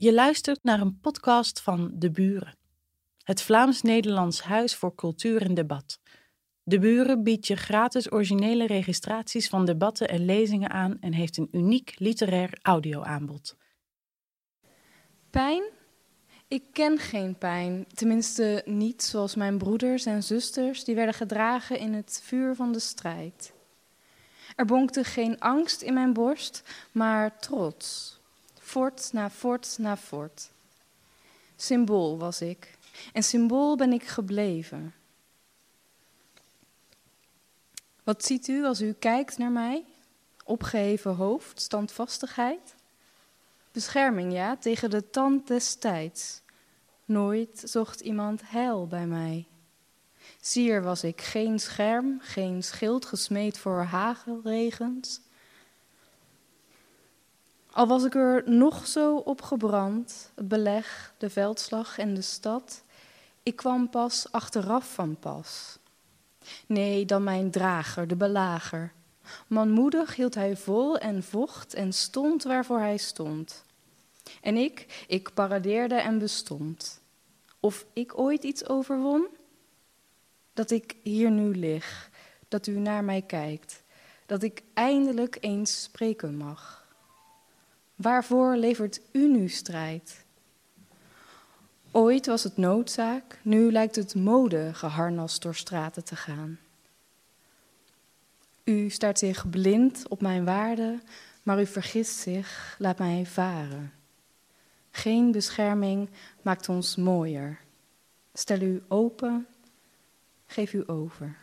Je luistert naar een podcast van De Buren, het Vlaams-Nederlands Huis voor Cultuur en Debat. De Buren biedt je gratis originele registraties van debatten en lezingen aan en heeft een uniek literair audioaanbod. Pijn? Ik ken geen pijn, tenminste niet zoals mijn broeders en zusters die werden gedragen in het vuur van de strijd. Er bonkte geen angst in mijn borst, maar trots fort na fort na fort. Symbool was ik en symbool ben ik gebleven. Wat ziet u als u kijkt naar mij? Opgeheven hoofd, standvastigheid? Bescherming, ja, tegen de tand des tijds. Nooit zocht iemand heil bij mij. Sier was ik, geen scherm, geen schild gesmeed voor hagelregens. Al was ik er nog zo op gebrand, het beleg, de veldslag en de stad, ik kwam pas achteraf van pas. Nee, dan mijn drager, de belager. Manmoedig hield hij vol en vocht en stond waarvoor hij stond. En ik, ik paradeerde en bestond. Of ik ooit iets overwon? Dat ik hier nu lig, dat u naar mij kijkt, dat ik eindelijk eens spreken mag. Waarvoor levert u nu strijd? Ooit was het noodzaak, nu lijkt het mode geharnast door straten te gaan. U staat zich blind op mijn waarde, maar u vergist zich, laat mij varen. Geen bescherming maakt ons mooier. Stel u open, geef u over.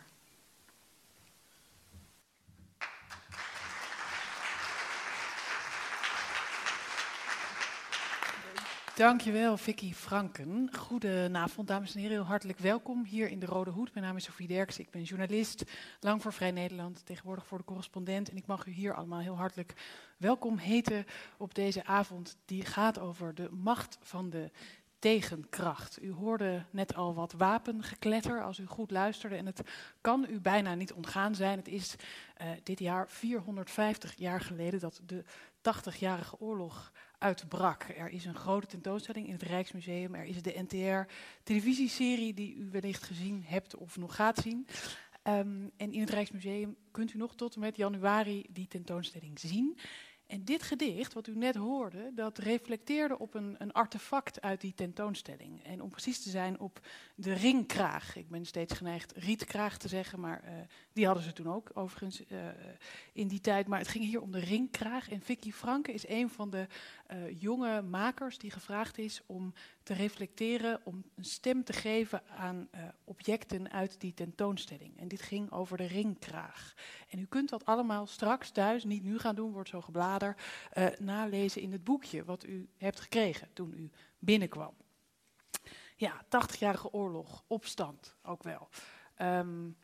Dankjewel, Vicky Franken. Goedenavond, dames en heren. Heel hartelijk welkom hier in de Rode Hoed. Mijn naam is Sofie Derks. Ik ben journalist, lang voor Vrij Nederland, tegenwoordig voor de correspondent. En ik mag u hier allemaal heel hartelijk welkom heten op deze avond die gaat over de macht van de tegenkracht. U hoorde net al wat wapengekletter als u goed luisterde. En het kan u bijna niet ontgaan zijn. Het is uh, dit jaar 450 jaar geleden dat de 80-jarige oorlog uitbrak. Er is een grote tentoonstelling in het Rijksmuseum. Er is de NTR-televisieserie die u wellicht gezien hebt of nog gaat zien. Um, en in het Rijksmuseum kunt u nog tot en met januari die tentoonstelling zien. En dit gedicht, wat u net hoorde, dat reflecteerde op een, een, artefact uit die tentoonstelling. En om precies te zijn op de ringkraag. Ik ben steeds geneigd rietkraag te zeggen, maar uh, die hadden ze toen ook overigens uh, in die tijd. Maar het ging hier om de ringkraag. En Vicky Franke is een van de uh, jonge makers die gevraagd is om te reflecteren, om een stem te geven aan uh, objecten uit die tentoonstelling. En dit ging over de ringkraag. En u kunt dat allemaal straks thuis, niet nu gaan doen, wordt zo geblader, uh, nalezen in het boekje wat u hebt gekregen toen u binnenkwam. Ja, 80-jarige oorlog, opstand ook wel. Um,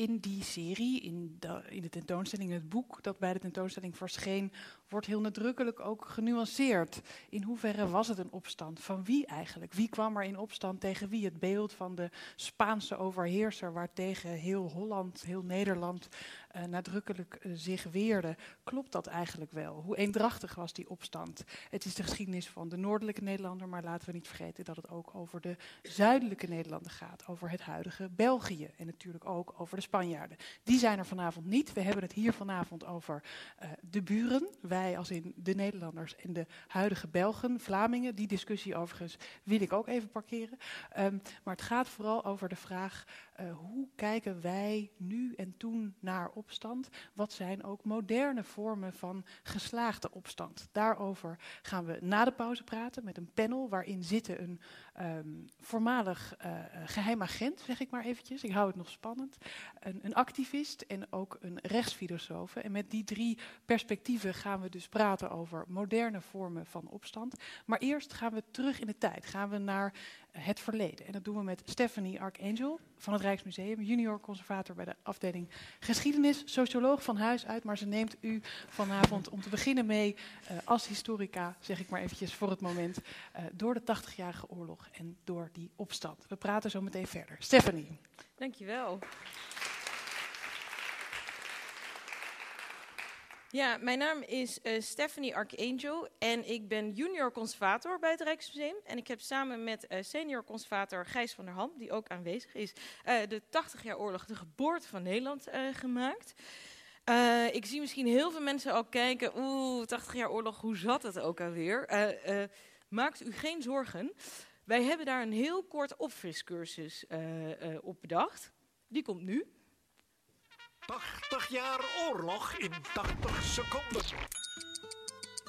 in die serie, in de, in de tentoonstelling, het boek dat bij de tentoonstelling verscheen, wordt heel nadrukkelijk ook genuanceerd. In hoeverre was het een opstand? Van wie eigenlijk? Wie kwam er in opstand tegen wie? Het beeld van de Spaanse overheerser waartegen heel Holland, heel Nederland uh, nadrukkelijk uh, zich weerde. Klopt dat eigenlijk wel? Hoe eendrachtig was die opstand? Het is de geschiedenis van de noordelijke Nederlander, maar laten we niet vergeten dat het ook over de zuidelijke Nederlander gaat. Over het huidige België en natuurlijk ook over de Spanjaarden. Die zijn er vanavond niet. We hebben het hier vanavond over uh, de buren. Wij als in de Nederlanders en de huidige Belgen, Vlamingen. Die discussie overigens wil ik ook even parkeren. Um, maar het gaat vooral over de vraag uh, hoe kijken wij nu en toen naar opstand? Wat zijn ook moderne vormen van geslaagde opstand? Daarover gaan we na de pauze praten met een panel waarin zitten een um, voormalig uh, geheim agent, zeg ik maar eventjes. Ik hou het nog spannend. Een, een activist en ook een rechtsfilosoof. En met die drie perspectieven gaan we dus praten over moderne vormen van opstand. Maar eerst gaan we terug in de tijd. Gaan we naar het verleden. En dat doen we met Stephanie Archangel van het Rijksmuseum, junior conservator bij de afdeling geschiedenis, socioloog van huis uit. Maar ze neemt u vanavond om te beginnen mee uh, als historica, zeg ik maar eventjes voor het moment, uh, door de 80-jarige oorlog en door die opstand. We praten zo meteen verder. Stephanie. Dankjewel. Ja, mijn naam is uh, Stephanie Archangel en ik ben junior conservator bij het Rijksmuseum. En ik heb samen met uh, senior conservator Gijs van der Ham, die ook aanwezig is, uh, de 80 jaar oorlog, de geboorte van Nederland gemaakt. ik zie misschien heel veel mensen al kijken, oeh, 80 jaar oorlog, hoe zat het ook alweer? maakt u geen zorgen. Wij hebben daar een heel kort opfriscursus op bedacht. Die komt nu. 80 jaar oorlog in 80 seconden.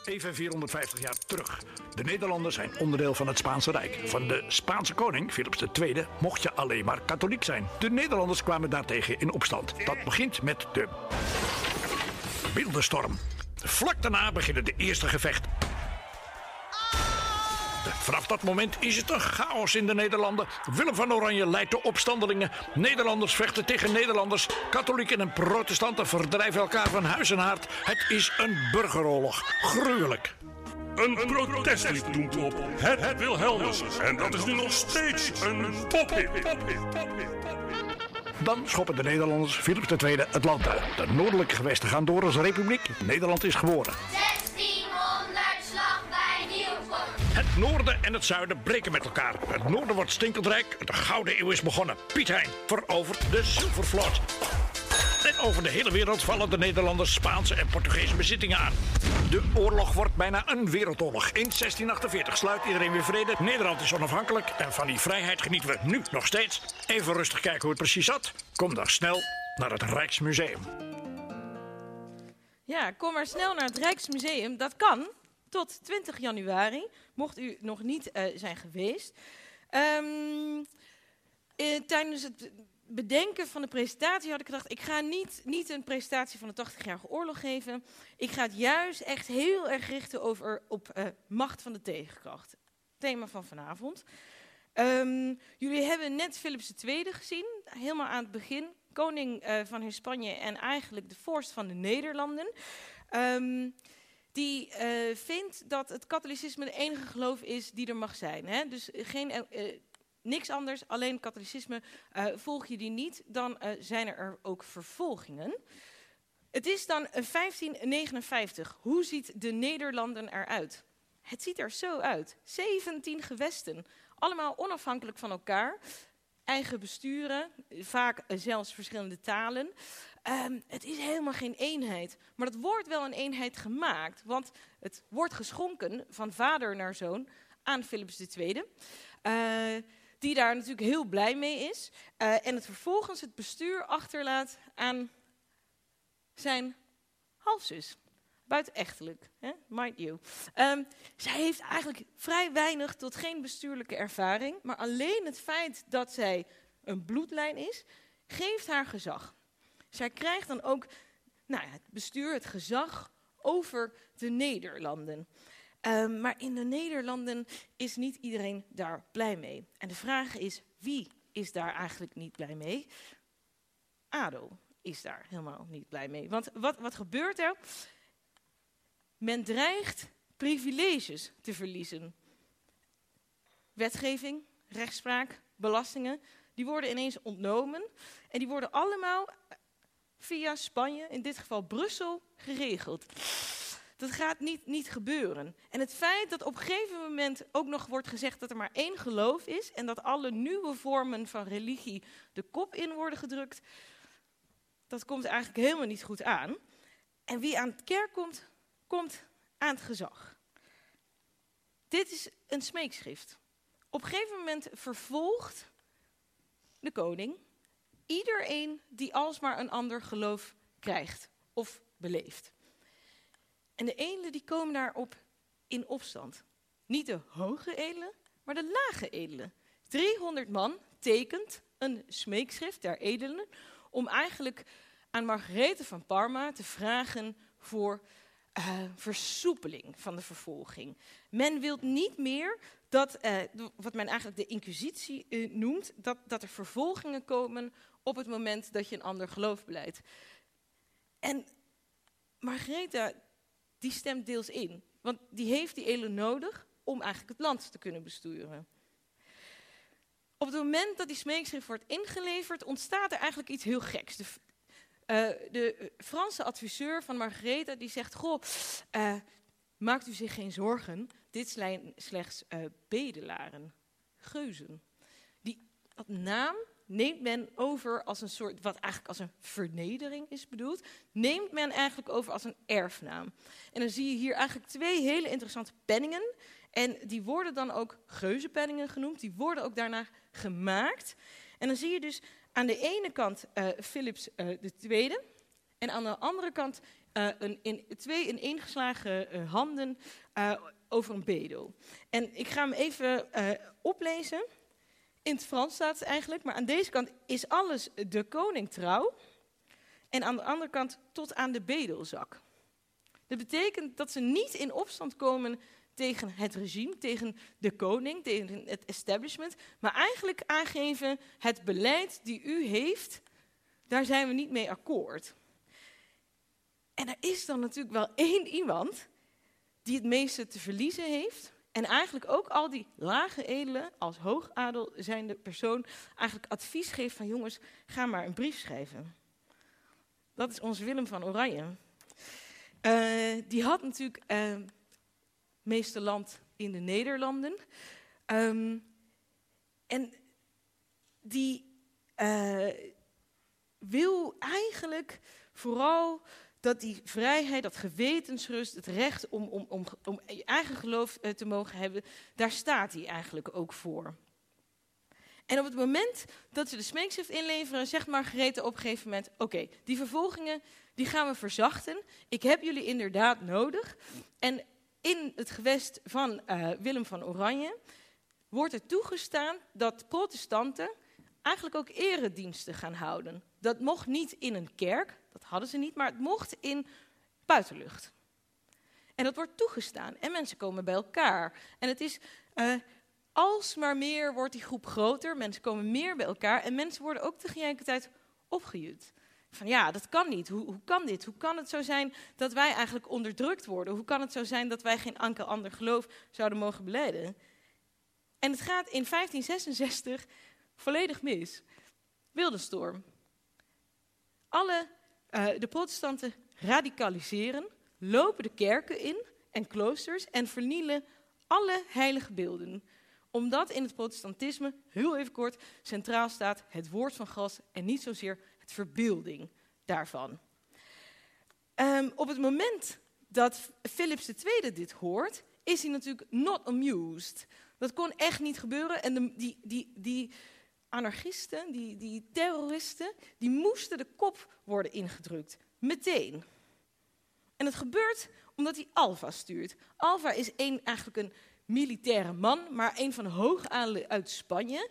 Even 450 jaar terug. De Nederlanden zijn onderdeel van het Spaanse Rijk. Van de Spaanse koning, Philips II, mocht je alleen maar katholiek zijn. De Nederlanders kwamen daartegen in opstand. Dat begint met de Beeldenstorm. Vlak daarna beginnen de eerste gevechten. Vanaf dat moment is het een chaos in de Nederlanden. Willem van Oranje leidt de opstandelingen. Nederlanders vechten tegen Nederlanders. Katholieken en protestanten verdrijven elkaar van huis en haard. Het is een burgeroorlog. Gruwelijk. Een protestlied doemt op. Het Wilhelmus. En dat is nu nog steeds een pophit. Dan schoppen de Nederlanders Philips II het land uit. De noordelijke gewesten gaan door als republiek. Nederland is geboren. Het noorden en het zuiden breken met elkaar. Het noorden wordt stinkeldrijk. De Gouden Eeuw is begonnen. Piet Hein verovert de Zilvervloot. En over de hele wereld vallen de Nederlanders Spaanse en Portugese bezittingen aan. De oorlog wordt bijna een wereldoorlog. In 1648 sluit iedereen weer vrede. Nederland is onafhankelijk en van die vrijheid genieten we nu nog steeds. Even rustig kijken hoe het precies zat. Kom dan snel naar het Rijksmuseum. Ja, kom maar snel naar het Rijksmuseum. Dat kan tot 20 januari, mocht u nog niet uh, zijn geweest. Um, uh, tijdens het bedenken van de presentatie had ik gedacht, ik ga niet, niet een presentatie van de 80-jarige oorlog geven. Ik ga het juist echt heel erg richten over, op uh, macht van de tegenkracht. Thema van vanavond. Um, jullie hebben net Philips II gezien, helemaal aan het begin. Koning van Spanje en eigenlijk de vorst van de Nederlanden. Um, die uh, vindt dat het katholicisme de enige geloof is die er mag zijn. Hè? Dus geen, uh, niks anders, alleen katholicisme. Volg je die niet, dan zijn er ook vervolgingen. Het is dan 1559. Hoe ziet de Nederlanden eruit? Het ziet er zo uit. 17 gewesten, allemaal onafhankelijk van elkaar. Eigen besturen, vaak zelfs verschillende talen. Um, het is helemaal geen eenheid. Maar het wordt wel een eenheid gemaakt. Want het wordt geschonken van vader naar zoon aan Philips II. Eh, die daar natuurlijk heel blij mee is. Uh, en het vervolgens het bestuur achterlaat aan zijn halfzus. Buitenechtelijk, hè? mind you. Um, zij heeft eigenlijk vrij weinig tot geen bestuurlijke ervaring. Maar alleen het feit dat zij een bloedlijn is, geeft haar gezag. Zij krijgt dan ook nou, het bestuur, het gezag over de Nederlanden. Um, maar in de Nederlanden is niet iedereen daar blij mee. En de vraag is, wie is daar eigenlijk niet blij mee? ADO is daar helemaal niet blij mee. Want wat, wat gebeurt er? Men dreigt privileges te verliezen. Wetgeving, rechtspraak, belastingen, die worden ineens ontnomen. En die worden allemaal via Spanje, in dit geval Brussel, geregeld. Dat gaat niet, niet gebeuren. En het feit dat op een gegeven moment ook nog wordt gezegd dat er maar één geloof is en dat alle nieuwe vormen van religie de kop in worden gedrukt, dat komt eigenlijk helemaal niet goed aan. En wie aan het kerk komt, komt aan het gezag. Dit is een smeekschrift. Op een gegeven moment vervolgt de koning iedereen die alsmaar een ander geloof krijgt of beleeft. En de edelen die komen daarop in opstand. Niet de hoge edelen, maar de lage edelen. 300 man tekent een smeekschrift der edelen om eigenlijk aan Margarethe van Parma te vragen voor uh, versoepeling van de vervolging. Men wil niet meer dat, uh, wat men eigenlijk de inquisitie uh, noemt, dat, dat er vervolgingen komen op het moment dat je een ander geloof beleidt. En Margaretha, die stemt deels in. Want die heeft die elen nodig om eigenlijk het land te kunnen besturen. Op het moment dat die smeekschrift wordt ingeleverd, ontstaat er eigenlijk iets heel geks. De, eh, de Franse adviseur van Margaretha die zegt: Goh, uh, maakt u zich geen zorgen. Dit zijn slechts bedelaren, geuzen. Die dat naam neemt men over als een soort, wat eigenlijk als een vernedering is bedoeld, neemt men eigenlijk over als een erfnaam. En dan zie je hier eigenlijk twee hele interessante penningen. En die worden dan ook geuzenpenningen genoemd. Die worden ook daarna gemaakt. En dan zie je dus aan de ene kant uh, Philips uh, de tweede. En aan de andere kant uh, een, in, twee ineengeslagen handen over een bedel. En ik ga hem even oplezen. In het Frans staat het eigenlijk, maar aan deze kant is alles de koning trouw. En aan de andere kant tot aan de bedelzak. Dat betekent dat ze niet in opstand komen tegen het regime, tegen de koning, tegen het establishment, maar eigenlijk aangeven het beleid die u heeft, daar zijn we niet mee akkoord. En er is dan natuurlijk wel één iemand die het meeste te verliezen heeft. En eigenlijk ook al die lage edelen, als hoogadel zijnde persoon, eigenlijk advies geeft van jongens, ga maar een brief schrijven. Dat is onze Willem van Oranje. Uh, die had natuurlijk uh, meeste land in de Nederlanden. Um, en die uh, wil eigenlijk vooral dat die vrijheid, dat gewetensrust, het recht om, om, om, om je eigen geloof uh, te mogen hebben, daar staat hij eigenlijk ook voor. En op het moment dat ze de smeekschrift inleveren, zegt Margarethe op een gegeven moment: Oké, die vervolgingen die gaan we verzachten. Ik heb jullie inderdaad nodig. En in het gewest van uh, Willem van Oranje wordt er toegestaan dat protestanten eigenlijk ook erediensten gaan houden. Dat mocht niet in een kerk, dat hadden ze niet, maar het mocht in buitenlucht. En dat wordt toegestaan en mensen komen bij elkaar. En het is, uh, alsmaar meer wordt die groep groter, mensen komen meer bij elkaar en mensen worden ook tegelijkertijd opgejuwd. Van ja, dat kan niet. Hoe, hoe kan dit? Hoe kan het zo zijn dat wij eigenlijk onderdrukt worden? Hoe kan het zo zijn dat wij geen enkel ander geloof zouden mogen beleiden? En het gaat in 1566 volledig mis. Wildenstorm. Alle uh, de protestanten radicaliseren, lopen de kerken in en kloosters en vernielen alle heilige beelden. Omdat in het protestantisme, heel even kort, centraal staat het woord van God en niet zozeer het verbeelding daarvan. Um, op het moment dat Philips II dit hoort, is hij natuurlijk not amused. Dat kon echt niet gebeuren. En de, die, die, die anarchisten, die, die terroristen, die moesten de kop worden ingedrukt. Meteen. En het gebeurt omdat hij Alva stuurt. Alva is een, eigenlijk een militaire man, maar een van hoogadelen uit Spanje.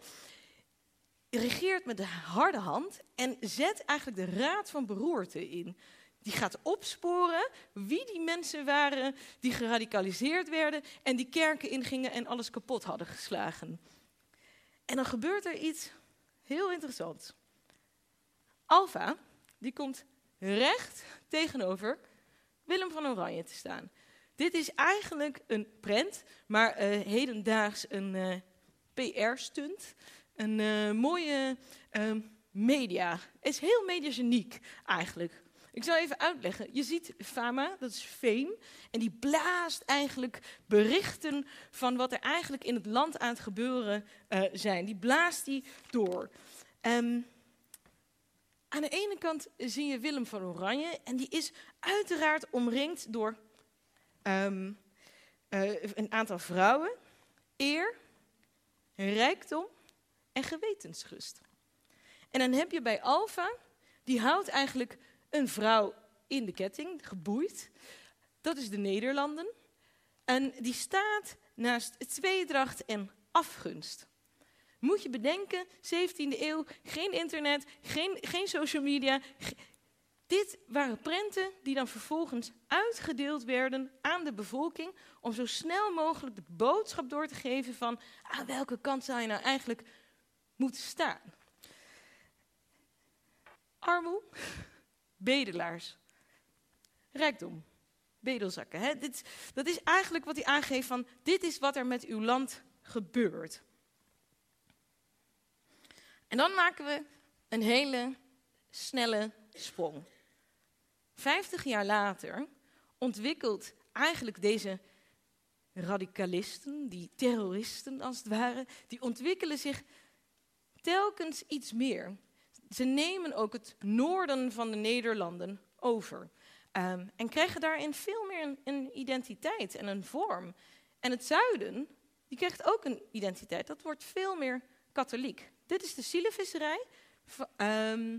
Regeert met de harde hand en zet eigenlijk de raad van beroerte in. Die gaat opsporen wie die mensen waren die geradicaliseerd werden en die kerken ingingen en alles kapot hadden geslagen. En dan gebeurt er iets heel interessants. Alfa, die komt recht tegenover Willem van Oranje te staan. Dit is eigenlijk een prent, maar uh, hedendaags een eh, PR-stunt. Een uh, mooie media. Het is heel mediageniek eigenlijk. Ik zal even uitleggen. Je ziet Fama, dat is fame, en die blaast eigenlijk berichten van wat er eigenlijk in het land aan het gebeuren uh, zijn. Die blaast die door. Um, aan de ene kant zie je Willem van Oranje en die is uiteraard omringd door um, uh, een aantal vrouwen, eer, rijkdom en gewetensrust. En dan heb je bij Alfa, die houdt eigenlijk een vrouw in de ketting, geboeid. Dat is de Nederlanden. En die staat naast tweedracht en afgunst. Moet je bedenken, 17e eeuw, geen internet, geen, geen social media. Dit waren prenten die dan vervolgens uitgedeeld werden aan de bevolking om zo snel mogelijk de boodschap door te geven van aan welke kant zou je nou eigenlijk moeten staan. Armoe, bedelaars, rijkdom, bedelzakken. Hè? Dit, dat is eigenlijk wat hij aangeeft van dit is wat er met uw land gebeurt. En dan maken we een hele snelle sprong. Vijftig jaar later ontwikkelt eigenlijk deze radicalisten, die terroristen als het ware, die ontwikkelen zich telkens iets meer. Ze nemen ook het noorden van de Nederlanden over. Ehm, en krijgen daarin veel meer een, identiteit en een vorm. En het zuiden, die krijgt ook een identiteit. Dat wordt veel meer katholiek. Dit is de zielevisserij. Ehm,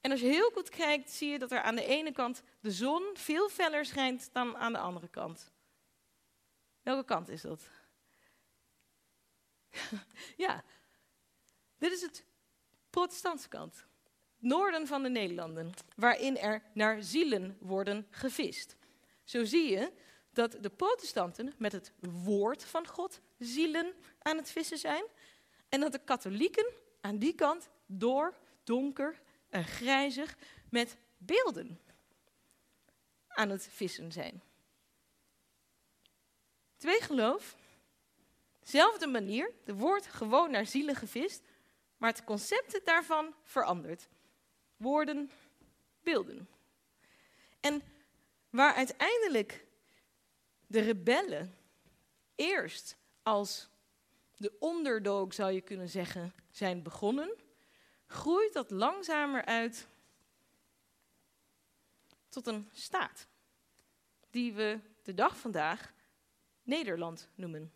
en als je heel goed kijkt, zie je dat er aan de ene kant de zon veel feller schijnt dan aan de andere kant. Welke kant is dat? ja, dit is het protestantse kant. Noorden van de Nederlanden, waarin er naar zielen worden gevist. Zo zie je dat de protestanten met het woord van God zielen aan het vissen zijn. En dat de katholieken aan die kant door, donker en grijzig met beelden aan het vissen zijn. Twee geloof, dezelfde manier, er wordt gewoon naar zielen gevist, maar het concept daarvan verandert. Woorden, beelden. En waar uiteindelijk de rebellen eerst als de onderdog, zou je kunnen zeggen, zijn begonnen, groeit dat langzamer uit tot een staat. Die we de dag vandaag Nederland noemen.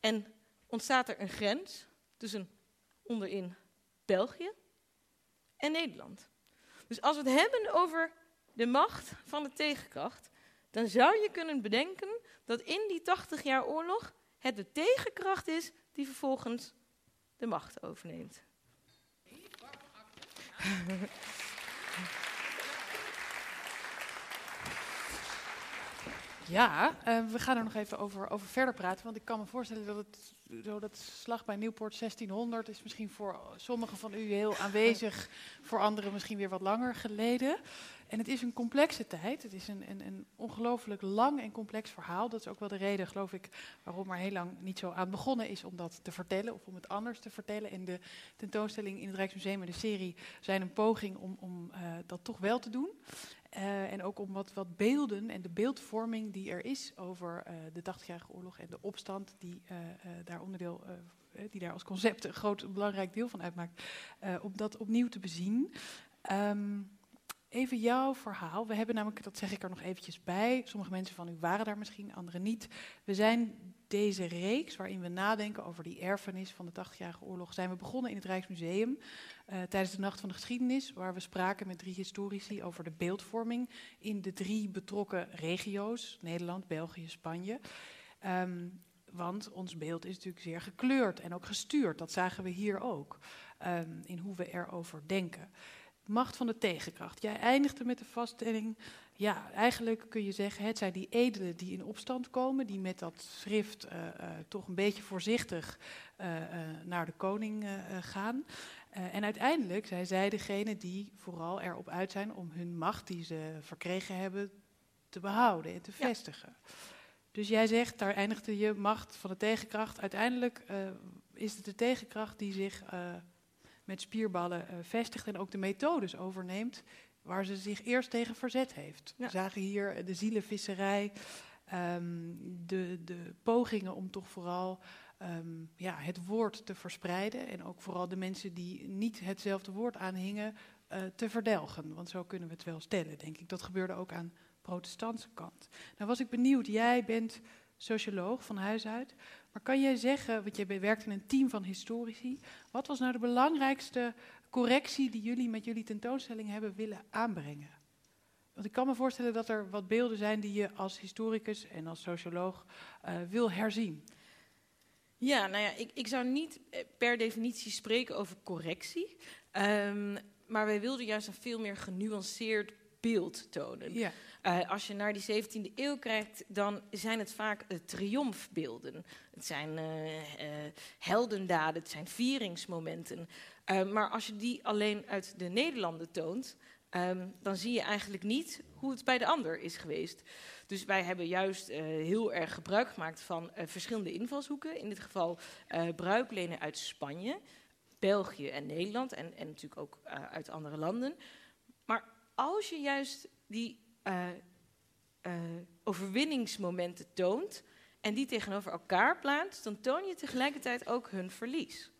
En ontstaat er een grens tussen onderin België en Nederland. Dus als we het hebben over de macht van de tegenkracht, dan zou je kunnen bedenken dat in die 80 jaar oorlog het de tegenkracht is die vervolgens de macht overneemt. Ja, uh, we gaan er nog even over, over verder praten. Want ik kan me voorstellen dat het zo dat slag bij Nieuwpoort 1600 is misschien voor sommigen van u heel aanwezig, voor anderen misschien weer wat langer geleden. En het is een complexe tijd. Het is een, een, een ongelooflijk lang en complex verhaal. Dat is ook wel de reden, geloof ik, waarom er heel lang niet zo aan begonnen is om dat te vertellen of om het anders te vertellen. En de tentoonstelling in het Rijksmuseum en de serie zijn een poging om, om uh, dat toch wel te doen. Uh, en ook om wat, wat beelden en de beeldvorming die er is over uh, de 80-jarige oorlog en de opstand die uh, daar onderdeel, die daar als concept een groot belangrijk deel van uitmaakt, om dat opnieuw te bezien. Um, even jouw verhaal. We hebben namelijk, dat zeg ik er nog eventjes bij, sommige mensen van u waren daar misschien, anderen niet. We zijn deze reeks, waarin we nadenken over die erfenis van de 80-jarige oorlog, zijn we begonnen in het Rijksmuseum uh, tijdens de Nacht van de Geschiedenis, waar we spraken met drie historici over de beeldvorming in de drie betrokken regio's, Nederland, België, Spanje. Um, want ons beeld is natuurlijk zeer gekleurd en ook gestuurd. Dat zagen we hier ook, um, in hoe we erover denken macht van de tegenkracht. Jij eindigde met de vaststelling, ja, eigenlijk kun je zeggen, het zijn die edelen die in opstand komen, die met dat schrift uh, uh, toch een beetje voorzichtig naar de koning gaan. En uiteindelijk zijn zij degene die vooral erop uit zijn om hun macht die ze verkregen hebben te behouden en te ja. vestigen. Dus jij zegt, daar eindigde je macht van de tegenkracht. Uiteindelijk is het de tegenkracht die zich met spierballen vestigt en ook de methodes overneemt waar ze zich eerst tegen verzet heeft. Ja. We zagen hier de zielenvisserij, um, de, de pogingen om toch vooral um, ja, het woord te verspreiden en ook vooral de mensen die niet hetzelfde woord aanhingen uh, te verdelgen. Want zo kunnen we het wel stellen, denk ik. Dat gebeurde ook aan protestantse kant. Nou was ik benieuwd, jij bent socioloog van huis uit. Maar kan jij zeggen, want jij werkt in een team van historici, wat was nou de belangrijkste correctie die jullie met jullie tentoonstelling hebben willen aanbrengen? Want ik kan me voorstellen dat er wat beelden zijn die je als historicus en als socioloog uh, wil herzien. Ja, nou ja, ik, ik, zou niet eh, per definitie spreken over correctie. Um, maar wij wilden juist een veel meer genuanceerd beeld tonen. Ja. Uh, als je naar die 17e eeuw kijkt, dan zijn het vaak uh, triomfbeelden. Het zijn uh, heldendaden, het zijn vieringsmomenten. maar als je die alleen uit de Nederlanden toont, um, dan zie je eigenlijk niet hoe het bij de ander is geweest. Dus wij hebben juist heel erg gebruik gemaakt van verschillende invalshoeken. In dit geval bruiklenen uit Spanje, België en Nederland en, en natuurlijk ook uit andere landen. als je juist die eh, eh, overwinningsmomenten toont en die tegenover elkaar plaatst, dan toon je tegelijkertijd ook hun verlies.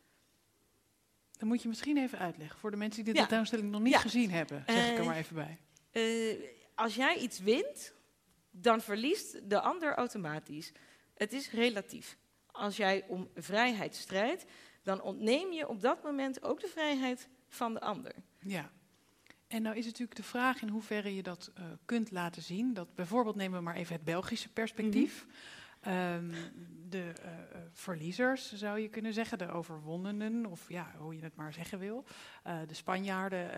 Dan moet je misschien even uitleggen voor de mensen die de Ja. tentoonstelling nog niet Ja. gezien hebben. Zeg ik er Eh, maar even bij. Eh, als jij iets wint, dan verliest de ander automatisch. Het is relatief. Als jij om vrijheid strijdt, dan ontneem je op dat moment ook de vrijheid van de ander. Ja. En nou is natuurlijk de vraag in hoeverre je dat eh, kunt laten zien. Dat bijvoorbeeld nemen we maar even het Belgische perspectief. Ehm, de eh, eh, verliezers zou je kunnen zeggen, de overwonnenen, of ja, hoe je het maar zeggen wil. Eh, de Spanjaarden,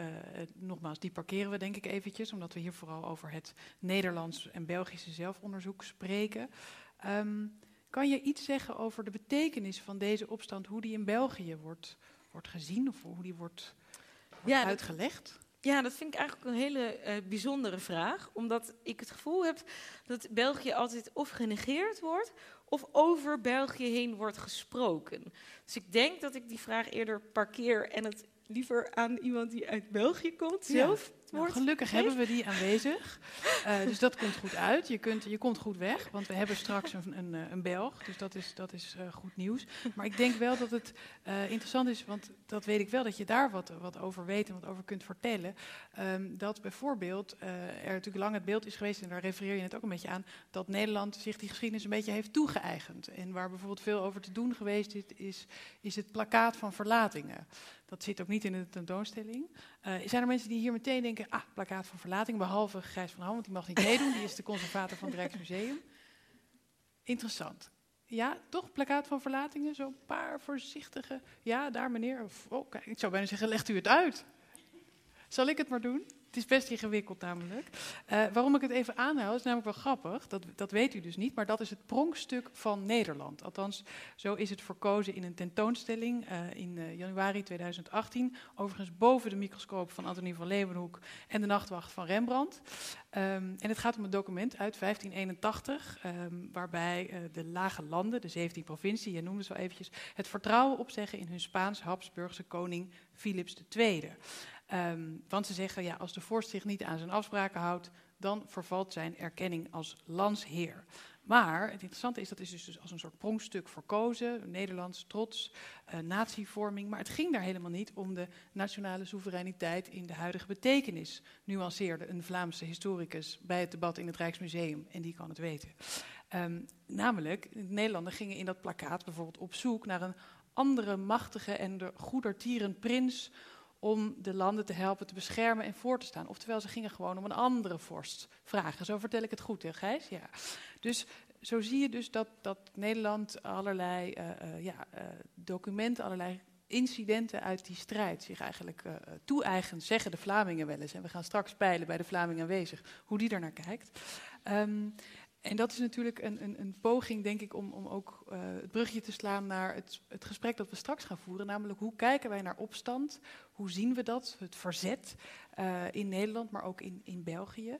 nogmaals, die parkeren we denk ik eventjes, omdat we hier vooral over het Nederlands en Belgische zelfonderzoek spreken. Ehm, kan je iets zeggen over de betekenis van deze opstand, hoe die in België wordt, wordt gezien of hoe die wordt, wordt Ja, uitgelegd? Ja, dat vind ik eigenlijk een hele eh, bijzondere vraag. Omdat ik het gevoel heb dat België altijd of genegeerd wordt of over België heen wordt gesproken. Dus ik denk dat ik die vraag eerder parkeer en het liever aan iemand die uit België komt zelf Nou, gelukkig hebben we die aanwezig. Eh, dus dat komt goed uit. Je, kunt, je komt goed weg, want we hebben straks een, een, eh, een Belg. Dus dat is, dat is eh, goed nieuws. Maar ik denk wel dat het interessant is, want dat weet ik wel, dat je daar wat, wat over weet en wat over kunt vertellen. Ehm, dat bijvoorbeeld er natuurlijk lang het beeld is geweest, en daar refereer je het ook een beetje aan, dat Nederland zich die geschiedenis een beetje heeft toegeëigend. En waar bijvoorbeeld veel over te doen geweest is, is, is het plakkaat van verlatingen. Dat zit ook niet in de tentoonstelling. Eh, zijn er mensen die hier meteen denken, ah, plakkaat van verlating, behalve Gijs van Ham, want die mag niet meedoen, die is de conservator van het Rijksmuseum. Interessant. Ja, toch plakkaat van verlatingen, zo'n paar voorzichtige. Ja, daar meneer. Oh, kijk, ik zou bijna zeggen, legt u het uit. Zal ik het maar doen? Het is best ingewikkeld namelijk. Eh, waarom ik het even aanhaal is namelijk wel grappig. Dat, dat weet u dus niet, maar dat is het pronkstuk van Nederland. Althans, zo is het verkozen in een tentoonstelling eh, in eh, januari 2018. Overigens boven de microscoop van Antonie van Leeuwenhoek en de nachtwacht van Rembrandt. Ehm, en het gaat om een document uit 1581, ehm, waarbij de lage landen, de 17 provincie, je noemde zo eventjes, het vertrouwen opzeggen in hun Spaans-Habsburgse koning Philips II. Ehm, want ze zeggen, ja, als de vorst zich niet aan zijn afspraken houdt, dan vervalt zijn erkenning als landsheer. Maar het interessante is, dat is dus als een soort pronkstuk verkozen, Nederlands trots, eh, natievorming. Maar het ging daar helemaal niet om de nationale soevereiniteit in de huidige betekenis, nuanceerde een Vlaamse historicus bij het debat in het Rijksmuseum, en die kan het weten. Ehm, namelijk, de Nederlanders gingen in dat plakkaat bijvoorbeeld op zoek naar een andere machtige en de goedertieren prins om de landen te helpen te beschermen en voor te staan. Oftewel, ze gingen gewoon om een andere vorst vragen. Zo vertel ik het goed, hè Gijs? Ja. Dus zo zie je dus dat, dat Nederland allerlei eh, eh, ja, eh, documenten, allerlei incidenten uit die strijd zich eigenlijk toe-eigent, zeggen de Vlamingen wel eens. En we gaan straks peilen bij de Vlamingen aanwezig hoe die er naar kijkt. Ehm, en dat is natuurlijk een, een, een poging, denk ik, om, om ook eh, het brugje te slaan naar het, het gesprek dat we straks gaan voeren. Namelijk, hoe kijken wij naar opstand? Hoe zien we dat? Het verzet eh, in Nederland, maar ook in, in België.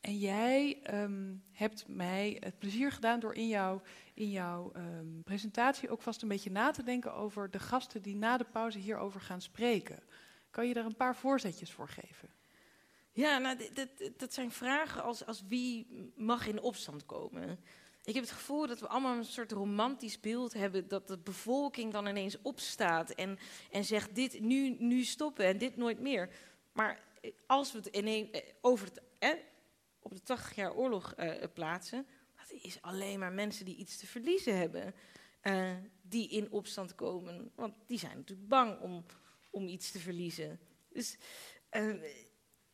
En jij ehm, hebt mij het plezier gedaan door in jouw, in jouw ehm, presentatie ook vast een beetje na te denken over de gasten die na de pauze hierover gaan spreken. Kan je daar een paar voorzetjes voor geven? Ja, nou, dat zijn vragen als, als wie mag in opstand komen. Ik heb het gevoel dat we allemaal een soort romantisch beeld hebben dat de bevolking dan ineens opstaat en, en zegt dit nu, nu stoppen en dit nooit meer. Maar als we het ineens eh, over het, op de 80 jaar oorlog eh, plaatsen, dat is alleen maar mensen die iets te verliezen hebben, eh, die in opstand komen. Want die zijn natuurlijk bang om, om iets te verliezen. Dus eh,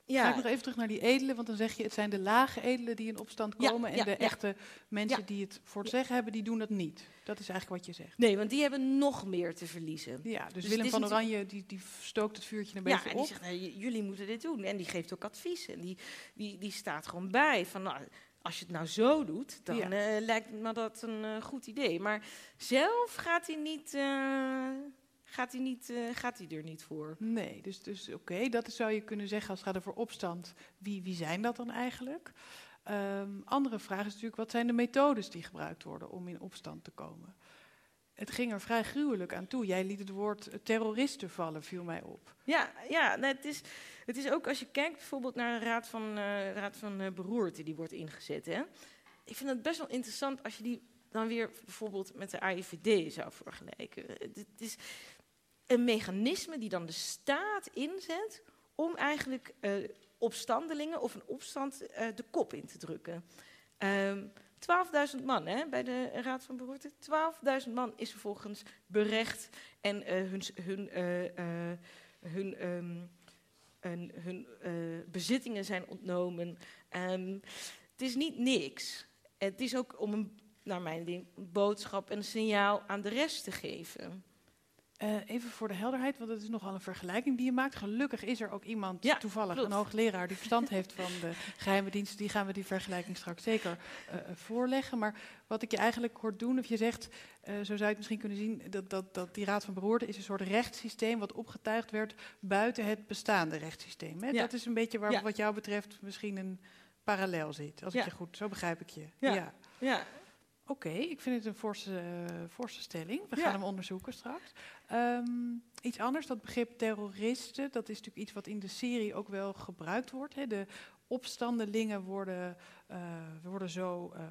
ja. Ga ik nog even terug naar die edelen, want dan zeg je het zijn de lage edelen die in opstand Ja, komen en ja, de ja. echte mensen Ja. die het voor het zeggen hebben, die doen dat niet. Dat is eigenlijk wat je zegt. Nee, want die hebben nog meer te verliezen. Ja, dus, Dus Willem van Oranje die, die stookt het vuurtje een Ja, beetje en die op. zegt, nou, jullie moeten dit doen. En die geeft ook advies. En die, die, die staat gewoon bij van, nou, als je het nou zo doet, dan Ja. eh, lijkt me dat een eh, goed idee. Maar zelf gaat hij niet, eh, gaat hij niet, eh, gaat hij er niet voor. Nee, dus, dus oké, dat zou je kunnen zeggen als het gaat over opstand. Wie, wie zijn dat dan eigenlijk? Ehm, andere vraag is natuurlijk, wat zijn de methodes die gebruikt worden om in opstand te komen? Het ging er vrij gruwelijk aan toe. Jij liet het woord eh, terroristen vallen, viel mij op. Ja, ja nou, het is. Het is ook als je kijkt bijvoorbeeld naar de Raad van, uh, Raad van uh, Beroerte die wordt ingezet. Hè? Ik vind het best wel interessant als je die dan weer bijvoorbeeld met de AIVD zou vergelijken. Het is een mechanisme die dan de staat inzet om eigenlijk uh, opstandelingen of een opstand de kop in te drukken. Um, 12.000 man hè, bij de Raad van Beroerte. 12.000 man is vervolgens berecht en uh, hun, hun, hun, um, hun, bezittingen zijn ontnomen. Um, het is niet niks. Het is ook om een, naar mijn ding, een boodschap en een signaal aan de rest te geven. Uh, even voor de helderheid, want het is nogal een vergelijking die je maakt. Gelukkig is er ook iemand, ja, toevallig klopt. een hoogleraar, die verstand heeft van de geheime diensten. Die gaan we die vergelijking straks zeker uh, voorleggen. Maar wat ik je eigenlijk hoort doen, of je zegt, uh, zo zou je het misschien kunnen zien, dat, dat, dat die Raad van Beroerde is een soort rechtssysteem wat opgetuigd werd buiten het bestaande rechtssysteem. Hè? Ja. Dat is een beetje waar ja. wat jou betreft misschien een parallel zit. Als ik je goed, zo begrijp ik je. Ja. ja. Oké, okay, ik vind het een forse, uh, forse stelling. We gaan hem onderzoeken straks. Um, iets anders, dat begrip terroristen, dat is natuurlijk iets wat in de serie ook wel gebruikt wordt. Hè. De opstandelingen worden, uh, worden zo uh,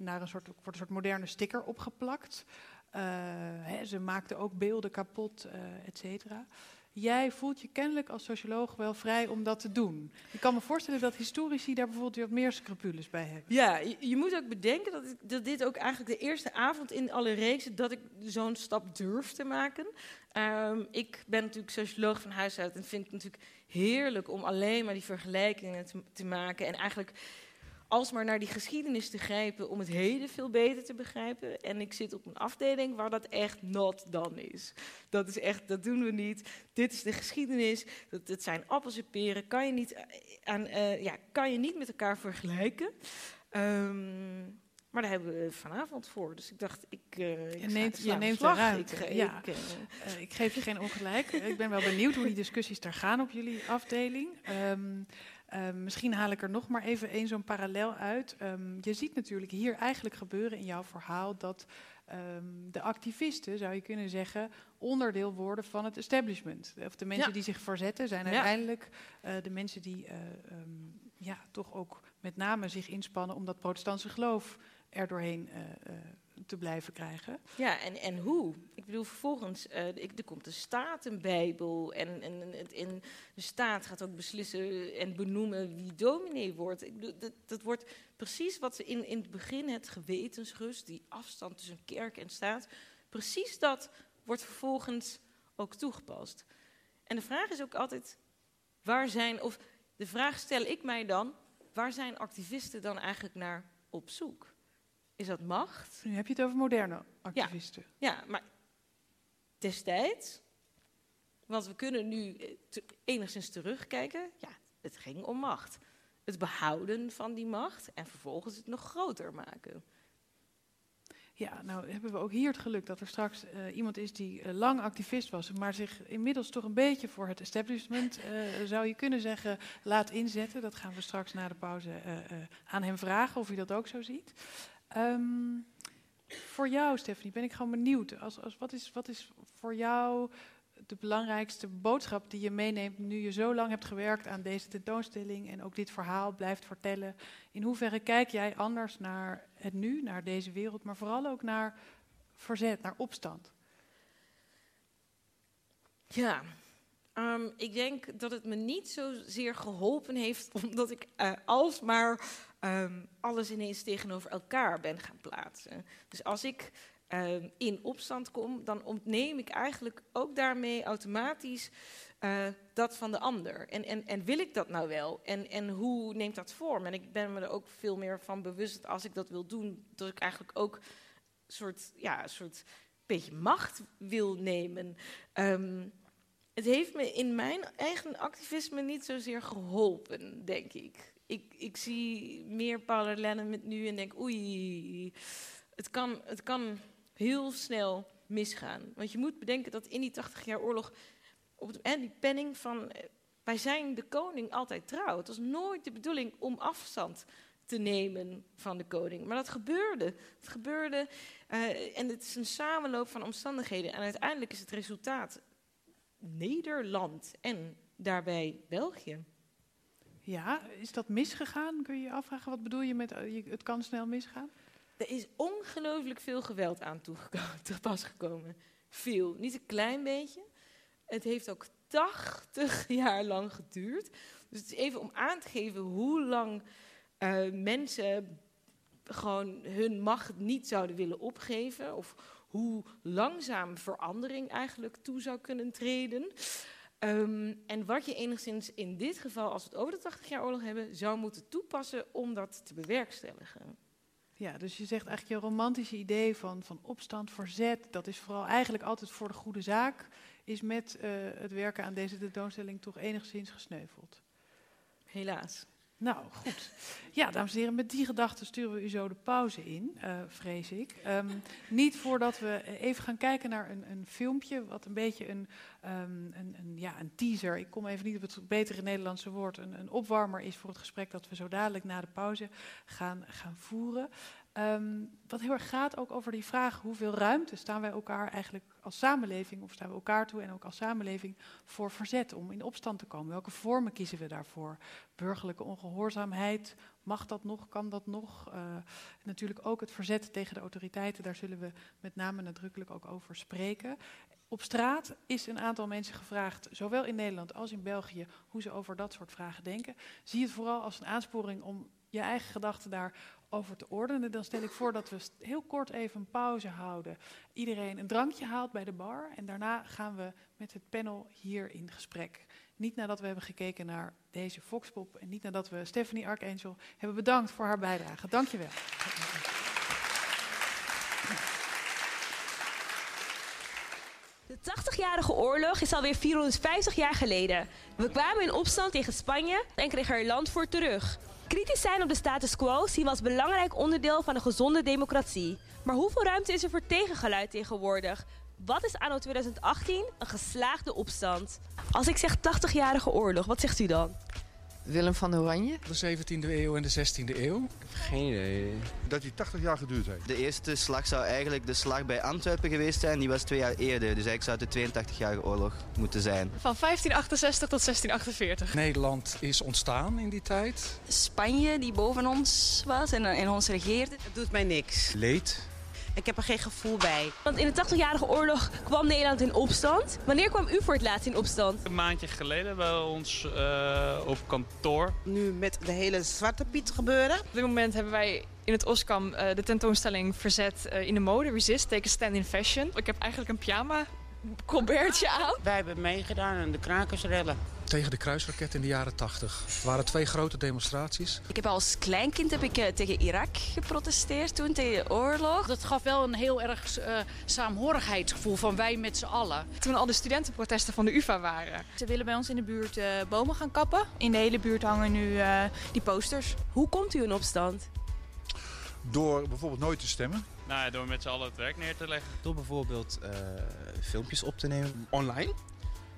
naar een soort, wordt een soort moderne sticker opgeplakt. Hè, ze maakten ook beelden kapot, et cetera. Jij voelt je kennelijk als socioloog wel vrij om dat te doen. Ik kan me voorstellen dat historici daar bijvoorbeeld wat meer scrupules bij hebben. Ja, je, moet ook bedenken dat, ik, dit ook eigenlijk de eerste avond in alle reeksen dat ik zo'n stap durf te maken. Um, ik ben natuurlijk socioloog van huis uit en vind het natuurlijk heerlijk om alleen maar die vergelijkingen te, te maken. En eigenlijk alsmaar naar die geschiedenis te grijpen om het heden veel beter te begrijpen. En ik zit op een afdeling waar dat echt not done is. Dat is echt, dat doen we niet. Dit is de geschiedenis. Dat, dat zijn appels en peren. Kan je niet, aan, uh, ja, kan je niet met elkaar vergelijken. Um, maar daar hebben we vanavond voor. Dus ik dacht, ik. Uh, je neemt, je neemt de ruimte. Ik, ja. ik, uh, ik, geef je geen ongelijk. ik ben wel benieuwd hoe die discussies daar gaan op jullie afdeling. Um, Um, misschien haal ik er nog maar even één zo'n parallel uit. Um, je ziet natuurlijk hier eigenlijk gebeuren in jouw verhaal dat um, de activisten, zou je kunnen zeggen, onderdeel worden van het establishment. Of de mensen ja. die zich verzetten zijn ja. uiteindelijk uh, de mensen die uh, ja, toch ook met name zich inspannen om dat protestantse geloof er doorheen uh, te blijven krijgen. Ja, en, en hoe? Ik bedoel, vervolgens, uh, er komt de Statenbijbel en, en, en, en de staat gaat ook beslissen en benoemen wie dominee wordt. Ik bedoel, dat, dat wordt precies wat ze in, in het begin, het gewetensrust, die afstand tussen kerk en staat, precies dat wordt vervolgens ook toegepast. En de vraag is ook altijd, waar zijn, of de vraag stel ik mij dan, waar zijn activisten dan eigenlijk naar op zoek? Is dat macht? Nu heb je het over moderne activisten. Ja, ja maar destijds, want we kunnen nu eh, te, enigszins terugkijken, ja, het ging om macht. Het behouden van die macht en vervolgens het nog groter maken. Ja, nou hebben we ook hier het geluk dat er straks uh, iemand is die uh, lang activist was, maar zich inmiddels toch een beetje voor het establishment, uh, zou je kunnen zeggen, laat inzetten. Dat gaan we straks na de pauze aan hem vragen of hij dat ook zo ziet. Um, voor jou, Stephanie, ben ik gewoon benieuwd. Als, als, wat, is, wat is voor jou de belangrijkste boodschap die je meeneemt nu je zo lang hebt gewerkt aan deze tentoonstelling en ook dit verhaal blijft vertellen? In hoeverre kijk jij anders naar het nu, naar deze wereld, maar vooral ook naar verzet, naar opstand? Ja, um, ik denk dat het me niet zozeer geholpen heeft, omdat ik uh, alsmaar um, alles ineens tegenover elkaar ben gaan plaatsen. Dus als ik um, in opstand kom, dan ontneem ik eigenlijk ook daarmee automatisch uh, dat van de ander. En, en, en wil ik dat nou wel? En, en hoe neemt dat vorm? En ik ben me er ook veel meer van bewust als ik dat wil doen, dat ik eigenlijk ook een soort, ja, soort beetje macht wil nemen. Het heeft me in mijn eigen activisme niet zozeer geholpen, denk ik ik, ik zie meer parallellen met nu en denk, oei, het kan, het kan heel snel misgaan. Want je moet bedenken dat in die 80 jaar oorlog, op en die penning van, eh, wij zijn de koning altijd trouw. Het was nooit de bedoeling om afstand te nemen van de koning. Maar dat gebeurde. Het gebeurde uh, en het is een samenloop van omstandigheden. En uiteindelijk is het resultaat Nederland en daarbij België. Ja, is dat misgegaan? Kun je je afvragen, wat bedoel je met uh, het kan snel misgaan? Er is ongelooflijk veel geweld aan te pas gekomen. Veel, niet een klein beetje. Het heeft ook 80 jaar lang geduurd. Dus het is even om aan te geven hoe lang uh, mensen gewoon hun macht niet zouden willen opgeven. Of hoe langzaam verandering eigenlijk toe zou kunnen treden. Um, en wat je enigszins in dit geval, als we het over de 80 jaar oorlog hebben, zou moeten toepassen om dat te bewerkstelligen. Ja, dus je zegt eigenlijk je romantische idee van, van opstand, verzet, dat is vooral eigenlijk altijd voor de goede zaak, is met uh, het werken aan deze tentoonstelling toch enigszins gesneuveld. Helaas. Nou, goed. Ja, dames en heren, met die gedachten sturen we u zo de pauze in, uh, vrees ik. Um, niet voordat we even gaan kijken naar een, een filmpje, wat een beetje een, um, een, een, ja, een teaser, ik kom even niet op het betere Nederlandse woord, een, een opwarmer is voor het gesprek dat we zo dadelijk na de pauze gaan, gaan voeren. Um, wat heel erg gaat ook over die vraag: hoeveel ruimte staan wij elkaar eigenlijk als samenleving, of staan we elkaar toe en ook als samenleving voor verzet om in opstand te komen? Welke vormen kiezen we daarvoor? Burgerlijke ongehoorzaamheid, mag dat nog, kan dat nog? Uh, natuurlijk ook het verzet tegen de autoriteiten, daar zullen we met name nadrukkelijk ook over spreken. Op straat is een aantal mensen gevraagd, zowel in Nederland als in België, hoe ze over dat soort vragen denken. Zie het vooral als een aansporing om je eigen gedachten daarover te ordenen. Dan stel ik voor dat we heel kort even een pauze houden. Iedereen een drankje haalt bij de bar. En daarna gaan we met het panel hier in gesprek. Niet nadat we hebben gekeken naar deze Foxpop. En niet nadat we Stephanie Archangel hebben bedankt voor haar bijdrage. Dank je wel. De 80-jarige oorlog is alweer 450 jaar geleden. We kwamen in opstand tegen Spanje en kregen er land voor terug. Kritisch zijn op de status quo zien we als belangrijk onderdeel van een gezonde democratie. Maar hoeveel ruimte is er voor tegengeluid tegenwoordig? Wat is anno 2018 een geslaagde opstand? Als ik zeg 80-jarige oorlog, wat zegt u dan? Willem van Oranje. De 17e eeuw en de 16e eeuw. Geen idee. Dat die 80 jaar geduurd heeft. De eerste slag zou eigenlijk de slag bij Antwerpen geweest zijn. Die was twee jaar eerder. Dus eigenlijk zou het de 82-jarige oorlog moeten zijn. Van 1568 tot 1648. Nederland is ontstaan in die tijd. Spanje die boven ons was en, en ons regeerde. Het doet mij niks. Leed. Ik heb er geen gevoel bij. Want in de 80-jarige oorlog kwam Nederland in opstand. Wanneer kwam u voor het laatst in opstand? Een maandje geleden bij ons uh, op kantoor. Nu met de hele Zwarte Piet gebeuren. Op dit moment hebben wij in het Oskam uh, de tentoonstelling Verzet uh, in de mode. Resist, take a stand in fashion. Ik heb eigenlijk een pyjama colbertje aan. Wij hebben meegedaan aan de krakersrellen. Tegen de kruisraket in de jaren 80. Het waren twee grote demonstraties. Ik heb als kleinkind heb ik, uh, tegen Irak geprotesteerd toen, tegen de oorlog. Dat gaf wel een heel erg uh, saamhorigheidsgevoel van wij met z'n allen. Toen al de studentenprotesten van de UvA waren. Ze willen bij ons in de buurt uh, bomen gaan kappen. In de hele buurt hangen nu die posters. Hoe komt u in opstand? Door bijvoorbeeld nooit te stemmen. Nou, door met z'n allen het werk neer te leggen. Door bijvoorbeeld uh, filmpjes op te nemen. Online.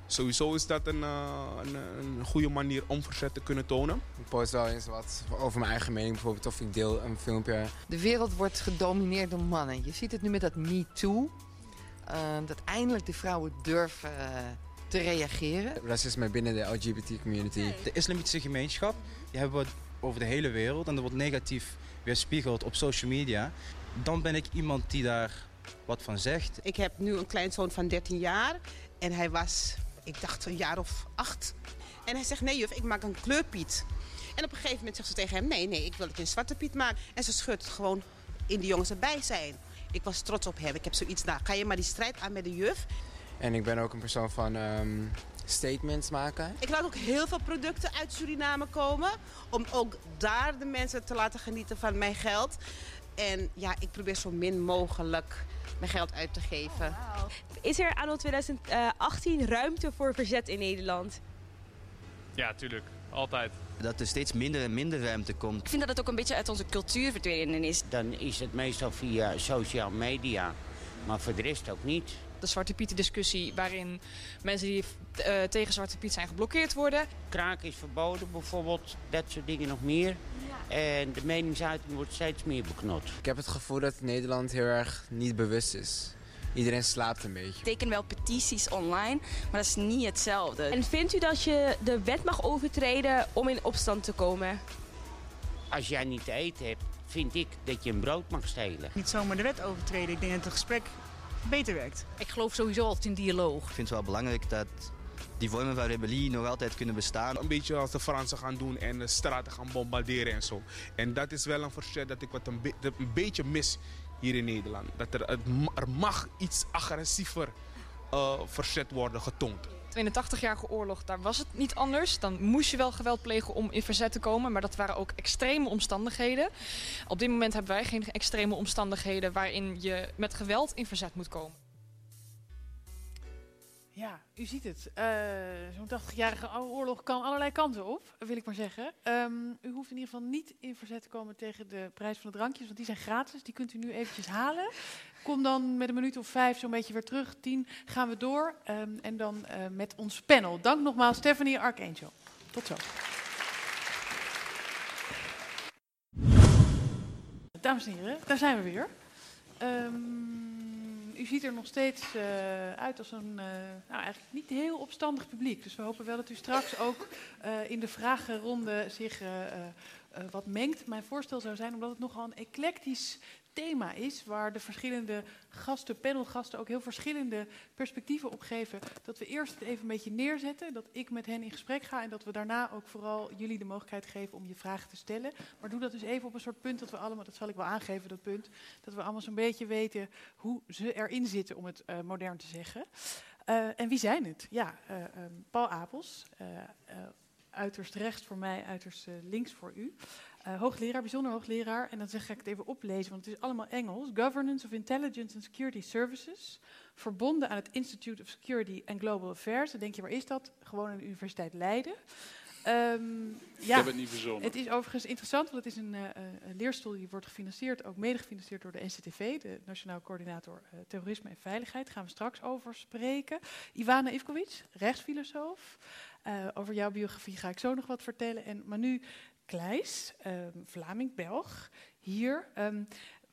Sowieso is dat een, uh, een, een, goede manier om verzet te kunnen tonen. Ik post wel eens wat over mijn eigen mening bijvoorbeeld of ik deel een filmpje. De wereld wordt gedomineerd door mannen. Je ziet het nu met dat Me Too. Uh, dat eindelijk de vrouwen durven te reageren. Racisme binnen de LGBT community. De islamitische gemeenschap, die hebben we over de hele wereld. En dat wordt negatief weerspiegeld op social media dan ben ik iemand die daar wat van zegt. Ik heb nu een kleinzoon van 13 jaar en hij was, ik dacht een jaar of acht. En hij zegt, nee juf, ik maak een kleurpiet. En op een gegeven moment zegt ze tegen hem, nee, nee, ik wil het in zwarte piet maken. En ze schudt het gewoon in de jongens erbij zijn. Ik was trots op hem. Ik heb zoiets, nou, ga je maar die strijd aan met de juf. En ik ben ook een persoon van um, statements maken. Ik laat ook heel veel producten uit Suriname komen. Om ook daar de mensen te laten genieten van mijn geld. En ja, ik probeer zo min mogelijk mijn geld uit te geven. Oh, wow. Is er anno 2018 ruimte voor verzet in Nederland? Ja, tuurlijk. Altijd. Dat er steeds minder en minder ruimte komt. Ik vind dat het ook een beetje uit onze cultuur verdwenen is. Dan is het meestal via social media. Maar voor de rest ook niet. De Zwarte Pieten discussie waarin mensen die uh, tegen Zwarte Piet zijn geblokkeerd worden. Kraak is verboden bijvoorbeeld, dat soort dingen nog meer. Ja. En de meningsuiting wordt steeds meer beknot. Ik heb het gevoel dat Nederland heel erg niet bewust is Iedereen slaapt een beetje. Ik teken wel petities online, maar dat is niet hetzelfde. En vindt u dat je de wet mag overtreden om in opstand te komen? Als jij niet te eten hebt, vind ik dat je een brood mag stelen. Niet zomaar de wet overtreden. Ik denk dat het gesprek beter werkt. Ik geloof sowieso altijd in dialoog. Ik vind het wel belangrijk dat die vormen van rebellie nog altijd kunnen bestaan. Een beetje als de Fransen gaan doen en de straten gaan bombarderen en zo. En dat is wel een verzet dat ik wat een, be- een beetje mis hier in Nederland. Dat er, er mag iets agressiever eh, verzet worden getoond. In de 80-jarige oorlog, daar was het niet anders. Dan moest je wel geweld plegen om in verzet te komen. Maar dat waren ook extreme omstandigheden. Op dit moment hebben wij geen extreme omstandigheden waarin je met geweld in verzet moet komen. Ja, u ziet het. Eh, Zo'n 80-jarige oude oorlog kan allerlei kanten op, wil ik maar zeggen. Ehm, u hoeft in ieder geval niet in verzet te komen tegen de prijs van de drankjes, want die zijn gratis. Die kunt u nu eventjes halen. Kom dan met een minuut of vijf zo'n beetje weer terug. Tien gaan we door. Ehm, en dan eh, met ons panel. Dank nogmaals Stephanie Archangel. Tot zo. Dames en heren, daar zijn we weer. Ehm, u ziet er nog steeds eh, uit als een eh, nou, eigenlijk niet heel opstandig publiek. Dus we hopen wel dat u straks ook in de vragenronde zich wat mengt. Mijn voorstel zou zijn, omdat het nogal een eclectisch thema is, waar de verschillende gasten, panelgasten, ook heel verschillende perspectieven op geven, dat we eerst het even een beetje neerzetten, dat ik met hen in gesprek ga en dat we daarna ook vooral jullie de mogelijkheid geven om je vragen te stellen. Maar doe dat dus even op een soort punt dat we allemaal, dat zal ik wel aangeven, dat punt, dat we allemaal zo'n beetje weten hoe ze erin zitten, om het eh, modern te zeggen. Eh, en wie zijn het? Ja, eh, ehm, Paul Apels, uiterst rechts voor mij, uiterst links voor u. Eh, hoogleraar, bijzonder hoogleraar. En dan zeg ik het even oplezen, want het is allemaal Engels. Governance of Intelligence and Security Services. Verbonden aan het Institute of Security and Global Affairs. Dan denk je, waar is dat? Gewoon aan de Universiteit Leiden. Ehm, ja, heb het niet verzonnen. Het is overigens interessant, want het is een, een leerstoel die wordt gefinancierd, ook mede gefinancierd door de NCTV, de Nationaal Coördinator eh, Terrorisme en Veiligheid. Daar gaan we straks over spreken. Ivana Ivkovic, rechtsfilosoof. Over jouw biografie ga ik zo nog wat vertellen. En Manu Kleijs, ehm, Vlaming, Belg, hier. Ehm,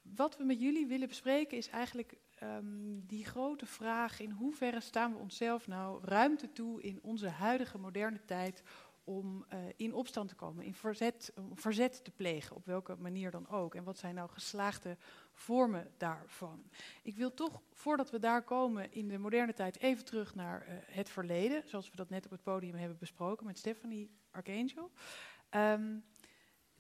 wat we met jullie willen bespreken is eigenlijk ehm, die grote vraag: in hoeverre staan we onszelf nou ruimte toe in onze huidige moderne tijd om eh, in opstand te komen, in verzet, verzet te plegen, op welke manier dan ook. En wat zijn nou geslaagde vormen daarvan? Ik wil toch, voordat we daar komen in de moderne tijd, even terug naar eh, het verleden, zoals we dat net op het podium hebben besproken met Stephanie Archangel. Ehm,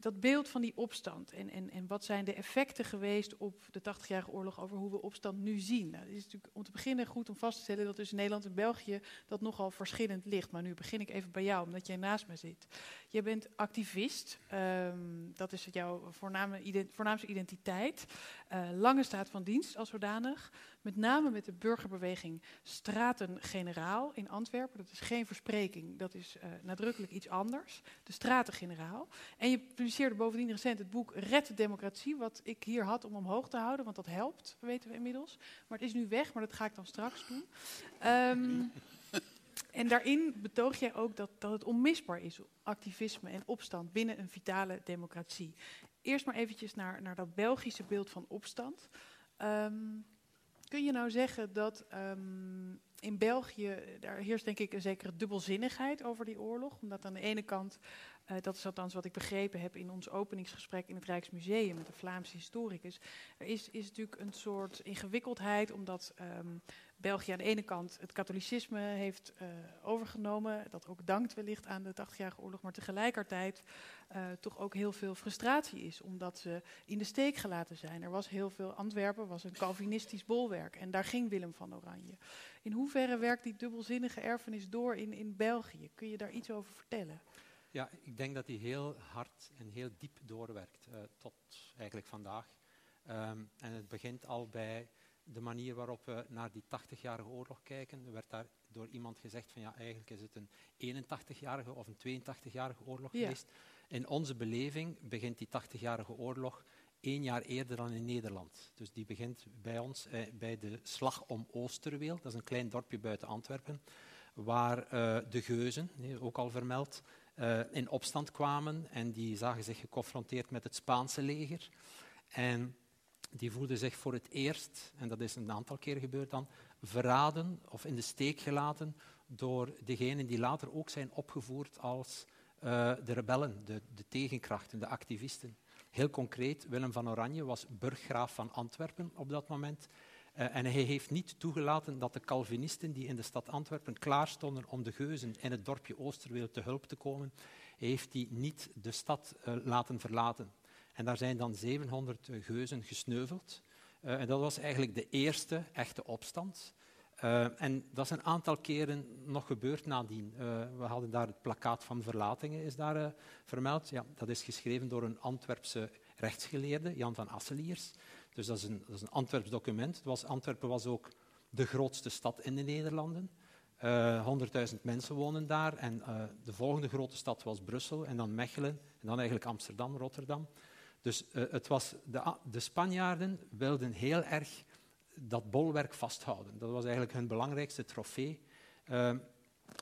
dat beeld van die opstand en, en, en wat zijn de effecten geweest op de 80-jarige oorlog over hoe we opstand nu zien. Nou, het is natuurlijk om te beginnen goed om vast te stellen dat tussen Nederland en België dat nogal verschillend ligt. Maar nu begin ik even bij jou, omdat jij naast me zit. Je bent activist, ehm, dat is jouw voorname voornaamste identiteit. Eh, lange staat van dienst als zodanig. Met name met de burgerbeweging Straten-Generaal in Antwerpen. Dat is geen verspreking, dat is eh, nadrukkelijk iets anders. De Straten-Generaal. En je publiceerde bovendien recent het boek Red de Democratie, wat ik hier had om omhoog te houden, want dat helpt, weten we inmiddels. Maar het is nu weg, maar dat ga ik dan straks doen. Ehm, en daarin betoog jij ook dat, dat het onmisbaar is, activisme en opstand binnen een vitale democratie. Eerst maar eventjes naar, naar dat Belgische beeld van opstand. Ehm, kun je nou zeggen dat ehm, in België, daar heerst denk ik een zekere dubbelzinnigheid over die oorlog. Omdat aan de ene kant, eh, dat is althans wat ik begrepen heb in ons openingsgesprek in het Rijksmuseum met de Vlaamse historicus. Er is, is natuurlijk een soort ingewikkeldheid, omdat ehm, België aan de ene kant het katholicisme heeft eh, overgenomen. Dat ook dankt wellicht aan de 80-jarige oorlog, maar tegelijkertijd eh, toch ook heel veel frustratie is, omdat ze in de steek gelaten zijn. Er was heel veel, Antwerpen was een Calvinistisch bolwerk en daar ging Willem van Oranje. In hoeverre werkt die dubbelzinnige erfenis door in, in België? Kun je daar iets over vertellen? Ja, ik denk dat die heel hard en heel diep doorwerkt eh, tot eigenlijk vandaag. Ehm, en het begint al bij de manier waarop we naar die 80-jarige oorlog kijken. Er werd daar door iemand gezegd van ja, eigenlijk is het een 81-jarige of een 82-jarige oorlog Ja. geweest. In onze beleving begint die 80-jarige oorlog één jaar eerder dan in Nederland. Dus die begint bij ons eh, bij de Slag om Oosterweel. Dat is een klein dorpje buiten Antwerpen, waar eh, de geuzen, ook al vermeld, eh, in opstand kwamen en die zagen zich geconfronteerd met het Spaanse leger. En die voelde zich voor het eerst, en dat is een aantal keer gebeurd dan, verraden of in de steek gelaten door degenen die later ook zijn opgevoerd als uh, de rebellen, de, de, tegenkrachten, de activisten. Heel concreet, Willem van Oranje was burggraaf van Antwerpen op dat moment. Uh, en hij heeft niet toegelaten dat de Calvinisten die in de stad Antwerpen klaar stonden om de geuzen in het dorpje Oosterweel te hulp te komen, heeft die niet de stad uh, laten verlaten. En daar zijn dan 700 geuzen gesneuveld. en dat was eigenlijk de eerste echte opstand. Uh, en dat is een aantal keren nog gebeurd nadien. We hadden daar het plakkaat van verlatingen is daar vermeld. Ja, dat is geschreven door een Antwerpse rechtsgeleerde, Jan van Asseliers. Dus dat is een, dat is een Antwerps document. Was, Antwerpen was ook de grootste stad in de Nederlanden. 100.000 mensen wonen daar. En de volgende grote stad was Brussel, en dan Mechelen, en dan eigenlijk Amsterdam, Rotterdam. Dus het was de, de Spanjaarden wilden heel erg dat bolwerk vasthouden. Dat was eigenlijk hun belangrijkste trofee. Uh,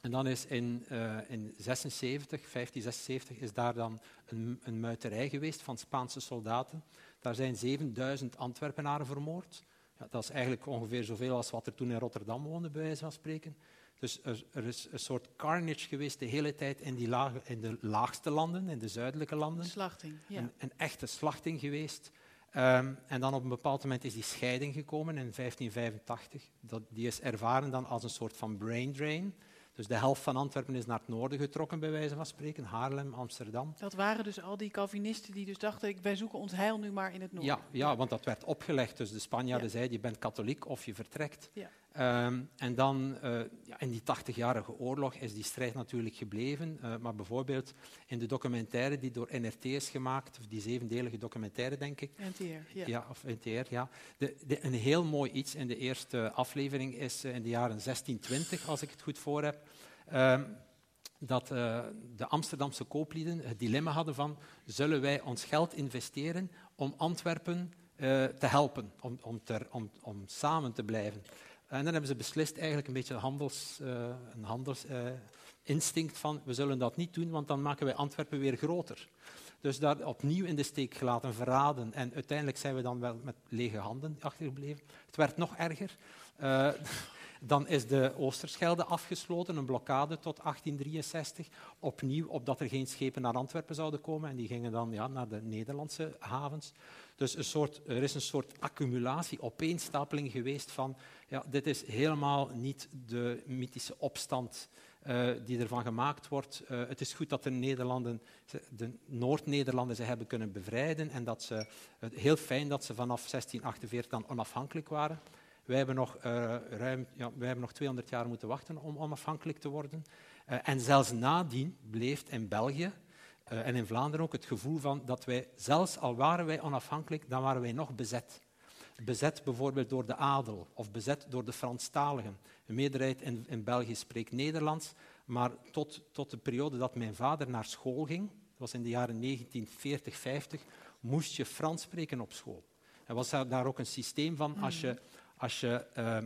en dan is in, uh, in 76, 1576 is daar dan een, een, muiterij geweest van Spaanse soldaten. Daar zijn 7000 Antwerpenaren vermoord. Ja, dat is eigenlijk ongeveer zoveel als wat er toen in Rotterdam woonde, bij wijze van spreken. Dus er, er, is een soort carnage geweest de hele tijd in, die lage, in de laagste landen, in de zuidelijke landen. Slachting, ja. Een, een echte slachting geweest. Um, en dan op een bepaald moment is die scheiding gekomen in 1585. Dat, die is ervaren dan als een soort van brain drain. Dus de helft van Antwerpen is naar het noorden getrokken, bij wijze van spreken. Haarlem, Amsterdam. Dat waren dus al die Calvinisten die dus dachten, wij zoeken ons heil nu maar in het noorden. Ja, ja want dat werd opgelegd. Dus de Spanjaarden ja. zeiden, je bent katholiek of je vertrekt. Ja. Um, en dan, uh, ja, in die 80-jarige oorlog is die strijd natuurlijk gebleven. Uh, maar bijvoorbeeld in de documentaire die door NRT is gemaakt, of die zevendelige documentaire, denk ik. NTR, ja. ja of NTR, ja. De, de, een heel mooi iets in de eerste aflevering is uh, in de jaren 1620, als ik het goed voor heb. Um, dat uh, de Amsterdamse kooplieden het dilemma hadden van zullen wij ons geld investeren om Antwerpen te helpen, om, om, ter, om, om samen te blijven. En dan hebben ze beslist eigenlijk een beetje handels, uh, een handelsinstinct uh, van we zullen dat niet doen, want dan maken wij Antwerpen weer groter. Dus daar opnieuw in de steek gelaten, verraden. En uiteindelijk zijn we dan wel met lege handen achtergebleven. Het werd nog erger. Uh, dan is de Oosterschelde afgesloten, een blokkade tot 1863. Opnieuw, opdat er geen schepen naar Antwerpen zouden komen. En die gingen dan ja, naar de Nederlandse havens. Dus een soort, er is een soort accumulatie, opeenstapeling geweest van... Ja, dit is helemaal niet de mythische opstand uh, die ervan gemaakt wordt. Uh, het is goed dat de Nederlanden, de Noord-Nederlanden ze hebben kunnen bevrijden en dat ze, heel fijn dat ze vanaf 1648 dan onafhankelijk waren. Wij hebben nog, uh, ruim, ja, wij hebben nog 200 jaar moeten wachten om onafhankelijk te worden. Uh, en zelfs nadien bleef in België uh, en in Vlaanderen ook het gevoel van dat wij, zelfs al waren wij onafhankelijk, dan waren wij nog bezet. Bezet bijvoorbeeld door de adel of bezet door de Franstaligen. De meerderheid in, in België spreekt Nederlands, maar tot, tot de periode dat mijn vader naar school ging, dat was in de jaren 1940-50, moest je Frans spreken op school. Er was daar ook een systeem van, als je als je uh,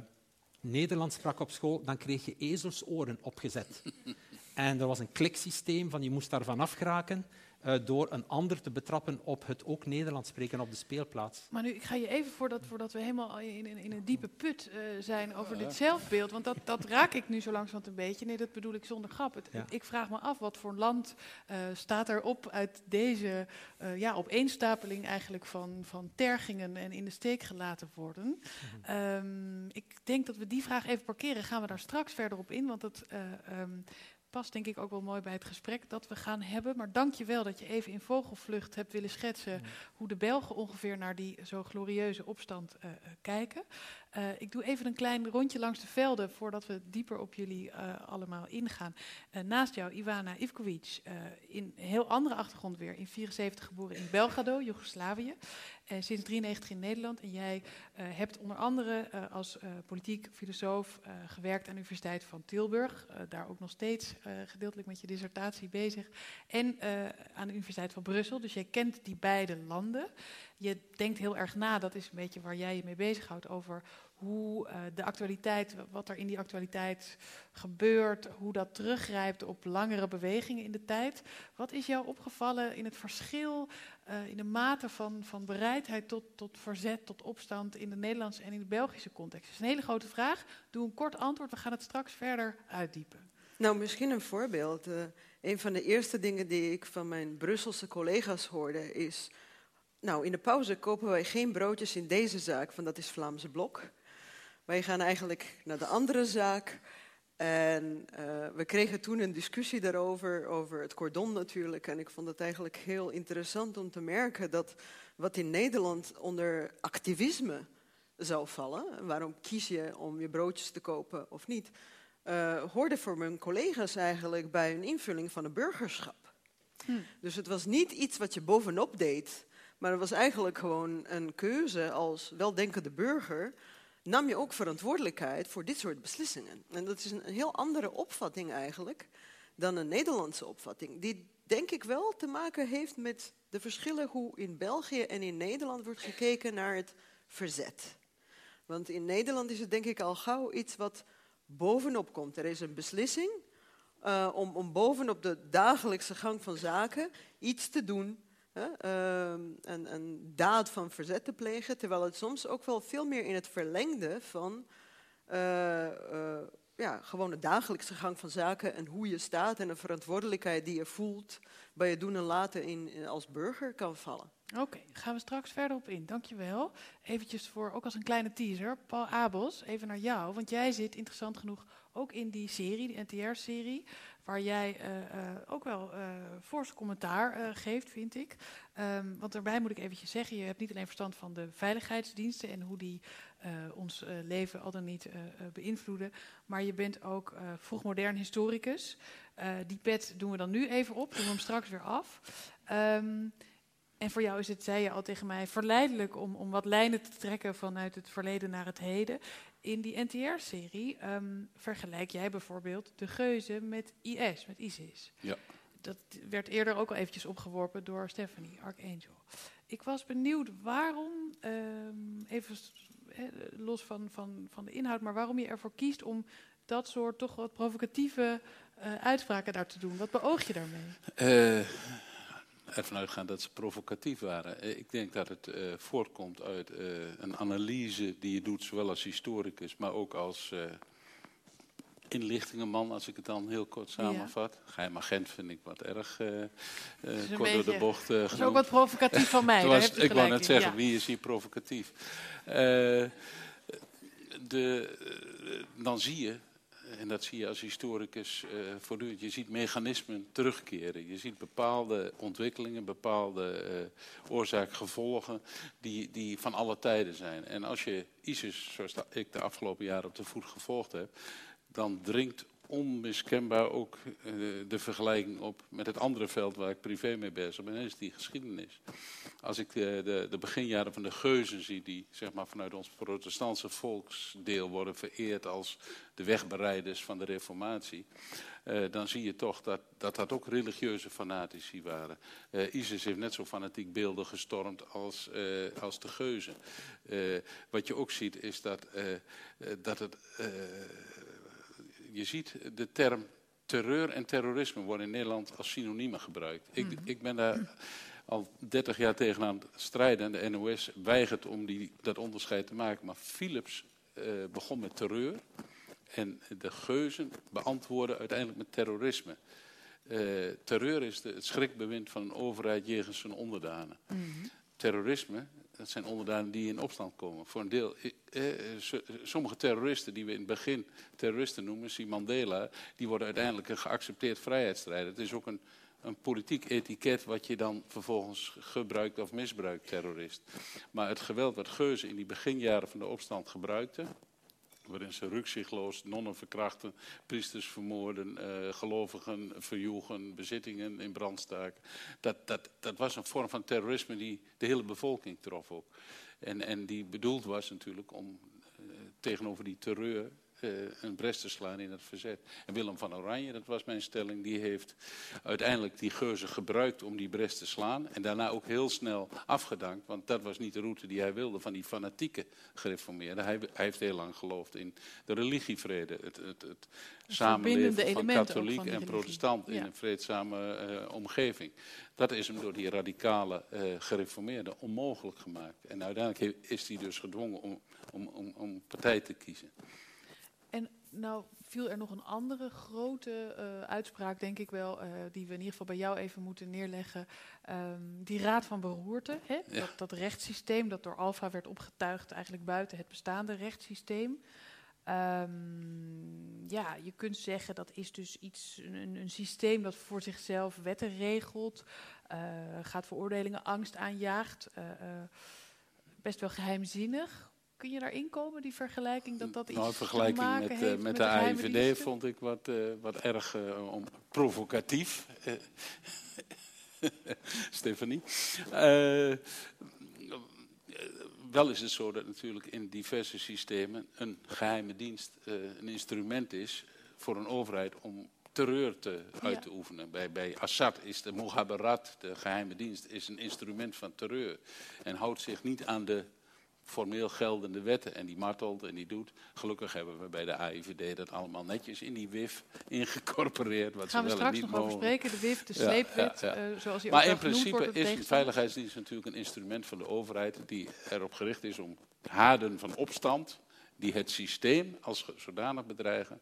Nederlands sprak op school, dan kreeg je ezelsoren opgezet. en er was een kliksysteem van je moest daarvan afgeraken uh, door een ander te betrappen op het ook Nederlands spreken op de speelplaats. Maar nu, ik ga je even, voordat, voordat we helemaal in, in, in een diepe put uh, zijn over dit zelfbeeld, want dat, dat raak ik nu zo langzamerhand een beetje. Nee, dat bedoel ik zonder grap. Het, ja. Ik vraag me af, wat voor land uh, staat erop uit deze ja, opeenstapeling eigenlijk van, van tergingen en in de steek gelaten worden? Mm-hmm. Um, ik denk dat we die vraag even parkeren. Gaan we daar straks verder op in, want dat... Um, past denk ik ook wel mooi bij het gesprek dat we gaan hebben. Maar dank je wel dat je even in vogelvlucht hebt willen schetsen hoe de Belgen ongeveer naar die zo glorieuze opstand uh, kijken. Uh, ik doe even een klein rondje langs de velden voordat we dieper op jullie uh, allemaal ingaan. naast jou Ivana Ivkovic, in heel andere achtergrond weer, in 74 geboren in Belgrado, Joegoslavië. Sinds 93 in Nederland. En jij hebt onder andere als politiek filosoof gewerkt aan de Universiteit van Tilburg. daar ook nog steeds gedeeltelijk met je dissertatie bezig. En aan de Universiteit van Brussel. Dus jij kent die beide landen. Je denkt heel erg na, dat is een beetje waar jij je mee bezighoudt, over hoe uh, de actualiteit, wat er in die actualiteit gebeurt, hoe dat teruggrijpt op langere bewegingen in de tijd. Wat is jou opgevallen in het verschil, uh, in de mate van, van bereidheid tot, tot verzet, tot opstand in de Nederlandse en in de Belgische context? Dat is een hele grote vraag. Doe een kort antwoord, we gaan het straks verder uitdiepen. Nou, misschien een voorbeeld. Uh, een van de eerste dingen die ik van mijn Brusselse collega's hoorde is... Nou, in de pauze kopen wij geen broodjes in deze zaak, want dat is Vlaamse Blok. Wij gaan eigenlijk naar de andere zaak. En uh, we kregen toen een discussie daarover, over het cordon natuurlijk. En ik vond het eigenlijk heel interessant om te merken dat wat in Nederland onder activisme zou vallen, waarom kies je om je broodjes te kopen of niet, uh, hoorde voor mijn collega's eigenlijk bij een invulling van een burgerschap. Hm. Dus het was niet iets wat je bovenop deed, maar het was eigenlijk gewoon een keuze als weldenkende burger. Nam je ook verantwoordelijkheid voor dit soort beslissingen. En dat is een heel andere opvatting eigenlijk dan een Nederlandse opvatting. Die denk ik wel te maken heeft met de verschillen hoe in België en in Nederland wordt gekeken naar het verzet. Want in Nederland is het denk ik al gauw iets wat bovenop komt. Er is een beslissing uh, om, om bovenop de dagelijkse gang van zaken iets te doen, uh, een, daad van verzet te plegen, terwijl het soms ook wel veel meer in het verlengde van uh, ja, gewoon de dagelijkse gang van zaken en hoe je staat en de verantwoordelijkheid die je voelt bij je doen en laten in, als burger kan vallen. Oké, okay, gaan we straks verder op in. Dankjewel. Eventjes voor, ook als een kleine teaser, Paul Abels, even naar jou. Want jij zit interessant genoeg ook in die serie, die NTR-serie, waar jij uh, uh, ook wel uh, forse commentaar geeft, vind ik. Um, want daarbij moet ik eventjes zeggen, je hebt niet alleen verstand van de veiligheidsdiensten en hoe die ons leven al dan niet beïnvloeden, maar je bent ook vroegmodern historicus. die pet doen we dan nu even op, doen we hem straks weer af. Um, en voor jou is het, zei je al tegen mij, verleidelijk om, om wat lijnen te trekken vanuit het verleden naar het heden. In die NTR-serie um, vergelijk jij bijvoorbeeld de geuzen met IS, met ISIS. Ja. Dat werd eerder ook al eventjes opgeworpen door Stephanie, Archangel. Ik was benieuwd waarom, um, even he, los van, van, van de inhoud, maar waarom je ervoor kiest om dat soort toch wat provocatieve uh, uitspraken daar te doen. Wat beoog je daarmee? Uh, ervan uitgaan dat ze provocatief waren. Ik denk dat het uh, voortkomt uit uh, een analyse die je doet, zowel als historicus, maar ook als uh, inlichtingenman, als ik het dan heel kort samenvat. Ja. Geheim agent vind ik wat erg kort beetje, door de bocht Dat is ook wat provocatief van mij. was, ik wou net zeggen, ja. wie is hier provocatief? de, dan zie je en dat zie je als historicus uh, voortdurend, je ziet mechanismen terugkeren. Je ziet bepaalde ontwikkelingen, bepaalde uh, oorzaak-gevolgen die, die van alle tijden zijn. En als je ISIS, zoals ik de afgelopen jaren op de voet gevolgd heb, dan dringt onmiskenbaar ook uh, de vergelijking op met het andere veld waar ik privé mee bezig ben, en dat is die geschiedenis. Als ik de, de, de, beginjaren van de geuzen zie, die zeg maar, vanuit ons protestantse volksdeel worden vereerd als de wegbereiders van de reformatie, uh, dan zie je toch dat, dat ook religieuze fanatici waren. ISIS heeft net zo fanatiek beelden gestormd als, als de geuzen. wat je ook ziet is dat, dat het je ziet de term terreur en terrorisme worden in Nederland als synoniemen gebruikt. Ik, mm -hmm. ik ben daar al 30 jaar tegenaan strijden en de NOS weigert om die, dat onderscheid te maken. Maar Philips uh, begon met terreur en de geuzen beantwoorden uiteindelijk met terrorisme. Uh, terreur is de, het schrikbewind van een overheid jegens zijn onderdanen. Mm -hmm. Terrorisme dat zijn onderdanen die in opstand komen. Voor een deel, eh, sommige terroristen die we in het begin terroristen noemen, zie Mandela, die worden uiteindelijk een geaccepteerd vrijheidsstrijder. Het is ook een, een politiek etiket wat je dan vervolgens gebruikt of misbruikt, terrorist. Maar het geweld wat Geuze in die beginjaren van de opstand gebruikte, waarin ze rukzichtloos nonnen verkrachten, priesters vermoorden, uh, gelovigen verjoegen, bezittingen in brand staken. Dat, dat, dat was een vorm van terrorisme die de hele bevolking trof ook. En, en die bedoeld was natuurlijk om uh, tegenover die terreur eh, een bres te slaan in het verzet. En Willem van Oranje, dat was mijn stelling, die heeft uiteindelijk die geuzen gebruikt om die bres te slaan. En daarna ook heel snel afgedankt, want dat was niet de route die hij wilde van die fanatieke gereformeerden. Hij, hij heeft heel lang geloofd in de religievrede, het, het, het samenleven van katholiek van en protestant in een vreedzame eh, omgeving. Dat is hem door die radicale eh gereformeerden onmogelijk gemaakt. En uiteindelijk is hij dus gedwongen om, om, om, om partij te kiezen. En nou viel er nog een andere grote eh, uitspraak, denk ik wel, eh, die we in ieder geval bij jou even moeten neerleggen. Ehm, die Raad van Beroerte, hè? Ja. Dat, dat rechtssysteem dat door Alfa werd opgetuigd, eigenlijk buiten het bestaande rechtssysteem. Ehm, ja, je kunt zeggen dat is dus iets, een, een systeem dat voor zichzelf wetten regelt, eh, gaat veroordelingen angst aanjaagt, best wel geheimzinnig. Kun je daarin komen, die vergelijking, dat dat iets Nou, te vergelijking maken met, heeft eh, met, de de AIVD vond ik wat, eh, wat erg eh, om, provocatief. Stefanie. Wel is het zo dat natuurlijk in diverse systemen een geheime dienst een instrument is voor een overheid om terreur te, uit Ja. te oefenen. Bij, bij Assad is de Mohabbarat, de geheime dienst, is een instrument van terreur. En houdt zich niet aan de formeel geldende wetten. En die martelt en die doet. Gelukkig hebben we bij de AIVD dat allemaal netjes in die WIF ingecorporeerd. Wat Gaan we straks niet nog over mogen. spreken, de WIF, de Ja, sleepwet, ja, ja. zoals die ook Maar in principe de is tegenstanders. veiligheidsdienst natuurlijk een instrument van de overheid die erop gericht is om haarden van opstand, die het systeem als zodanig bedreigen,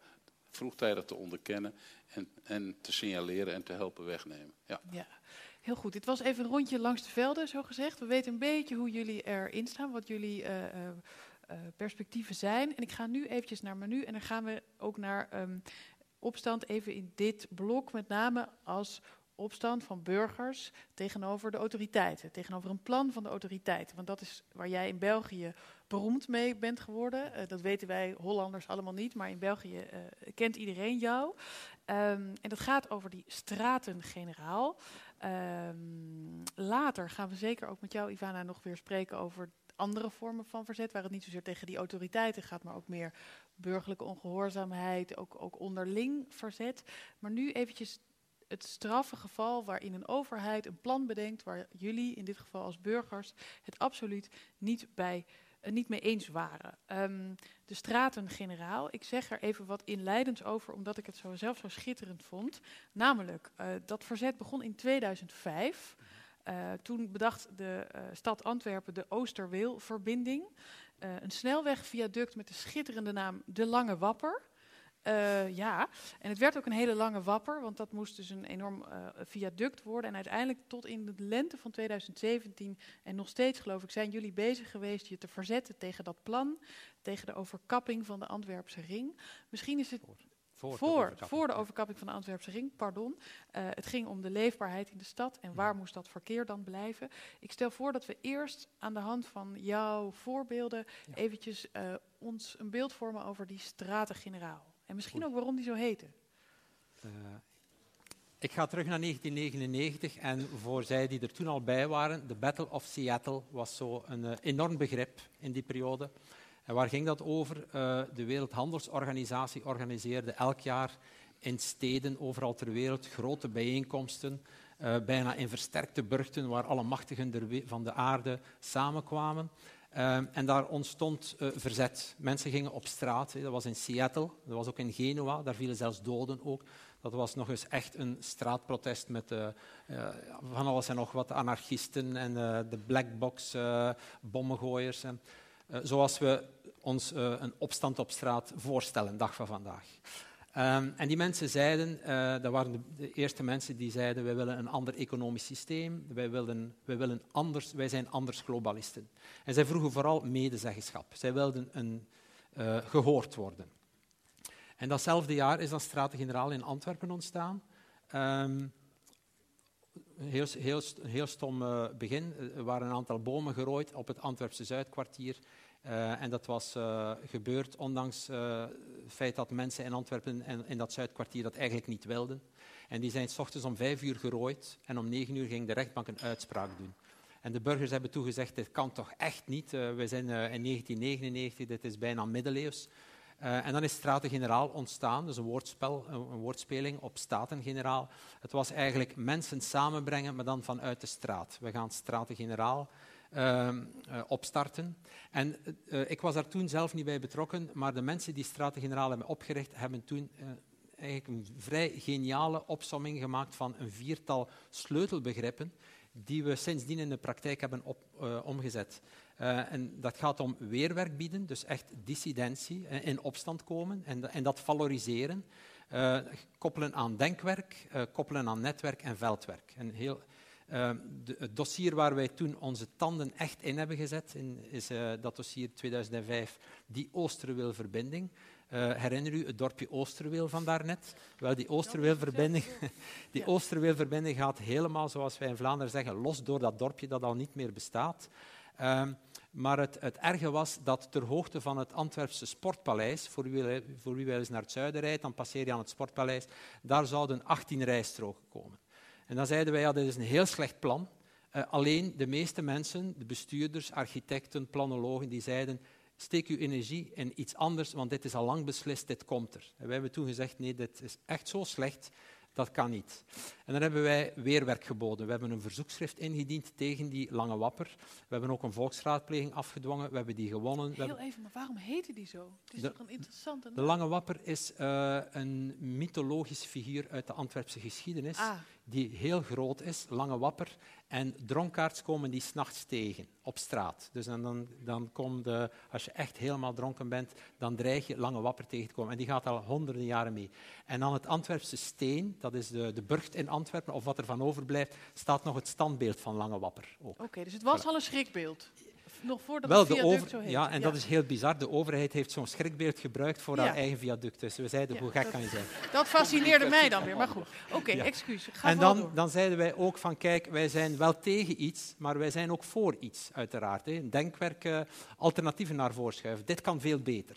vroegtijdig te onderkennen en, en te signaleren en te helpen wegnemen. Ja. Heel goed. Dit was even een rondje langs de velden, zo gezegd. We weten een beetje hoe jullie erin staan, wat jullie eh, eh, eh, perspectieven zijn. En ik ga nu eventjes naar menu en dan gaan we ook naar ehm, opstand even in dit blok, met name als opstand van burgers tegenover de autoriteiten, tegenover een plan van de autoriteiten. Want dat is waar jij in België beroemd mee bent geworden. Dat weten wij Hollanders allemaal niet, maar in België kent iedereen jou. Ehm, en dat gaat over die straten-generaal. Ehm, later gaan we zeker ook met jou, Ivana, nog weer spreken over andere vormen van verzet, waar het niet zozeer tegen die autoriteiten gaat, maar ook meer burgerlijke ongehoorzaamheid, ook, ook onderling verzet. Maar nu eventjes het straffe geval waarin een overheid een plan bedenkt waar jullie, in dit geval als burgers, het absoluut niet, bij, niet mee eens waren. Ehm, de Straten-generaal, ik zeg er even wat inleidends over, omdat ik het zo zelf zo schitterend vond. Namelijk, eh, dat verzet begon in 2005. Eh, toen bedacht de eh, stad Antwerpen de Oosterweel-verbinding. Eh, een snelwegviaduct met de schitterende naam De Lange Wapper. Eh, ja, en het werd ook een hele lange wapper, want dat moest dus een enorm eh, viaduct worden. En uiteindelijk tot in de lente van 2017 en nog steeds geloof ik, zijn jullie bezig geweest je te verzetten tegen dat plan, tegen de overkapping van de Antwerpse ring. Misschien is het Voor de voor, de overkapping van de Antwerpse ring, pardon. Eh, het ging om de leefbaarheid in de stad en waar moest dat verkeer dan blijven. Ik stel voor dat we eerst aan de hand van jouw voorbeelden eventjes eh, ons een beeld vormen over die straten-generaal. En misschien ook waarom die zo heette. Eh, ik ga terug naar 1999 en voor zij die er toen al bij waren, de Battle of Seattle was zo een eh, enorm begrip in die periode. En waar ging dat over? Eh, de Wereldhandelsorganisatie organiseerde elk jaar in steden overal ter wereld grote bijeenkomsten, bijna in versterkte burchten waar alle machtigen van de aarde samenkwamen. Ehm, en daar ontstond eh, verzet. Mensen gingen op straat. Dat was in Seattle, dat was ook in Genua. Daar vielen zelfs doden ook. Dat was nog eens echt een straatprotest met eh, eh, van alles en nog wat anarchisten en de black box bommengooiers. En, zoals we ons een opstand op straat voorstellen, dag van vandaag. Ehm, en die mensen zeiden, eh, dat waren de, eerste mensen die zeiden, wij willen een ander economisch systeem, wij, willen, wij, willen anders, wij zijn anders globalisten. En zij vroegen vooral medezeggenschap. Zij wilden een, eh, gehoord worden. En datzelfde jaar is dan Straten-Generaal in Antwerpen ontstaan. Ehm, een heel, heel, een heel stom eh, begin. Er waren een aantal bomen gerooid op het Antwerpse Zuidkwartier. Eh, en dat was eh, gebeurd ondanks eh, het feit dat mensen in Antwerpen en in dat Zuidkwartier dat eigenlijk niet wilden. En die zijn s ochtends om vijf uur gerooid en om negen uur ging de rechtbank een uitspraak doen. En de burgers hebben toegezegd, dit kan toch echt niet. We zijn in 1999, dit is bijna middeleeuws. En dan is Staten-Generaal ontstaan, dus een woordspel, een, een woordspeling op Staten-Generaal. Het was eigenlijk mensen samenbrengen, maar dan vanuit de straat. We gaan Staten-Generaal ehm, eh, opstarten. En eh, ik was daar toen zelf niet bij betrokken, maar de mensen die Staten-Generaal hebben opgericht, hebben toen eh, eigenlijk een vrij geniale opsomming gemaakt van een viertal sleutelbegrippen die we sindsdien in de praktijk hebben op, omgezet. En dat gaat om weerwerk bieden, dus echt dissidentie, in opstand komen en, en dat valoriseren. Koppelen aan denkwerk, koppelen aan netwerk en veldwerk. Een heel, eh, de, het dossier waar wij toen onze tanden echt in hebben gezet, in, is eh, dat dossier 2005, die Oosterweel-verbinding. Eh, herinner u het dorpje Oosterweel van daarnet? Wel, die Oosterweel-verbinding die gaat helemaal, zoals wij in Vlaanderen zeggen, los door dat dorpje dat al niet meer bestaat. Ehm, maar het, het erge was dat ter hoogte van het Antwerpse Sportpaleis, voor wie, voor wie wel eens naar het zuiden rijdt, dan passeer je aan het Sportpaleis, daar zouden 18 rijstroken komen. En dan zeiden wij, ja, dit is een heel slecht plan. Eh, alleen de meeste mensen, de bestuurders, architecten, planologen, die zeiden, steek uw energie in iets anders, want dit is al lang beslist, dit komt er. En wij hebben toen gezegd, nee, dit is echt zo slecht, dat kan niet. En dan hebben wij weerwerk geboden. We hebben een verzoekschrift ingediend tegen die lange wapper. We hebben ook een volksraadpleging afgedwongen, we hebben die gewonnen. Heel hebben- even, maar waarom heette die zo? Het is De- toch een interessante De naam? Lange Wapper is eh, een mythologische figuur uit de Antwerpse geschiedenis, Ah. die heel groot is, Lange Wapper. En dronkaards komen die s'nachts tegen, op straat. Dus dan, dan, dan komt de, als je echt helemaal dronken bent, dan dreig je Lange Wapper tegen te komen. En die gaat al honderden jaren mee. En aan het Antwerpse steen, dat is de, de burcht in Antwerpen, of wat er van overblijft, staat nog het standbeeld van Lange Wapper. Oké, dus het was Voilà. al een schrikbeeld. Nog voordat Wel, het viaduct zo heet. ja, en dat is heel bizar. De overheid heeft zo'n schrikbeeld gebruikt voor Ja. haar eigen viaduct. Dus we zeiden, hoe gek kan je zijn? Dat fascineerde mij dan weer, maar goed. Oké, excuus. Ga En dan, door. dan zeiden wij ook van, kijk, wij zijn wel tegen iets, maar wij zijn ook voor iets, uiteraard. Hè. Denkwerk, alternatieven naar voorschuiven. Dit kan veel beter.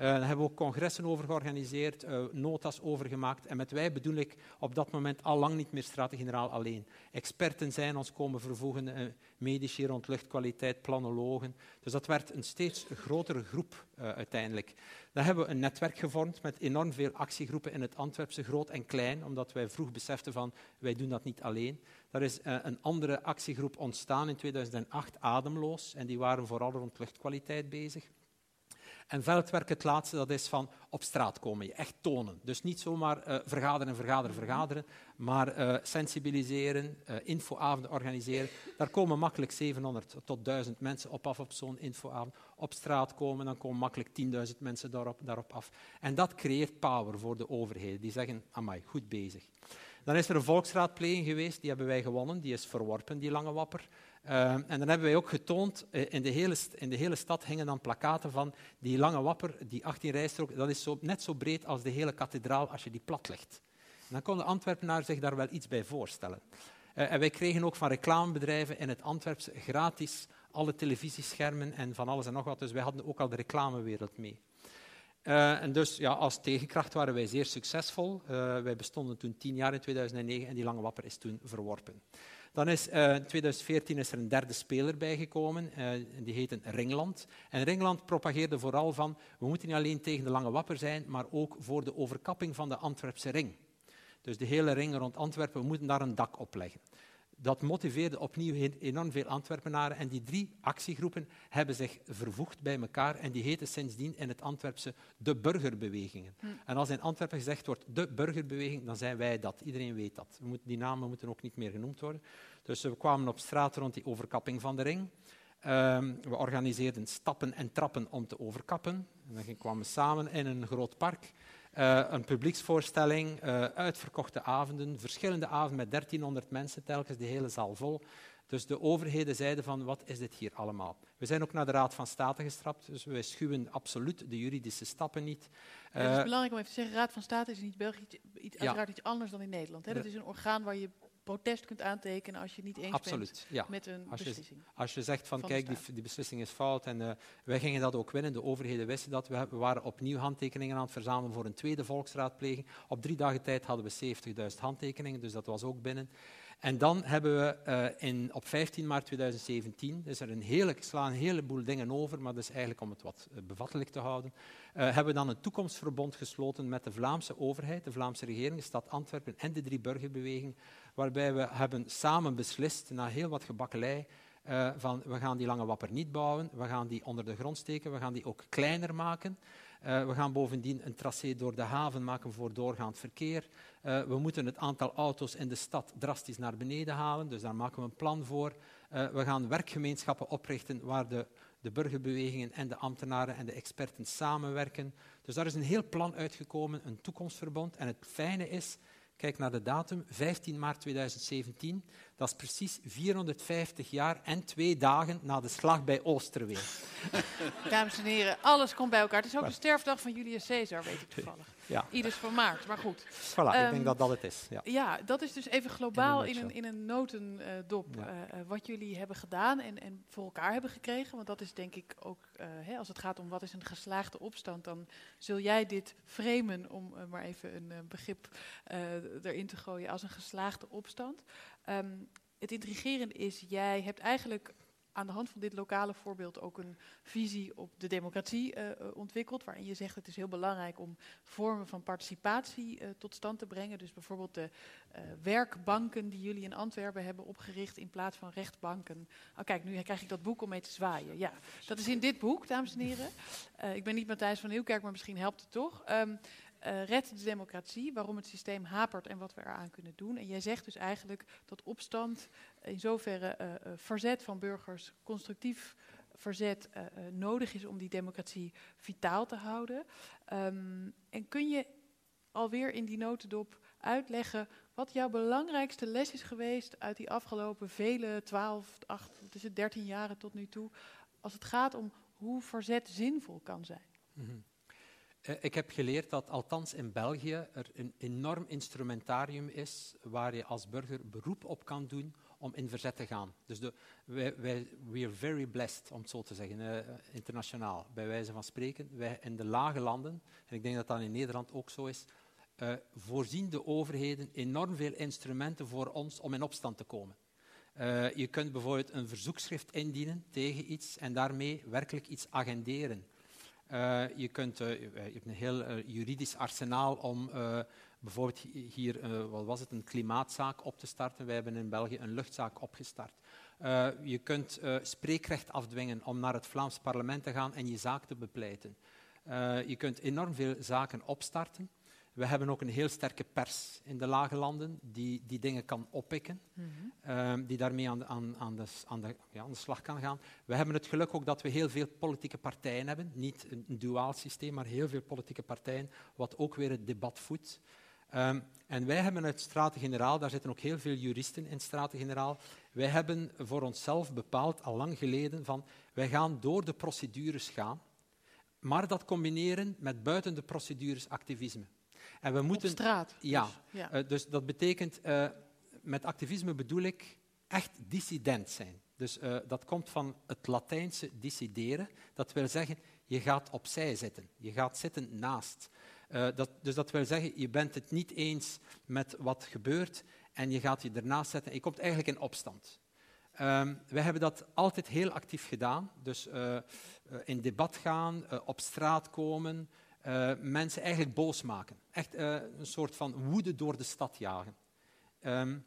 Eh, daar hebben we ook congressen over georganiseerd, eh, notas over gemaakt. En met wij bedoel ik op dat moment al lang niet meer Staten-Generaal alleen. Experten zijn ons komen vervoegen, eh, medici rond luchtkwaliteit, planologen. Dus dat werd een steeds grotere groep uiteindelijk. Dan hebben we een netwerk gevormd met enorm veel actiegroepen in het Antwerpse, groot en klein, omdat wij vroeg beseften van wij doen dat niet alleen. Daar is een andere actiegroep ontstaan in 2008, Ademloos, en die waren vooral rond luchtkwaliteit bezig. En veldwerk, het laatste, dat is van op straat komen, je echt tonen. Dus niet zomaar eh, vergaderen, vergaderen, vergaderen, maar eh, sensibiliseren, eh, infoavonden organiseren. Daar komen makkelijk 700 tot 1000 mensen op af op zo'n infoavond. Op straat komen, dan komen makkelijk 10.000 mensen daarop, daarop af. En dat creëert power voor de overheden. Die zeggen, amai, goed bezig. Dan is er een volksraadpleging geweest, die hebben wij gewonnen. Die is verworpen, die lange wapper. Uh, en dan hebben wij ook getoond, uh, in, de hele in de hele stad hingen dan plakaten van die lange wapper, die 18 rijstrook, dat is zo, net zo breed als de hele kathedraal als je die plat legt. Dan kon de Antwerpenaar zich daar wel iets bij voorstellen. Uh, en wij kregen ook van reclamebedrijven in het Antwerpse gratis alle televisieschermen en van alles en nog wat. Dus wij hadden ook al de reclamewereld mee. Uh, en dus ja, als tegenkracht waren wij zeer succesvol. Wij bestonden toen tien jaar in 2009 en die lange wapper is toen verworpen. Dan is uh, in 2014 is er een derde speler bijgekomen, die heette Ringland. En Ringland propageerde vooral van, we moeten niet alleen tegen de lange wapper zijn, maar ook voor de overkapping van de Antwerpse ring. Dus de hele ring rond Antwerpen, we moeten daar een dak op leggen dat motiveerde opnieuw enorm veel Antwerpenaren. En die drie actiegroepen hebben zich vervoegd bij elkaar en die heten sindsdien in het Antwerpse de burgerbewegingen. Hm. En als in Antwerpen gezegd wordt de burgerbeweging, dan zijn wij dat. Iedereen weet dat. We moeten, die namen moeten ook niet meer genoemd worden. Dus we kwamen op straat rond die overkapping van de ring. Um, we organiseerden stappen en trappen om te overkappen. En dan kwamen we samen in een groot park. Uh, een publieksvoorstelling, uh, uitverkochte avonden, verschillende avonden met 1300 mensen telkens, de hele zaal vol. Dus de overheden zeiden van, wat is dit hier allemaal? We zijn ook naar de Raad van State gestrapt, dus wij schuwen absoluut de juridische stappen niet. Uh, het is belangrijk om even te zeggen, Raad van State is in België iets, uiteraard ja. iets anders dan in Nederland. Hè? Dat is een orgaan waar je protest kunt aantekenen als je niet eens Absoluut, bent ja. met een als je, beslissing. Als je zegt van, van kijk, die, die, beslissing is fout en uh, wij gingen dat ook winnen, de overheden wisten dat. We, we, waren opnieuw handtekeningen aan het verzamelen voor een tweede volksraadpleging. Op drie dagen tijd hadden we 70.000 handtekeningen, dus dat was ook binnen. En dan hebben we uh, in, op 15 maart 2017, dus er een ik sla een heleboel dingen over, maar dat is eigenlijk om het wat uh, bevattelijk te houden, uh, hebben we dan een toekomstverbond gesloten met de Vlaamse overheid, de Vlaamse regering, de stad Antwerpen en de drie burgerbewegingen, waarbij we hebben samen beslist, na heel wat gebakkelei, van we gaan die lange wapper niet bouwen, we gaan die onder de grond steken, we gaan die ook kleiner maken. Uh, we gaan bovendien een tracé door de haven maken voor doorgaand verkeer. Uh, we moeten het aantal auto's in de stad drastisch naar beneden halen, dus daar maken we een plan voor. We gaan werkgemeenschappen oprichten waar de, de burgerbewegingen en de ambtenaren en de experten samenwerken. Dus daar is een heel plan uitgekomen, een toekomstverbond. En het fijne is, kijk naar de datum, 15 maart 2017. Dat is precies 450 jaar en twee dagen na de slag bij Oosterweel. Dames en heren, alles komt bij elkaar. Het is ook de sterfdag van Julius Caesar, weet ik toevallig. Ja. Ieders van maart, maar goed. Voilà, um, ik denk Ehm, dat dat het is. Ja. Ja, dat is dus even globaal in een in een notendop Ja. eh, eh, wat jullie hebben gedaan en, en voor elkaar hebben gekregen. Want dat is denk ik ook, eh, hè, als het gaat om wat is een geslaagde opstand, dan zul jij dit framen, om maar even een begrip erin te gooien, als een geslaagde opstand. Ehm, het intrigerende is, jij hebt eigenlijk aan de hand van dit lokale voorbeeld ook een visie op de democratie eh, eh, ontwikkeld, waarin je zegt het is heel belangrijk om vormen van participatie eh, tot stand te brengen. Dus bijvoorbeeld de werkbanken die jullie in Antwerpen hebben opgericht in plaats van rechtbanken. Oh kijk, nu krijg ik dat boek om mee te zwaaien. Ja, dat is in dit boek, dames en heren. Ik ben niet Matthijs van Nieuwkerk, maar misschien helpt het toch. Ehm, eh, Red de democratie, waarom het systeem hapert en wat we eraan kunnen doen. En jij zegt dus eigenlijk dat opstand in zoverre eh, eh, verzet van burgers, constructief verzet nodig is om die democratie vitaal te houden. Ehm, en kun je alweer in die notendop uitleggen wat jouw belangrijkste les is geweest uit die afgelopen vele 12, 8, wat is het, 13 jaren tot nu toe, als het gaat om hoe verzet zinvol kan zijn? Mhm. Ik heb geleerd dat althans in België er een enorm instrumentarium is waar je als burger beroep op kan doen om in verzet te gaan. Dus de, wij, wij, we are very blessed, om het zo te zeggen, eh, internationaal, bij wijze van spreken. Wij in de lage landen, en ik denk dat dat in Nederland ook zo is, eh, voorzien de overheden enorm veel instrumenten voor ons om in opstand te komen. Eh, je kunt bijvoorbeeld een verzoekschrift indienen tegen iets en daarmee werkelijk iets agenderen. Eh, je, kunt, eh, je hebt een heel eh, juridisch arsenaal om bijvoorbeeld hi- hier, wat was het, een klimaatzaak op te starten. Wij hebben in België een luchtzaak opgestart. Je kunt spreekrecht afdwingen om naar het Vlaams parlement te gaan en je zaak te bepleiten. Je kunt enorm veel zaken opstarten. We hebben ook een heel sterke pers in de lage landen die die dingen kan oppikken, Mhm. ehm, die daarmee aan de, aan, aan, de, aan, de, ja, aan de slag kan gaan. We hebben het geluk ook dat we heel veel politieke partijen hebben. Niet een, een duaal systeem, maar heel veel politieke partijen, wat ook weer het debat voedt. Ehm, en wij hebben uit Straten-Generaal, daar zitten ook heel veel juristen in Straten-Generaal, wij hebben voor onszelf bepaald, al lang geleden, van wij gaan door de procedures gaan, maar dat combineren met buiten de procedures activisme. En we moeten, straat, Ja, dus, ja. eh, dus dat betekent, eh, met activisme bedoel ik echt dissident zijn. Dus eh, dat komt van het Latijnse dissideren. Dat wil zeggen, je gaat opzij zitten. Je gaat zitten naast. Dat, dus dat wil zeggen, je bent het niet eens met wat gebeurt en je gaat je ernaast zetten. Je komt eigenlijk in opstand. Ehm wij hebben dat altijd heel actief gedaan. Dus in debat gaan, op straat komen, eh, mensen eigenlijk boos maken. Echt eh, een soort van woede door de stad jagen. Ehm,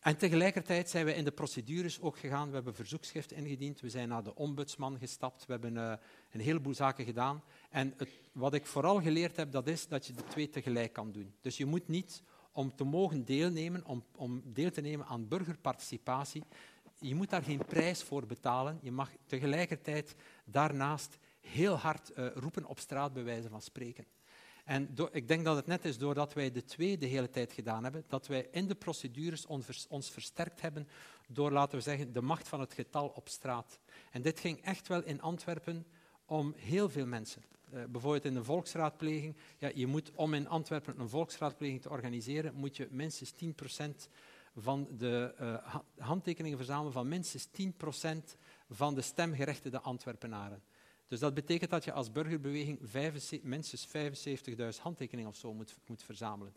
en tegelijkertijd zijn we in de procedures ook gegaan. We hebben verzoekschriften ingediend. We zijn naar de ombudsman gestapt. We hebben eh, een heleboel zaken gedaan. En het, wat ik vooral geleerd heb, dat is dat je de twee tegelijk kan doen. Dus je moet niet, om te mogen deelnemen, om, om deel te nemen aan burgerparticipatie, je moet daar geen prijs voor betalen. Je mag tegelijkertijd daarnaast heel hard eh, roepen op straat, bij wijze van spreken. En ik denk dat het net is doordat wij de twee de hele tijd gedaan hebben, dat wij in de procedures ons, vers- ons versterkt hebben door, laten we zeggen, de macht van het getal op straat. En dit ging echt wel in Antwerpen om heel veel mensen. Eh, bijvoorbeeld in de volksraadpleging. Ja, je moet, om in Antwerpen een volksraadpleging te organiseren, moet je minstens 10% van de eh, ha- handtekeningen verzamelen van minstens 10% van de stemgerechtigde Antwerpenaren. Dus dat betekent dat je als burgerbeweging 75 minstens 75.000 handtekeningen of zo moet, moet verzamelen.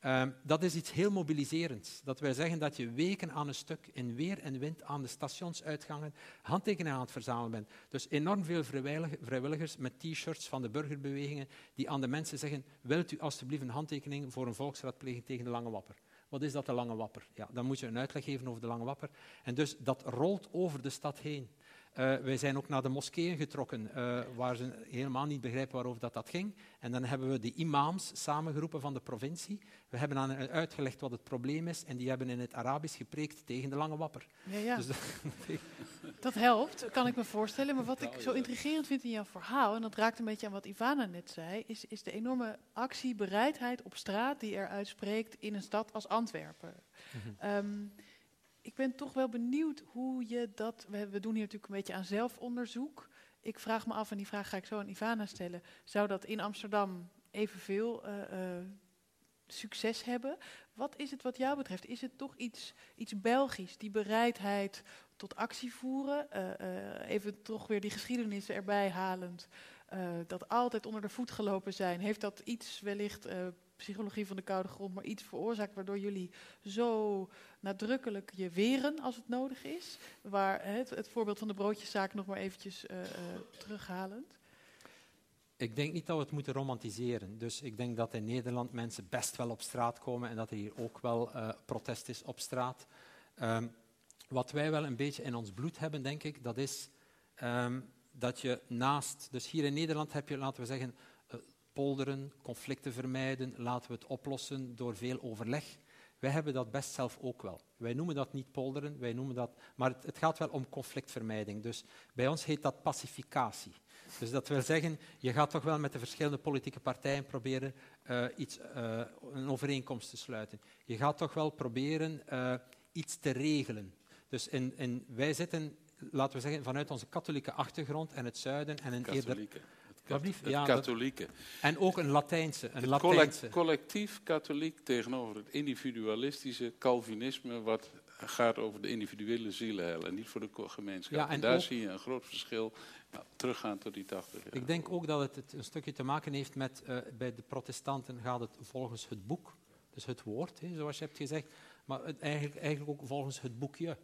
Ehm, dat is iets heel mobiliserends. Dat wil zeggen dat je weken aan een stuk in weer en wind aan de stationsuitgangen handtekeningen aan het verzamelen bent. Dus enorm veel vrijwillig- vrijwilligers met t-shirts van de burgerbewegingen die aan de mensen zeggen, wilt u alstublieft een handtekening voor een volksraadpleging tegen de Lange Wapper? Wat is dat, de Lange Wapper? Ja, dan moet je een uitleg geven over de Lange Wapper. En dus dat rolt over de stad heen. Eh, wij zijn ook naar de moskeeën getrokken, eh, waar ze helemaal niet begrijpen waarover dat, dat ging. En dan hebben we de imams samengeroepen van de provincie. We hebben aan hen uitgelegd wat het probleem is en die hebben in het Arabisch gepreekt tegen de lange wapper. Ja, ja. Dus dat- Dat helpt, kan ik me voorstellen. Maar wat ik zo intrigerend vind in jouw verhaal, en dat raakt een beetje aan wat Ivana net zei, is, is de enorme actiebereidheid op straat die er uitspreekt in een stad als Antwerpen. Ehm, ik ben toch wel benieuwd hoe je dat. We, doen hier natuurlijk een beetje aan zelfonderzoek. Ik vraag me af, en die vraag ga ik zo aan Ivana stellen. Zou dat in Amsterdam evenveel eh, succes hebben? Wat is het wat jou betreft? Is het toch iets, iets Belgisch, die bereidheid tot actie voeren? Eh, even toch weer die geschiedenis erbij halend. dat altijd onder de voet gelopen zijn. Heeft dat iets wellicht, psychologie van de koude grond, maar iets veroorzaakt waardoor jullie zo nadrukkelijk je weren als het nodig is? Waar, het, het voorbeeld van de broodjeszaak nog maar eventjes eh, eh, terughalend. Ik denk niet dat we het moeten romantiseren. Dus ik denk dat in Nederland mensen best wel op straat komen en dat er hier ook wel eh, protest is op straat. Ehm, wat wij wel een beetje in ons bloed hebben, denk ik, dat is ehm, dat je naast... Dus hier in Nederland heb je, laten we zeggen, polderen, conflicten vermijden, laten we het oplossen door veel overleg. Wij hebben dat best zelf ook wel. Wij noemen dat niet polderen, wij noemen dat, maar het, gaat wel om conflictvermijding. Dus bij ons heet dat pacificatie. Dus dat wil zeggen, je gaat toch wel met de verschillende politieke partijen proberen eh, iets, eh, een overeenkomst te sluiten. Je gaat toch wel proberen eh, iets te regelen. Dus in, in, wij zitten, laten we zeggen, vanuit onze katholieke achtergrond en het zuiden en een eerder... Het Ja, dat- katholieke. En ook een Latijnse. Een Het Latijnse. collect- collectief katholiek tegenover het individualistische Calvinisme, wat gaat over de individuele zielenheil en niet voor de gemeenschap. Ja, en en daar ook- zie je een groot verschil. Nou, teruggaan tot die 80 jaar. Ik denk ook dat het, een stukje te maken heeft met, eh, bij de protestanten gaat het volgens het boek, dus het woord, hè, zoals je hebt gezegd, maar het eigenlijk, eigenlijk ook volgens het boekje,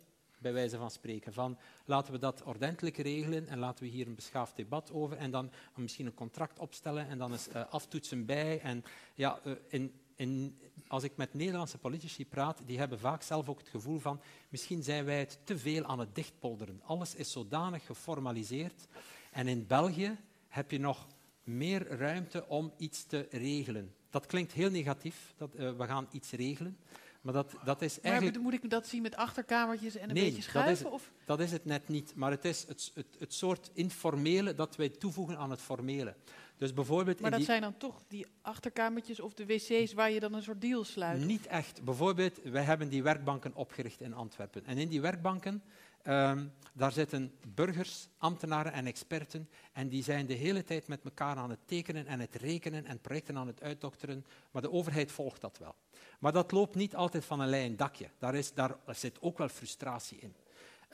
bij wijze van spreken. Van laten we dat ordentelijk regelen en laten we hier een beschaafd debat over en dan misschien een contract opstellen en dan eens eh, aftoetsen bij. En ja, eh, in, in, als ik met Nederlandse politici praat, die hebben vaak zelf ook het gevoel van misschien zijn wij het te veel aan het dichtpolderen. Alles is zodanig geformaliseerd. En in België heb je nog meer ruimte om iets te regelen. Dat klinkt heel negatief, dat, eh, we gaan iets regelen. Maar dat, dat is Maar eigenlijk... moet ik dat zien met achterkamertjes en een nee, beetje schuiven? Dat is, dat is het net niet. Maar het is het, het, het soort informele dat wij toevoegen aan het formele. Dus bijvoorbeeld Maar dat die- zijn dan toch die achterkamertjes of de wc's waar je dan een soort deal sluit? Niet echt. Bijvoorbeeld, wij hebben die werkbanken opgericht in Antwerpen. En in die werkbanken, ehm, daar zitten burgers, ambtenaren en experten. En die zijn de hele tijd met elkaar aan het tekenen en het rekenen en projecten aan het uitdokteren. Maar de overheid volgt dat wel. Maar dat loopt niet altijd van een lijn dakje. Daar, is, daar zit ook wel frustratie in.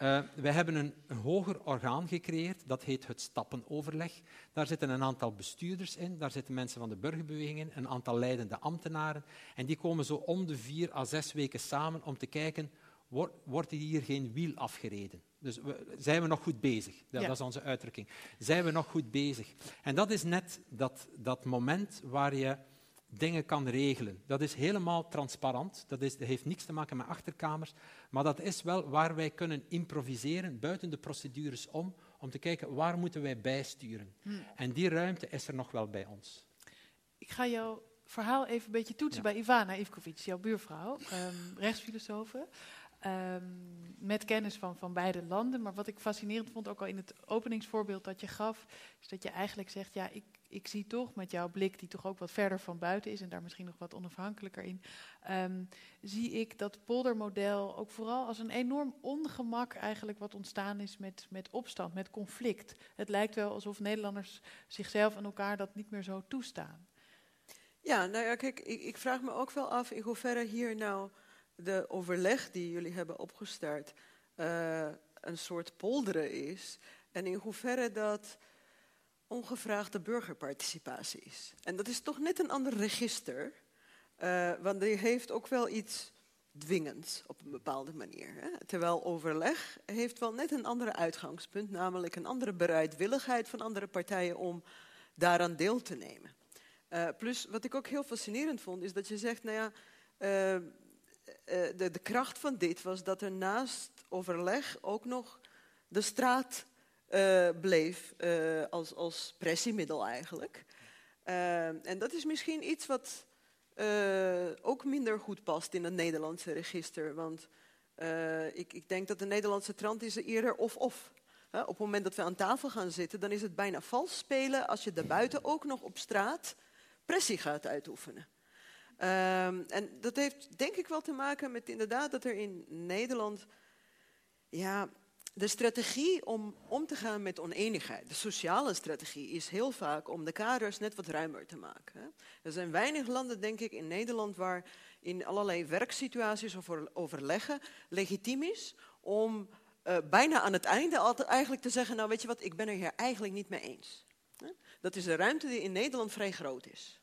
Eh, wij hebben een, een hoger orgaan gecreëerd, dat heet het stappenoverleg. Daar zitten een aantal bestuurders in, daar zitten mensen van de burgerbewegingen, een aantal leidende ambtenaren. En die komen zo om de vier à zes weken samen om te kijken, wordt, wordt hier geen wiel afgereden? Dus we- zijn we nog goed bezig? Dat, Ja. dat is onze uitdrukking. Zijn we nog goed bezig? En dat is net dat, dat moment waar je dingen kan regelen. Dat is helemaal transparant. Dat, is, dat heeft niks te maken met achterkamers. Maar dat is wel waar wij kunnen improviseren buiten de procedures om, om te kijken waar moeten wij bijsturen. Hmm. En die ruimte is er nog wel bij ons. Ik ga jouw verhaal even een beetje toetsen bij Ivana Ivkovic, jouw buurvrouw, ehm rechtsfilosofe. Ehm, met kennis van, van beide landen. Maar wat ik fascinerend vond, ook al in het openingsvoorbeeld dat je gaf, is dat je eigenlijk zegt, ja, ik, ik zie toch met jouw blik, die toch ook wat verder van buiten is en daar misschien nog wat onafhankelijker in, ehm, zie ik dat poldermodel ook vooral als een enorm ongemak eigenlijk wat ontstaan is met, met opstand, met conflict. Het lijkt wel alsof Nederlanders zichzelf en elkaar dat niet meer zo toestaan. Ja, nou ja, kijk, ik, ik vraag me ook wel af in hoeverre hier nou de overleg die jullie hebben opgestart eh, een soort polderen is. En in hoeverre dat ongevraagde burgerparticipatie is. En dat is toch net een ander register. Eh, want die heeft ook wel iets dwingends op een bepaalde manier. Hè? Terwijl overleg heeft wel net een andere uitgangspunt, namelijk een andere bereidwilligheid van andere partijen om daaraan deel te nemen. Uh, plus, wat ik ook heel fascinerend vond, is dat je zegt, nou ja, uh, de, de, kracht van dit was dat er naast overleg ook nog de straat bleef als, als pressiemiddel eigenlijk. en dat is misschien iets wat ook minder goed past in het Nederlandse register. Want ik, ik, denk dat de Nederlandse trant is eerder of-of. op het moment dat we aan tafel gaan zitten, dan is het bijna vals spelen als je daarbuiten ook nog op straat pressie gaat uitoefenen. Uh, en dat heeft denk ik wel te maken met inderdaad dat er in Nederland ja, de strategie om om te gaan met oneenigheid, de sociale strategie, is heel vaak om de kaders net wat ruimer te maken. Er zijn weinig landen, denk ik, in Nederland waar in allerlei werksituaties of overleggen legitiem is om uh, bijna aan het einde altijd eigenlijk te zeggen, nou weet je wat, ik ben er hier eigenlijk niet mee eens. Dat is een ruimte die in Nederland vrij groot is.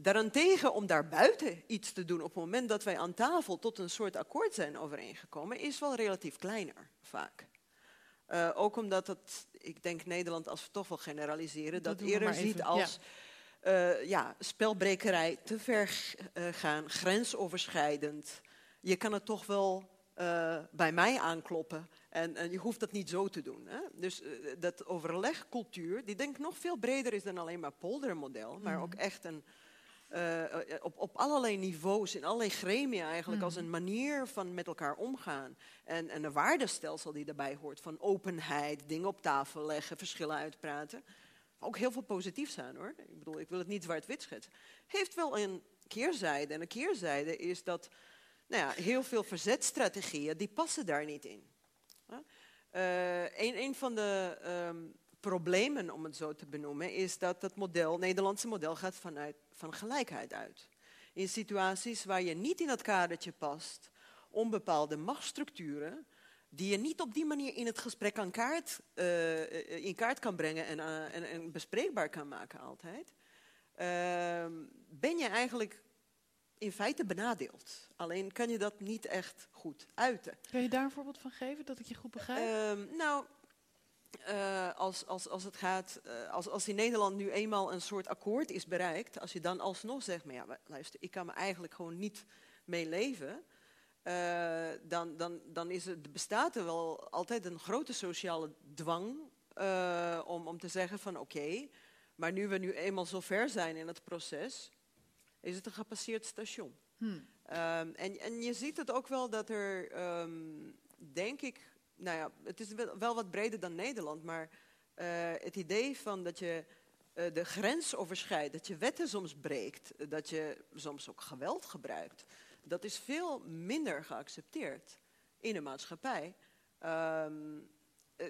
Daarentegen, om daarbuiten iets te doen op het moment dat wij aan tafel tot een soort akkoord zijn overeengekomen, is wel relatief kleiner vaak. Uh, ook omdat het, ik denk Nederland, als we toch wel generaliseren, dat, dat eerder ziet als ja. Uh, ja. spelbrekerij te ver uh, gaan, grensoverschrijdend. Je kan het toch wel bij mij aankloppen en, en, je hoeft dat niet zo te doen. Hè? Dus dat overlegcultuur, die denk ik nog veel breder is dan alleen maar poldermodel, maar mm. ook echt een uh, op, op allerlei niveaus, in allerlei gremia eigenlijk, als Mhm. een manier van met elkaar omgaan. En, en een waardestelsel die daarbij hoort, van openheid, dingen op tafel leggen, verschillen uitpraten. Ook heel veel positiefs aan hoor. Ik bedoel, ik wil het niet zwart-wit schetsen. Heeft wel een keerzijde. En een keerzijde is dat nou ja, heel veel verzetstrategieën, die passen daar niet in. Uh, een, een van de um, problemen, om het zo te benoemen, is dat het model, het Nederlandse model gaat vanuit van gelijkheid uit. In situaties waar je niet in het kadertje past om bepaalde machtsstructuren, die je niet op die manier in het gesprek aan kaart, uh, in kaart kan brengen en, uh, en, en, bespreekbaar kan maken altijd, ben je eigenlijk in feite benadeeld. Alleen kan je dat niet echt goed uiten. Kun je daar een voorbeeld van geven, dat ik je goed begrijp? Uh, nou, uh, als, als, als het gaat, uh, als, als in Nederland nu eenmaal een soort akkoord is bereikt, als je dan alsnog zegt, maar ja, luister, ik kan me eigenlijk gewoon niet mee leven, uh, dan, dan, dan is het, bestaat er wel altijd een grote sociale dwang om, om te zeggen van oké, okay, maar nu we nu eenmaal zo ver zijn in het proces, is het een gepasseerd station. Hmm. Um, en, en je ziet het ook wel dat er, um, denk ik, nou ja, het is wel, wat breder dan Nederland, maar uh, het idee van dat je uh, de grens overschrijdt, dat je wetten soms breekt, dat je soms ook geweld gebruikt, dat is veel minder geaccepteerd in de maatschappij. Um, uh,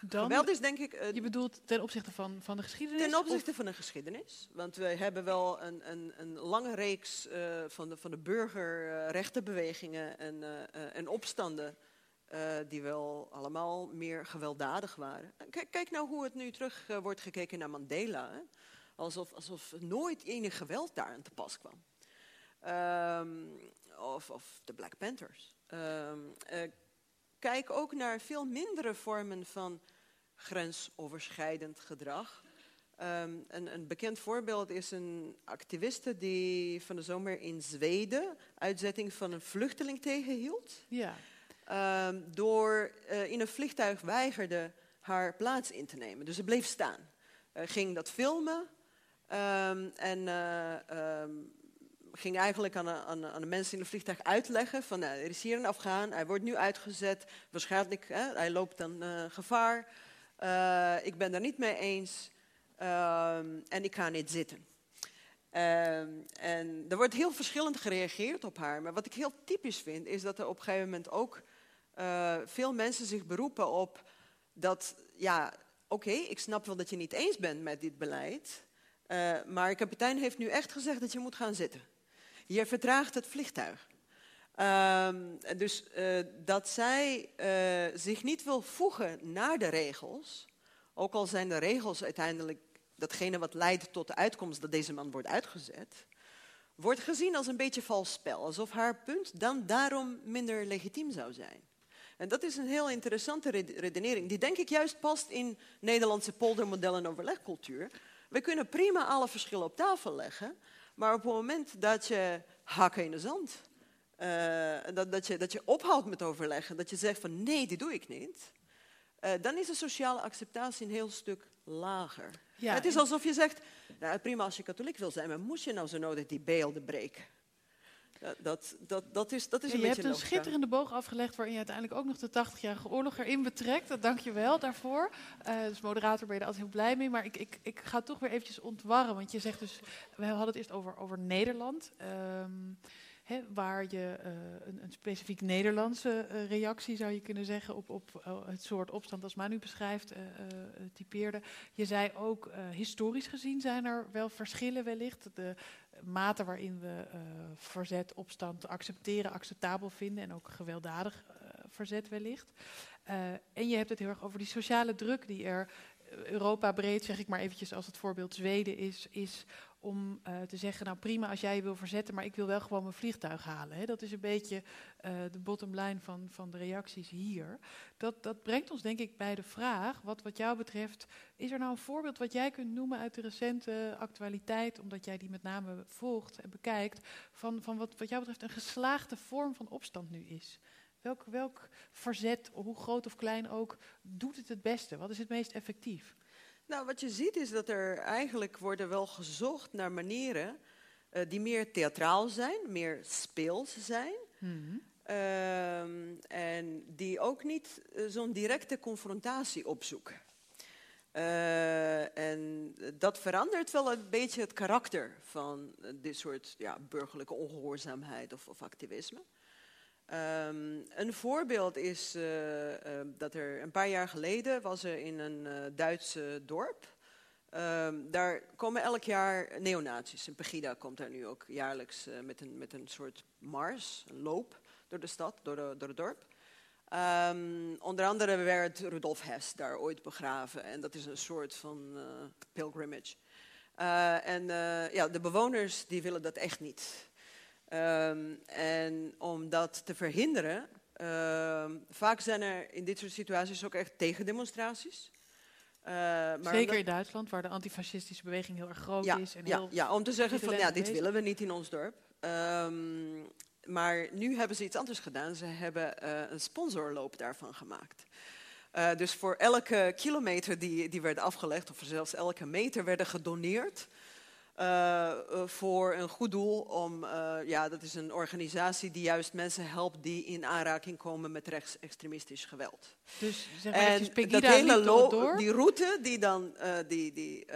Dan, geweld is denk ik... je bedoelt ten opzichte van, van de geschiedenis? Ten opzichte of? van de geschiedenis. Want we hebben wel een, een, een lange reeks van, de, van de burgerrechtenbewegingen en, en opstanden... Uh, die wel allemaal meer gewelddadig waren. Kijk, kijk nou hoe het nu terug uh, wordt gekeken naar Mandela. Alsof, alsof nooit enig geweld daar aan te pas kwam. Um, of, of de Black Panthers. Uh, kijk ook naar veel mindere vormen van grensoverschrijdend gedrag. Um, een, een, bekend voorbeeld is een activiste die van de zomer in Zweden uitzetting van een vluchteling tegenhield. Ja. Um, door uh, in een vliegtuig weigerde haar plaats in te nemen. Dus ze bleef staan. Uh, ging dat filmen um, en uh, um, ging eigenlijk aan, aan, aan, de mensen in het vliegtuig uitleggen van nou, er is hier een Afghaan, hij wordt nu uitgezet, waarschijnlijk hè, hij loopt dan gevaar. ik ben daar niet mee eens en ik ga niet zitten. En er wordt heel verschillend gereageerd op haar. Maar wat ik heel typisch vind, is dat er op een gegeven moment ook uh, veel mensen zich beroepen op dat, ja, oké, ik snap wel dat je niet eens bent met dit beleid. Uh, maar kapitein heeft nu echt gezegd dat je moet gaan zitten. Je vertraagt het vliegtuig. Um, dus uh, dat zij zich niet wil voegen naar de regels, ook al zijn de regels uiteindelijk datgene wat leidt tot de uitkomst dat deze man wordt uitgezet. wordt gezien als een beetje vals spel. Alsof haar punt dan daarom minder legitiem zou zijn. En dat is een heel interessante red- redenering, die denk ik juist past in Nederlandse poldermodel en overlegcultuur. We kunnen prima alle verschillen op tafel leggen, maar op het moment dat je hakken in de zand, eh, dat, dat, je, dat je ophoudt met overleggen, dat je zegt van nee, dit doe ik niet, eh, dan is de sociale acceptatie een heel stuk lager. Ja, het is alsof je zegt, nou, prima als je katholiek wil zijn, maar moest je nou zo nodig die beelden breken? Dat, dat, dat, dat is, dat is Ja, een je beetje hebt een schitterende boog afgelegd waarin je uiteindelijk ook nog de 80-jarige oorlog erin betrekt. Dat dank je wel daarvoor. Eh dus moderator ben je er altijd heel blij mee. Maar ik, ik, ik ga toch weer eventjes ontwarren. Want je zegt dus, we hadden het eerst over, over Nederland. ehm, hè, waar je eh, een, een specifiek Nederlandse eh, reactie, zou je kunnen zeggen, op, op eh, het soort opstand als Manu beschrijft, typeerde. Je zei ook, historisch gezien zijn er wel verschillen wellicht. De mate waarin we verzet, opstand accepteren, acceptabel vinden en ook gewelddadig verzet wellicht. En je hebt het heel erg over die sociale druk die er Europa breed, zeg ik maar eventjes als het voorbeeld Zweden is, is om eh, te zeggen, nou prima als jij je wil verzetten, maar ik wil wel gewoon mijn vliegtuig halen. Hè. Dat is een beetje eh, de bottom line van, van de reacties hier. Dat, dat brengt ons denk ik bij de vraag, wat wat jou betreft, is er nou een voorbeeld wat jij kunt noemen uit de recente actualiteit, omdat jij die met name volgt en bekijkt, van, van wat wat jou betreft een geslaagde vorm van opstand nu is? Welk, welk verzet, hoe groot of klein ook, doet het het beste? Wat is het meest effectief? Nou, wat je ziet is dat er eigenlijk worden wel gezocht naar manieren eh, die meer theatraal zijn, meer speels zijn. Ehm, en die ook niet eh, zo'n directe confrontatie opzoeken. Eh, en dat verandert wel een beetje het karakter van dit soort ja, burgerlijke ongehoorzaamheid of, of activisme. Ehm, een voorbeeld is eh, eh, dat er een paar jaar geleden was er in een eh Duitse dorp. Ehm, daar komen elk jaar neonazies. En Pegida komt daar nu ook jaarlijks eh, met, een, met een soort mars, een loop door de stad, door, de, door het dorp. Ehm, onder andere werd Rudolf Hess daar ooit begraven. En dat is een soort van pilgrimage. En ja, de bewoners die willen dat echt niet. Ehm, en om dat te verhinderen, ehm, vaak zijn er in dit soort situaties ook echt tegendemonstraties. Eh, maar Zeker omdat- in Duitsland, waar de antifascistische beweging heel erg groot ja, is. En ja, heel ja, om te zeggen van ja, dit willen we niet in ons dorp. Ehm, maar nu hebben ze iets anders gedaan. Ze hebben eh, een sponsorloop daarvan gemaakt. Eh, dus voor elke kilometer die, die werd afgelegd, of zelfs elke meter, werden gedoneerd. Eh, eh, voor een goed doel. Om, eh, ja, dat is een organisatie die juist mensen helpt die in aanraking komen met rechtsextremistisch geweld. Dus zeg maar En dat hele liep door het lo- dorp. die route die dan die, die,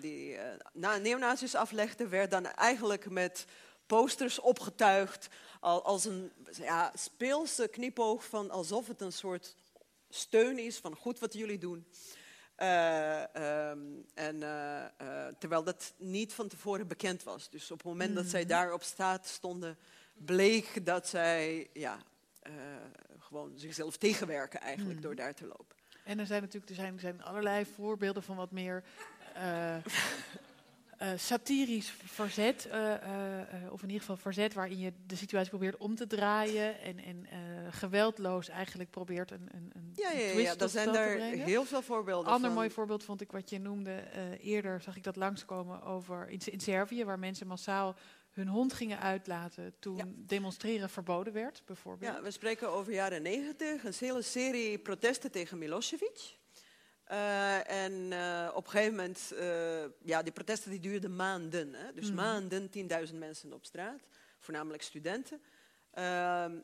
die na neonazis aflegde, werd dan eigenlijk met posters opgetuigd al, als een ja, speelse knipoog van alsof het een soort steun is van goed wat jullie doen. Eh, ehm, en, eh, eh, terwijl dat niet van tevoren bekend was. Dus op het moment dat zij Mhm. daar op straat stonden, bleek dat zij ja, gewoon zichzelf tegenwerken eigenlijk Mhm. door daar te lopen. En er zijn natuurlijk er zijn, er zijn allerlei voorbeelden van wat meer eh, satirisch verzet. eh, eh, of in ieder geval verzet waarin je de situatie probeert om te draaien. En, en geweldloos eigenlijk probeert een, een, een Ja, ja, ja, ja, daar zijn er brengen. heel veel voorbeelden Ander van. mooi voorbeeld vond ik wat je noemde eerder. Zag ik dat langskomen over in, in Servië, waar mensen massaal hun hond gingen uitlaten toen demonstreren verboden werd, bijvoorbeeld. Ja, we spreken over jaren negentig, een hele serie protesten tegen Milosevic. Eh, en eh, op een gegeven moment, eh, ja, die protesten die duurden maanden. Hè? Dus Mhm. maanden, 10.000 mensen op straat, voornamelijk studenten.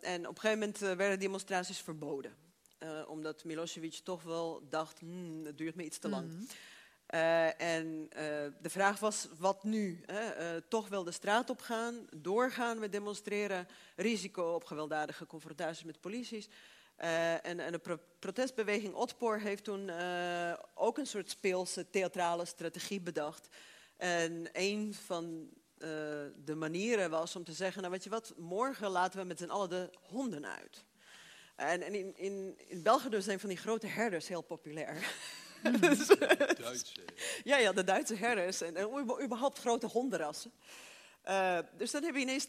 En op een gegeven moment werden demonstraties verboden. Omdat Milosevic toch wel dacht, hmm, het duurt me iets te lang. Mhm. En de vraag was, wat nu? Hè? Toch wel de straat op gaan, doorgaan met demonstreren, risico op gewelddadige confrontaties met polities. Eh, en, en de pro- protestbeweging Otpor heeft toen eh, ook een soort speelse, theatrale strategie bedacht. En een van eh, de manieren was om te zeggen, nou weet je wat, morgen laten we met z'n allen de honden uit. En, en in, in, in België dus zijn van die grote herders heel populair. Dus, Duitse. ja, ja, de Duitse herders en, überhaupt grote hondenrassen. Dus dan heb je ineens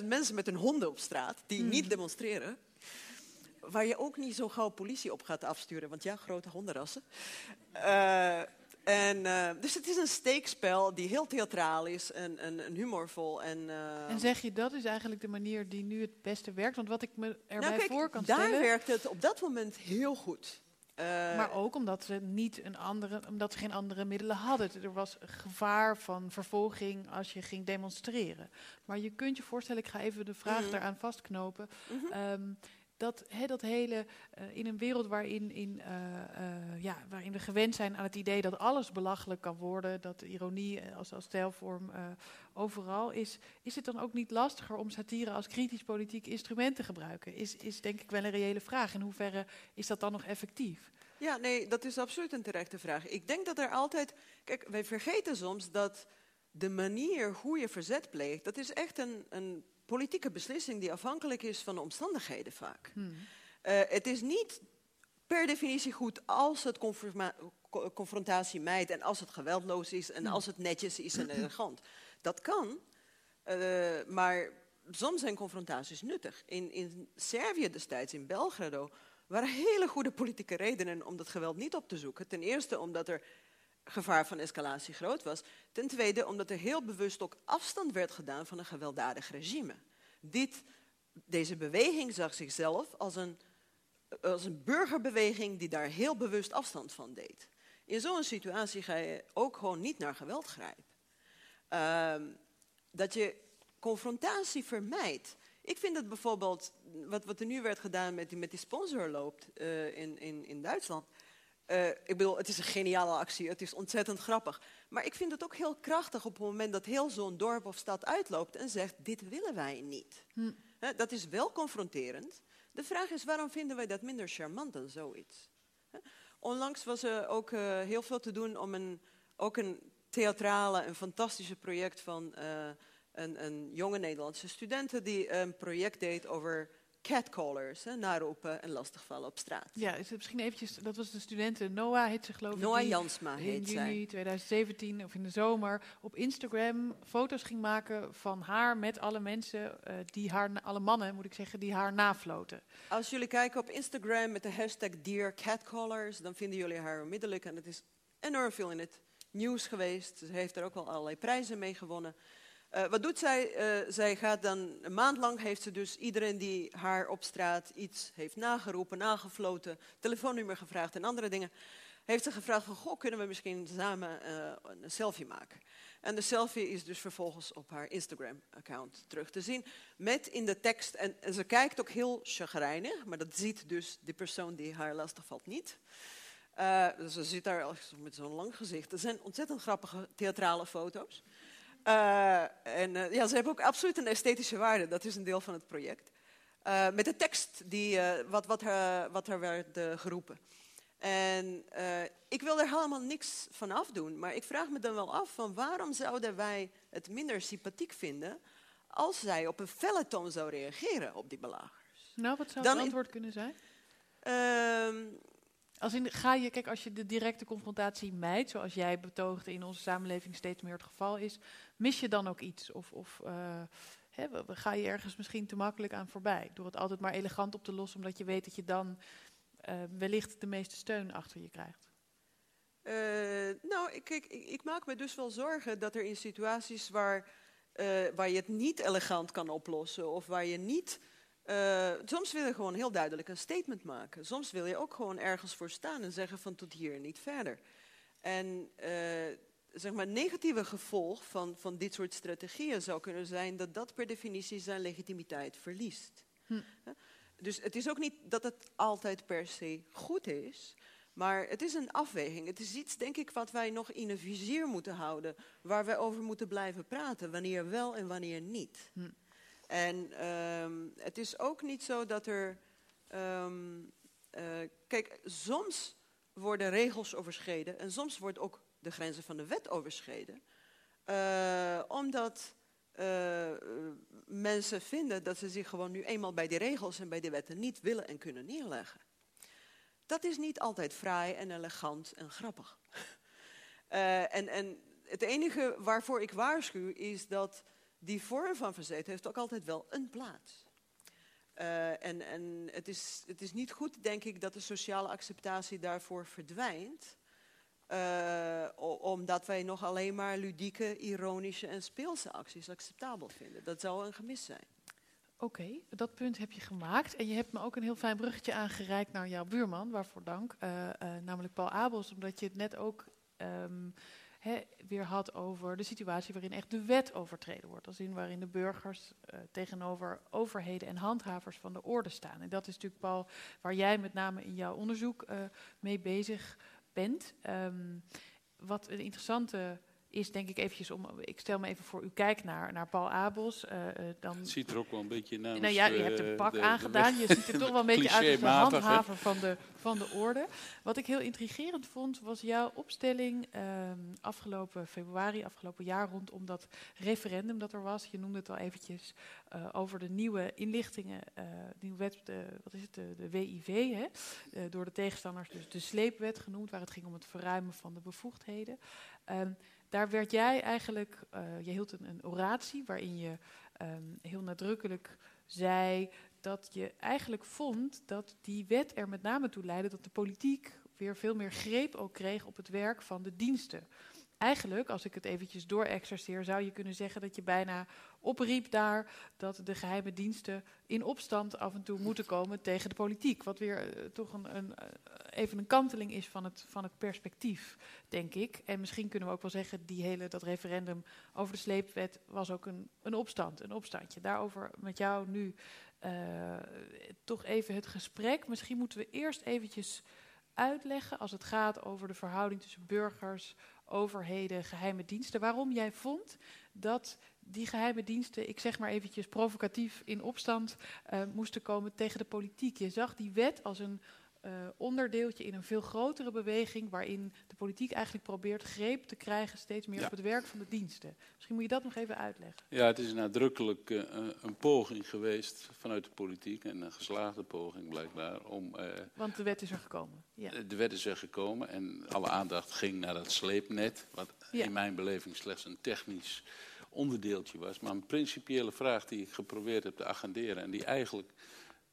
20.000 mensen met hun honden op straat die niet demonstreren. Waar je ook niet zo gauw politie op gaat afsturen, want ja, grote hondenrassen. Eh, en, eh, dus het is een steekspel die heel theatraal is en, en, en humorvol. En, eh, En zeg je dat is eigenlijk de manier die nu het beste werkt? Want wat ik me erbij nou, kijk, voor kan daar stellen... werkt het op dat moment heel goed. Maar ook omdat ze, niet een andere, omdat ze geen andere middelen hadden. Er was gevaar van vervolging als je ging demonstreren. Maar je kunt je voorstellen, ik ga even de vraag Mhm. daaraan vastknopen. Mhm. ehm, dat, dat hele, eh, in een wereld waarin, in, eh, eh, ja, waarin we gewend zijn aan het idee dat alles belachelijk kan worden, dat ironie als, als stijlvorm overal is, is het dan ook niet lastiger om satire als kritisch politiek instrument te gebruiken? Is, is denk ik wel een reële vraag. In hoeverre is dat dan nog effectief? Ja, nee, dat is absoluut een terechte vraag. Ik denk dat er altijd. Kijk, wij vergeten soms dat de manier hoe je verzet pleegt, dat is echt een, een politieke beslissing die afhankelijk is van de omstandigheden vaak. Eh, het is niet per definitie goed als het co- confrontatie mijt en als het geweldloos is en als het netjes is en elegant. Dat kan, eh, maar soms zijn confrontaties nuttig. In, in Servië destijds, in Belgrado, waren hele goede politieke redenen om dat geweld niet op te zoeken. Ten eerste omdat er gevaar van escalatie groot was. Ten tweede omdat er heel bewust ook afstand werd gedaan van een gewelddadig regime. Dit, deze beweging zag zichzelf als een, als een burgerbeweging die daar heel bewust afstand van deed. In zo'n situatie ga je ook gewoon niet naar geweld grijpen. Ehm, dat je confrontatie vermijdt. Ik vind dat bijvoorbeeld, wat, wat er nu werd gedaan met die, met die sponsorloop eh, in, in, in Duitsland. Eh, ik bedoel, het is een geniale actie, het is ontzettend grappig. Maar ik vind het ook heel krachtig op het moment dat heel zo'n dorp of stad uitloopt en zegt, dit willen wij niet. Hm. Dat is wel confronterend. De vraag is, waarom vinden wij dat minder charmant dan zoiets? Onlangs was er ook eh, heel veel te doen om een, ook een theatrale, een fantastische project van eh, een, een jonge Nederlandse studenten die een project deed over catcallers, hè, naroepen en lastigvallen op straat. Ja, is het misschien eventjes, dat was de studenten, Noah heet ze geloof ik. Noah Jansma In heet zij. juni 2017 of in de zomer op Instagram foto's ging maken van haar met alle mensen, eh, die haar, alle mannen moet ik zeggen, die haar nafloten. Als jullie kijken op Instagram met de hashtag Dear Catcallers, dan vinden jullie haar onmiddellijk. En het is enorm veel in het nieuws geweest. Ze heeft er ook wel allerlei prijzen mee gewonnen. Eh, wat doet zij? Eh, zij gaat dan een maand lang heeft ze dus iedereen die haar op straat iets heeft nageroepen, nagefloten, telefoonnummer gevraagd en andere dingen, heeft ze gevraagd van, goh, kunnen we misschien samen eh, een selfie maken? En de selfie is dus vervolgens op haar Instagram-account terug te zien. Met in de tekst, en, en ze kijkt ook heel chagrijnig, maar dat ziet dus die persoon die haar lastigvalt niet. Eh, dus ze zit daar met zo'n lang gezicht. Er zijn ontzettend grappige theatrale foto's. Eh, en eh, ja, ze hebben ook absoluut een esthetische waarde. Dat is een deel van het project. Eh, met de tekst die, wat, wat, er, wat er werd geroepen. En ik wil er helemaal niks van afdoen, maar ik vraag me dan wel af van waarom zouden wij het minder sympathiek vinden als zij op een felle toon zou reageren op die belagers. Nou, wat zou Dan het antwoord kunnen zijn? Als in, ga je, kijk, als je de directe confrontatie mijdt, zoals jij betoogde in onze samenleving steeds meer het geval is, mis je dan ook iets? Of, of eh, ga je ergens misschien te makkelijk aan voorbij? Door het altijd maar elegant op te lossen, omdat je weet dat je dan eh, wellicht de meeste steun achter je krijgt. Eh, nou, ik, ik, ik maak me dus wel zorgen dat er in situaties waar, waar je het niet elegant kan oplossen of waar je niet. Eh, soms wil je gewoon heel duidelijk een statement maken. Soms wil je ook gewoon ergens voor staan en zeggen van tot hier en niet verder. En eh, zeg maar, het negatieve gevolg van, van dit soort strategieën zou kunnen zijn dat dat per definitie zijn legitimiteit verliest. Hm. Dus het is ook niet dat het altijd per se goed is, maar het is een afweging. Het is iets, denk ik, wat wij nog in een vizier moeten houden, waar wij over moeten blijven praten, wanneer wel en wanneer niet. Hm. En ehm, het is ook niet zo dat er. ehm, eh, kijk, soms worden regels overschreden en soms worden ook de grenzen van de wet overschreden. Eh, omdat eh, mensen vinden dat ze zich gewoon nu eenmaal bij die regels en bij die wetten niet willen en kunnen neerleggen. Dat is niet altijd fraai en elegant en grappig. En, en het enige waarvoor ik waarschuw is dat die vorm van verzet heeft ook altijd wel een plaats. Uh, en en het, is, het is niet goed, denk ik, dat de sociale acceptatie daarvoor verdwijnt. Uh, omdat wij nog alleen maar ludieke, ironische en speelse acties acceptabel vinden. Dat zou een gemis zijn. Oké, dat punt heb je gemaakt. En je hebt me ook een heel fijn bruggetje aangereikt naar jouw buurman, waarvoor dank. Uh, namelijk Paul Abels, omdat je het net ook um, weer had over de situatie waarin echt de wet overtreden wordt. Als in waarin de burgers uh, tegenover overheden en handhavers van de orde staan. En dat is natuurlijk, Paul, waar jij met name in jouw onderzoek uh, mee bezig bent. Um, wat een interessante is denk ik eventjes om, ik stel me even voor, u kijkt naar, naar Paul Abels. Uh, dan, het ziet er ook wel een beetje naar. Nou ja, je hebt een pak de, aangedaan. De, je ziet er toch wel een beetje uit als de handhaver van de, van de orde. Wat ik heel intrigerend vond, was jouw opstelling uh, afgelopen februari, afgelopen jaar rondom dat referendum dat er was. Je noemde het al eventjes uh, over de nieuwe inlichtingen, nieuwe wet, de, wat is het, de, WIV, hè? Door de tegenstanders dus de sleepwet genoemd, waar het ging om het verruimen van de bevoegdheden. Um, daar werd jij eigenlijk, uh, je hield een, oratie waarin je um, heel nadrukkelijk zei dat je eigenlijk vond dat die wet er met name toe leidde dat de politiek weer veel meer greep ook kreeg op het werk van de diensten. Eigenlijk, als ik het eventjes doorexerceer, zou je kunnen zeggen dat je bijna opriep daar dat de geheime diensten in opstand af en toe moeten komen tegen de politiek. Wat weer uh, toch een, een, uh, even een kanteling is van het, van het perspectief, denk ik. En misschien kunnen we ook wel zeggen, die hele, dat referendum over de sleepwet was ook een, een opstand, een opstandje. Daarover met jou nu uh, toch even het gesprek. Misschien moeten we eerst eventjes uitleggen als het gaat over de verhouding tussen burgers, overheden, geheime diensten. Waarom jij vond dat die geheime diensten, ik zeg maar eventjes provocatief in opstand, uh, moesten komen tegen de politiek. Je zag die wet als een uh, onderdeeltje in een veel grotere beweging, waarin de politiek eigenlijk probeert greep te krijgen steeds meer ja. op het werk van de diensten. Misschien moet je dat nog even uitleggen. Ja, het is nadrukkelijk uh, een poging geweest vanuit de politiek, en een geslaagde poging blijkbaar, om... Uh, Want de wet is er gekomen. Ja. De wet is er gekomen en alle aandacht ging naar dat sleepnet, wat ja. in mijn beleving slechts een technisch onderdeeltje was, maar een principiële vraag die ik geprobeerd heb te agenderen en die eigenlijk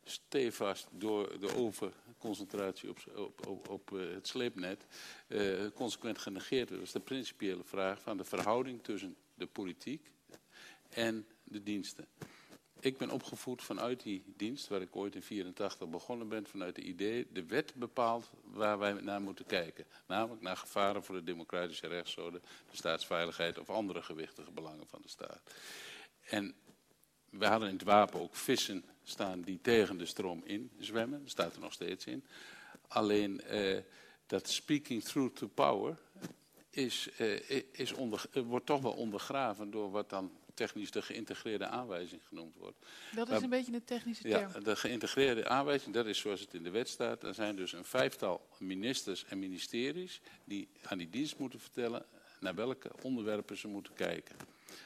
stevast door de overconcentratie op, op, op, op uh, het sleepnet uh, consequent genegeerd werd. Dat is de principiële vraag van de verhouding tussen de politiek en de diensten. Ik ben opgevoed vanuit die dienst, waar ik ooit in 1984 begonnen ben, vanuit het idee, de wet bepaalt waar wij naar moeten kijken. Namelijk naar gevaren voor de democratische rechtsorde, de staatsveiligheid of andere gewichtige belangen van de staat. En we hadden in het wapen ook vissen staan die tegen de stroom in zwemmen. Dat staat er nog steeds in. Alleen uh, dat speaking through to power is, uh, is onder, wordt toch wel ondergraven door wat dan technisch de geïntegreerde aanwijzing genoemd wordt. Dat is maar, een beetje een technische term. Ja, de geïntegreerde aanwijzing, dat is zoals het in de wet staat. Er zijn dus een vijftal ministers en ministeries die aan die dienst moeten vertellen naar welke onderwerpen ze moeten kijken.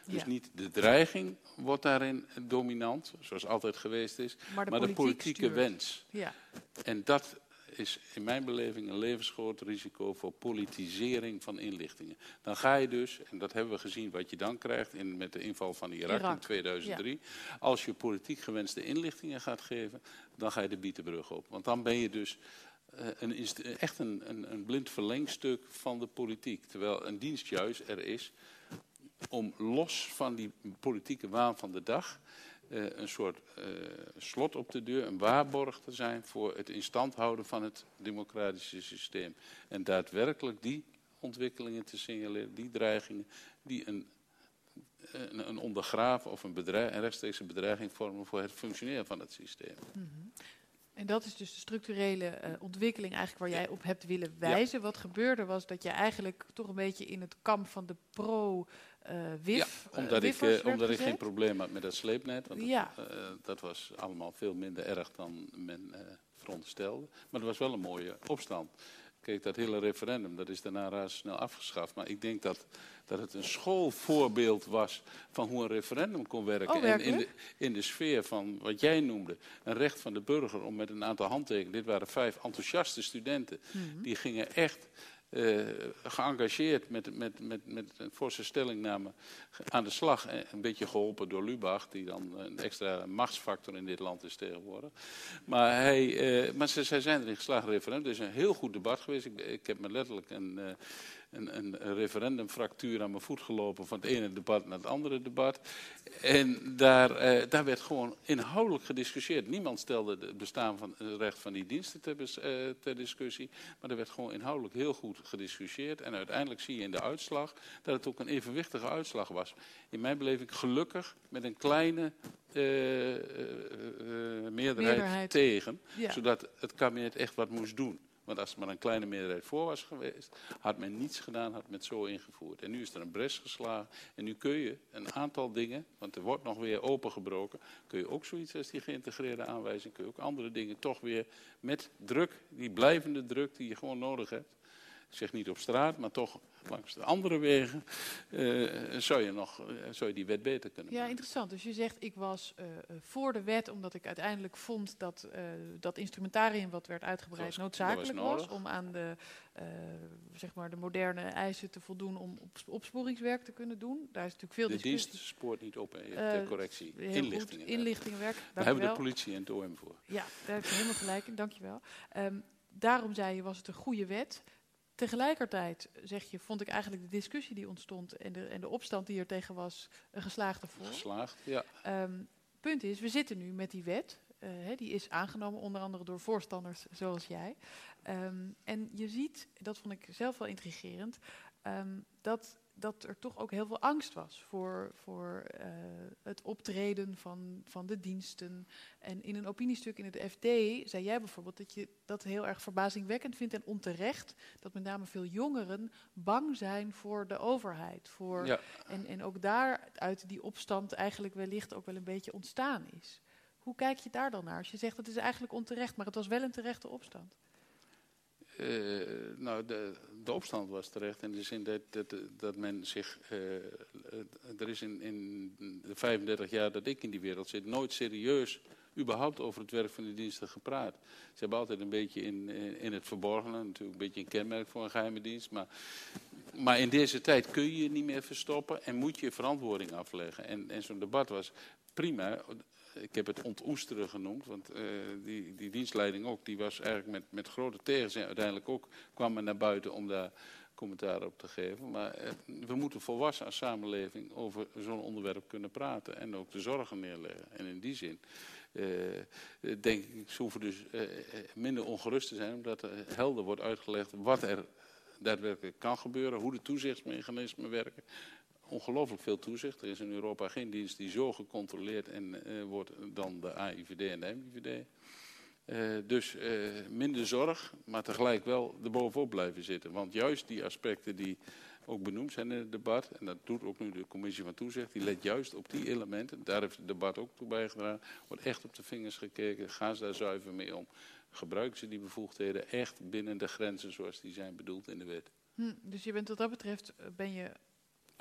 Dus ja. niet de dreiging wordt daarin dominant, zoals altijd geweest is, maar de, maar de politieke stuurt. wens. Ja. En dat is in mijn beleving een levensgroot risico voor politisering van inlichtingen. Dan ga je dus, en dat hebben we gezien wat je dan krijgt in, met de inval van Irak, Irak. in 2003. Ja. Als je politiek gewenste inlichtingen gaat geven, dan ga je de bietenbrug op. Want dan ben je dus uh, een, echt een, een, een blind verlengstuk van de politiek. Terwijl een dienst juist er is om los van die politieke waan van de dag uh, een soort uh, slot op de deur, een waarborg te zijn voor het instand houden van het democratische systeem. En daadwerkelijk die ontwikkelingen te signaleren, die dreigingen, die een, een, een ondergraven of een, bedreig, een rechtstreekse bedreiging vormen voor het functioneren van het systeem. Mm -hmm. En dat is dus de structurele uh, ontwikkeling eigenlijk waar jij op hebt willen wijzen. Ja. Wat gebeurde was dat je eigenlijk toch een beetje in het kamp van de pro WIF. Ja, omdat, ik, uh, omdat ik geen probleem had met dat sleepnet. Want ja. dat, dat was allemaal veel minder erg dan men veronderstelde. Maar het was wel een mooie opstand. Kijk, dat hele referendum, dat is daarna razendsnel afgeschaft. Maar ik denk dat, dat het een schoolvoorbeeld was van hoe een referendum kon werken. Oh, en in de, in de sfeer van wat jij noemde, een recht van de burger om met een aantal handtekeningen... Dit waren vijf enthousiaste studenten. Mm -hmm. Die gingen echt eh, geëngageerd met, met, met, met een forse stellingname aan de slag. Een beetje geholpen door Lubach, die dan een extra machtsfactor in dit land is tegenwoordig. Maar, hij, eh, maar ze, zij zijn erin geslaagd, referendum. Het is een heel goed debat geweest. Ik, ik heb me letterlijk een, eh, een, een referendumfractuur aan mijn voet gelopen van het ene debat naar het andere debat. En daar, eh, daar werd gewoon inhoudelijk gediscussieerd. Niemand stelde het bestaan van het recht van die diensten ter, eh, ter discussie. Maar er werd gewoon inhoudelijk heel goed gediscussieerd. En uiteindelijk zie je in de uitslag dat het ook een evenwichtige uitslag was. In mijn beleving gelukkig met een kleine eh, eh, meerderheid, Meerderheid. tegen. Ja. Zodat het kabinet echt wat moest doen. Want als er maar een kleine meerderheid voor was geweest, had men niets gedaan, had men zo ingevoerd. En nu is er een bres geslagen. En nu kun je een aantal dingen, want er wordt nog weer opengebroken, kun je ook zoiets als die geïntegreerde aanwijzing, kun je ook andere dingen toch weer met druk, die blijvende druk die je gewoon nodig hebt. Zeg niet op straat, maar toch langs de andere wegen, eh, zou, je nog, eh, zou je die wet beter kunnen Ja, interessant. Dus je zegt, ik was eh, voor de wet omdat ik uiteindelijk vond dat dat instrumentarium wat werd uitgebreid was- noodzakelijk was om aan de, zeg maar de moderne eisen te voldoen om op, opsporingswerk te kunnen doen. Daar is natuurlijk veel De discussie. dienst spoort niet op, ter correctie. goed. Inlichtingenwerk. Daar hebben de politie en het OM voor. Ja, daar heb je helemaal gelijk in, dankjewel. Ehm daarom zei je, was het een goede wet. Tegelijkertijd, zeg je, vond ik eigenlijk de discussie die ontstond en de, en de opstand die er tegen was, een geslaagde vorm. Geslaagd, ja. Ehm, punt is, we zitten nu met die wet. eh, die is aangenomen onder andere door voorstanders zoals jij. Ehm, en je ziet, dat vond ik zelf wel intrigerend, ehm, dat, dat er toch ook heel veel angst was voor, voor eh, het optreden van, van de diensten. En in een opiniestuk in het FD zei jij bijvoorbeeld dat je dat heel erg verbazingwekkend vindt en onterecht. Dat met name veel jongeren bang zijn voor de overheid. Voor, Ja. en, en ook daaruit die opstand eigenlijk wellicht ook wel een beetje ontstaan is. Hoe kijk je daar dan naar? Als je zegt dat is eigenlijk onterecht, maar het was wel een terechte opstand. Eh, nou, de, de opstand was terecht in de zin dat, dat, dat men zich. eh, eh, er is in, in de 35 jaar dat ik in die wereld zit nooit serieus überhaupt over het werk van de diensten gepraat. Ze hebben altijd een beetje in, in, het verborgene, natuurlijk een beetje een kenmerk voor een geheime dienst. Maar, maar in deze tijd kun je je niet meer verstoppen en moet je verantwoording afleggen. En, en zo'n debat was prima. Ik heb het ontoesteren genoemd, want eh, die, die dienstleiding ook, die was eigenlijk met, met grote tegenzin uiteindelijk ook, kwam men naar buiten om daar commentaar op te geven. Maar eh, we moeten volwassen als samenleving over zo'n onderwerp kunnen praten en ook de zorgen neerleggen. En in die zin eh, denk ik, ze hoeven dus minder ongerust te zijn, omdat er helder wordt uitgelegd wat er daadwerkelijk kan gebeuren, hoe de toezichtsmechanismen werken. Ongelooflijk veel toezicht. Er is in Europa geen dienst die zo gecontroleerd en, eh, wordt dan de AIVD en de MIVD. Eh, dus eh, minder zorg, maar tegelijk wel erbovenop blijven zitten. Want juist die aspecten die ook benoemd zijn in het debat, en dat doet ook nu de commissie van toezicht, die let juist op die elementen. Daar heeft het debat ook toe bijgedragen. Wordt echt op de vingers gekeken. Gaan ze daar zuiver mee om? Gebruiken ze die bevoegdheden echt binnen de grenzen zoals die zijn bedoeld in de wet? Hm, dus je bent wat dat betreft, ben je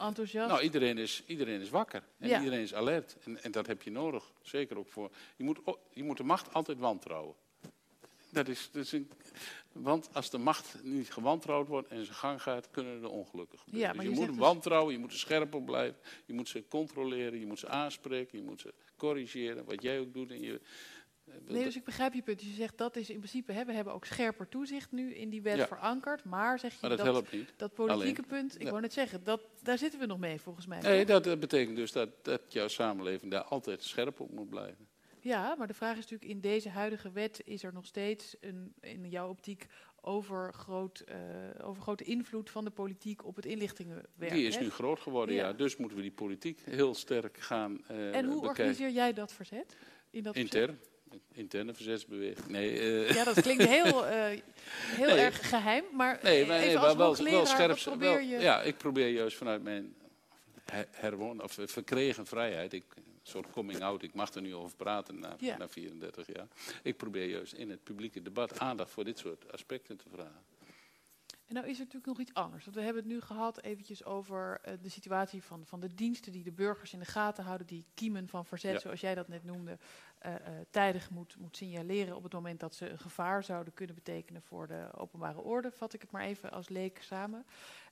enthousiast? Nou, iedereen is, iedereen is wakker en Ja. iedereen is alert. En, en dat heb je nodig, zeker ook voor... Je moet, je moet de macht altijd wantrouwen. Dat is, dat is een, want als de macht niet gewantrouwd wordt en zijn gang gaat, kunnen er ongelukken gebeuren. Ja, maar dus je, je moet hem dus- wantrouwen, je moet er scherp op blijven. Je moet ze controleren, je moet ze aanspreken, je moet ze corrigeren. Wat jij ook doet. En je, Nee, dus ik begrijp je punt. Dus je zegt dat is in principe, hè, we hebben ook scherper toezicht nu in die wet Ja. verankerd. Maar zeg je Maar dat dat, helpt niet. dat politieke Alleen. punt, ik Ja. wou net zeggen, dat, daar zitten we nog mee volgens mij. Nee, dat eh, betekent dus dat, dat jouw samenleving daar altijd scherp op moet blijven. Ja, maar de vraag is natuurlijk, in deze huidige wet is er nog steeds een, in jouw optiek overgroot, eh overgrote invloed van de politiek op het inlichtingenwerk. Die is hè? nu groot geworden, ja. Dus moeten we die politiek heel sterk gaan eh En hoe bekijken. organiseer jij dat verzet? In dat verzet? Intern. Interne verzetsbeweging. Nee, eh, Ja, dat klinkt heel, eh, heel Nee. erg geheim, maar nee, maar, even nee, als wel, wel scherp. wat zijn. probeer wel- je... Ja, ik probeer juist vanuit mijn her- herwon, of eh, verkregen vrijheid, ik, een soort coming out, ik mag er nu over praten na, Ja. na 34 jaar. Ik probeer juist in het publieke debat aandacht voor dit soort aspecten te vragen. En nou is er natuurlijk nog iets anders. Want we hebben het nu gehad eventjes over eh, de situatie van, van de diensten die de burgers in de gaten houden, die kiemen van verzet, Ja. zoals jij dat net noemde, eh, tijdig moet, moet signaleren op het moment dat ze een gevaar zouden kunnen betekenen voor de openbare orde. Vat ik het maar even als leek samen.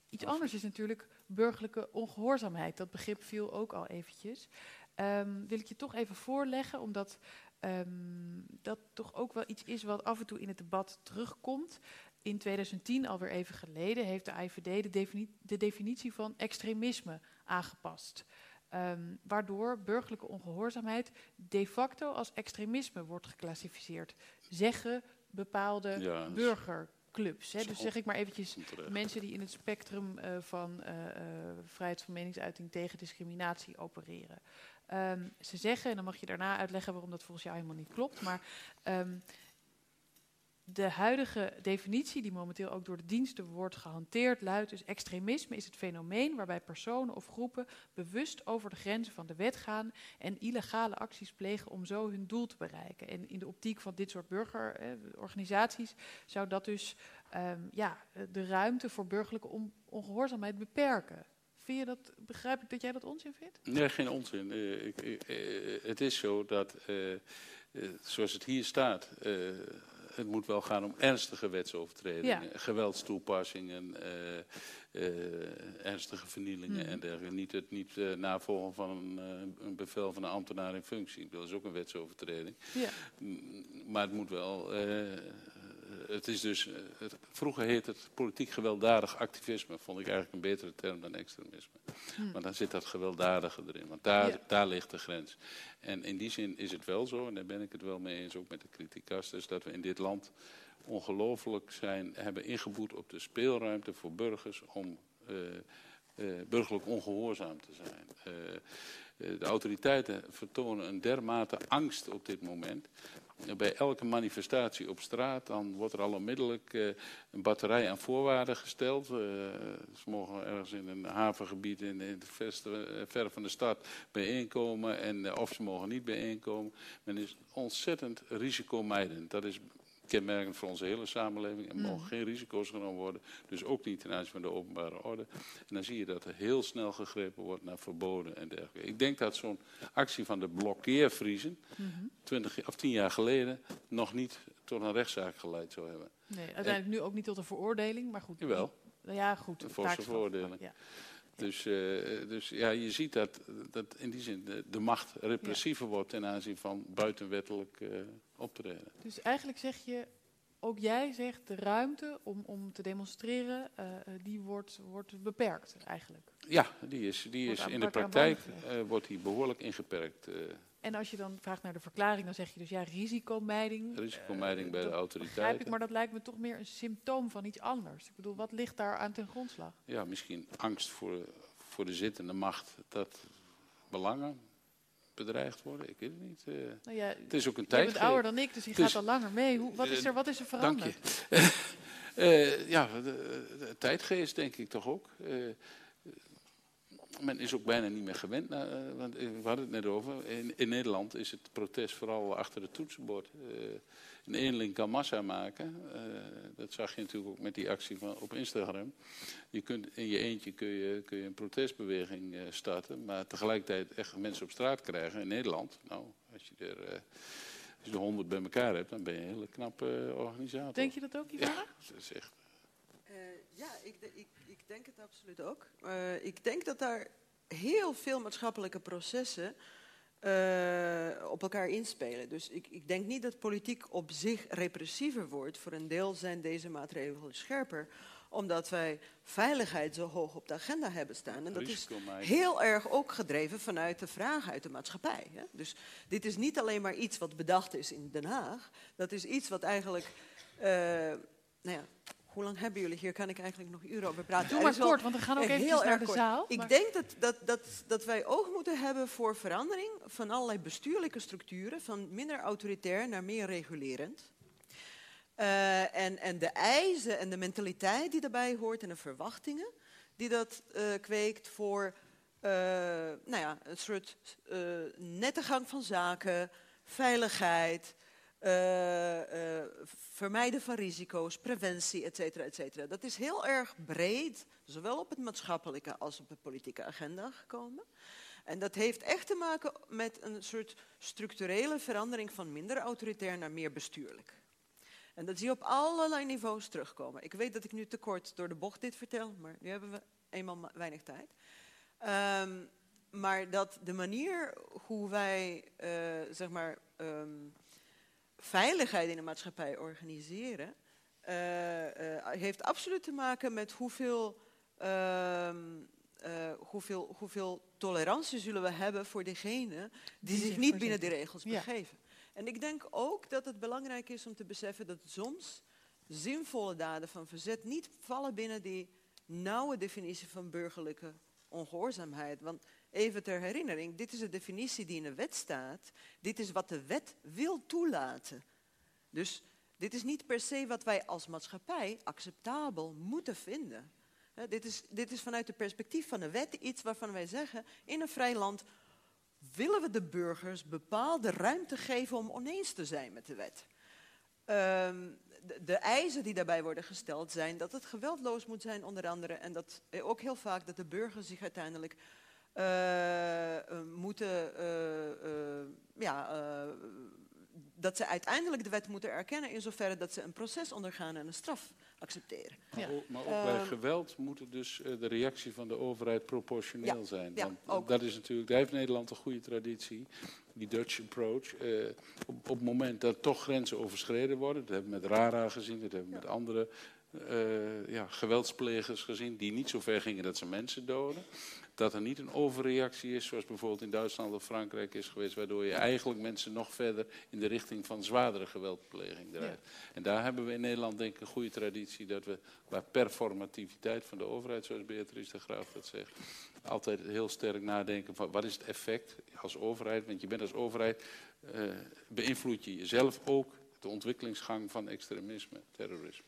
Iets anders is natuurlijk burgerlijke ongehoorzaamheid. Dat begrip viel ook al eventjes. Ehm, wil ik je toch even voorleggen, omdat ehm, dat toch ook wel iets is wat af en toe in het debat terugkomt. In 2010, alweer even geleden, heeft de IVD de, defini- de definitie van extremisme aangepast. Ehm, waardoor burgerlijke ongehoorzaamheid de facto als extremisme wordt geclassificeerd. Zeggen bepaalde Ja, burgerclubs. Hè. Dus zeg ik maar eventjes mensen die in het spectrum eh, van eh, eh, vrijheid van meningsuiting tegen discriminatie opereren. Ehm, ze zeggen, en dan mag je daarna uitleggen waarom dat volgens jou helemaal niet klopt, maar ehm, de huidige definitie, die momenteel ook door de diensten wordt gehanteerd, luidt dus extremisme is het fenomeen waarbij personen of groepen bewust over de grenzen van de wet gaan en illegale acties plegen om zo hun doel te bereiken. En in de optiek van dit soort burgerorganisaties zou dat dus ehm, ja, de ruimte voor burgerlijke on- ongehoorzaamheid beperken. Vind je dat, begrijp ik dat jij dat onzin vindt? Nee, geen onzin. Eh, ik, eh, het is zo dat, eh, eh, zoals het hier staat, eh, het moet wel gaan om ernstige wetsovertredingen, Ja. geweldstoepassingen, eh, eh, ernstige vernielingen Mhm. en dergelijke. Niet het niet eh, navolgen van een, een bevel van een ambtenaar in functie. Dat is ook een wetsovertreding. Ja. Maar het moet wel. Eh, het is dus, eh, het- vroeger heet het politiek gewelddadig activisme. Vond ik eigenlijk een betere term dan extremisme. Hmm. Want dan zit dat gewelddadige erin. Want daar, Ja. daar ligt de grens. En in die zin is het wel zo, en daar ben ik het wel mee eens, ook met de criticas, dus dat we in dit land ongelooflijk zijn, hebben ingeboet op de speelruimte voor burgers om eh, burgerlijk ongehoorzaam te zijn. De autoriteiten vertonen een dermate angst op dit moment. Bij elke manifestatie op straat dan wordt er al onmiddellijk eh, een batterij aan voorwaarden gesteld. Eh, ze mogen ergens in een havengebied in, in het eh, ver van de stad bijeenkomen en, of ze mogen niet bijeenkomen. Men is ontzettend risicomijdend. Dat is kenmerkend voor onze hele samenleving. Mm. mogen geen risico's genomen worden, dus ook niet ten aanzien van de openbare orde. En dan zie je dat er heel snel gegrepen wordt naar verboden en dergelijke. Ik denk dat zo'n actie van de blokkeervriezen, Mhm. 20 of 10 jaar geleden, nog niet tot een rechtszaak geleid zou hebben. Nee, uiteindelijk nu ook niet tot een veroordeling, maar goed. Jawel. Ja, goed. Een forse veroordeling. Ja. Dus, eh, dus ja, je ziet dat, dat in die zin de, de macht repressiever wordt ten aanzien van buitenwettelijk eh, optreden. Dus eigenlijk zeg je, ook jij zegt de ruimte om, om te demonstreren, eh, die wordt, wordt beperkt eigenlijk. Ja, die is, die Wordt is in de praktijk wordt die behoorlijk ingeperkt. Eh, En als je dan vraagt naar de verklaring, dan zeg je dus ja, risicomijding. risicomijding bij de autoriteiten. Begrijp ik, maar dat lijkt me toch meer een symptoom van iets anders. Ik bedoel, wat ligt daar aan ten grondslag? ja, misschien angst voor, voor de zittende macht dat belangen bedreigd worden. Ik weet het niet. eh. Nou ja, het is ook een je tijd. bent ouder dan ik, dus je Het gaat al langer mee. Hoe, wat, is Eh, er, wat is er Dank veranderd? je. Eh, ja, de, de tijdgeest denk ik toch ook. Men is ook bijna niet meer gewend. naar, eh, want eh, we hadden het net over. In, in Nederland is het protest vooral achter het toetsenbord. Eh, een eenling kan massa maken. Eh, dat zag je natuurlijk ook met die actie van, op Instagram. Je kunt, in je eentje kun je, kun je een protestbeweging eh, starten. Maar tegelijkertijd echt mensen op straat krijgen in Nederland. Nou, als je er... eh, als je de honderd bij elkaar hebt, dan ben je een hele knappe organisator. Denk je dat ook, Ivana? Ja, dat is echt... Eh, ja, ik, ik denk het absoluut ook. Eh, ik denk dat daar heel veel maatschappelijke processen eh, op elkaar inspelen. Dus ik, ik denk niet dat politiek op zich repressiever wordt. Voor een deel zijn deze maatregelen scherper omdat wij veiligheid zo hoog op de agenda hebben staan. En dat is heel erg ook gedreven vanuit de vraag uit de maatschappij. Hè? Dus dit is niet alleen maar iets wat bedacht is in Den Haag. Dat is iets wat eigenlijk... eh, nou ja, hoe lang hebben jullie hier? Kan ik eigenlijk nog uren over praten? Doe maar kort, want we gaan ook heel eventjes naar erg de kort. zaal, Ik maar- denk dat, dat, dat, dat wij oog moeten hebben voor verandering van allerlei bestuurlijke structuren, van minder autoritair naar meer regulerend. Eh, en, en de eisen en de mentaliteit die daarbij hoort en de verwachtingen die dat eh, kweekt voor eh, nou ja, een soort nette gang van zaken, veiligheid, eh, eh, vermijden van risico's, preventie, et cetera, et cetera. Dat is heel erg breed, zowel op het maatschappelijke als op de politieke agenda gekomen. En dat heeft echt te maken met een soort structurele verandering van minder autoritair naar meer bestuurlijk. En dat zie je op allerlei niveaus terugkomen. Ik weet dat ik nu te kort door de bocht dit vertel, maar nu hebben we eenmaal weinig tijd. Ehm, maar dat de manier hoe wij, uh, zeg maar, um, veiligheid in de maatschappij organiseren, uh, uh, heeft absoluut te maken met hoeveel, um, hoeveel, hoeveel tolerantie zullen we hebben voor degenen die, die zich niet binnen die regels ja. begeven. En ik denk ook dat het belangrijk is om te beseffen dat soms zinvolle daden van verzet niet vallen binnen die nauwe definitie van burgerlijke ongehoorzaamheid. Want even ter herinnering, dit is de definitie die in de wet staat. Dit is wat de wet wil toelaten. Dus dit is niet per se wat wij als maatschappij acceptabel moeten vinden. Dit, is, dit is vanuit het perspectief van de wet iets waarvan wij zeggen, in een vrij land willen we de burgers bepaalde ruimte geven om oneens te zijn met de wet. Um, de, de, eisen die daarbij worden gesteld zijn dat het geweldloos moet zijn onder andere en dat ook heel vaak dat de burgers zich uiteindelijk moeten, uh, ja, dat ze uiteindelijk de wet moeten erkennen in zoverre dat ze een proces ondergaan en een straf accepteren. Maar, ja. ook, maar ook bij geweld moet het dus de reactie van de overheid proportioneel ja, zijn. Ja, Want ook. dat is natuurlijk, daar heeft Nederland een goede traditie, die Dutch approach. op, op het moment dat toch grenzen overschreden worden, dat hebben we met RARA gezien, dat hebben we met andere uh, ja, geweldsplegers gezien die niet zo ver gingen dat ze mensen doden. Dat er niet een overreactie is, zoals bijvoorbeeld in Duitsland of Frankrijk is geweest, waardoor je eigenlijk mensen nog verder in de richting van zwaardere geweldpleging draait. Ja. En daar hebben we in Nederland denk ik een goede traditie dat we qua performativiteit van de overheid, zoals Beatrice de Graaf dat zegt, altijd heel sterk nadenken van wat is het effect als overheid, want je bent als overheid, uh, beïnvloed je jezelf ook de ontwikkelingsgang van extremisme, terrorisme.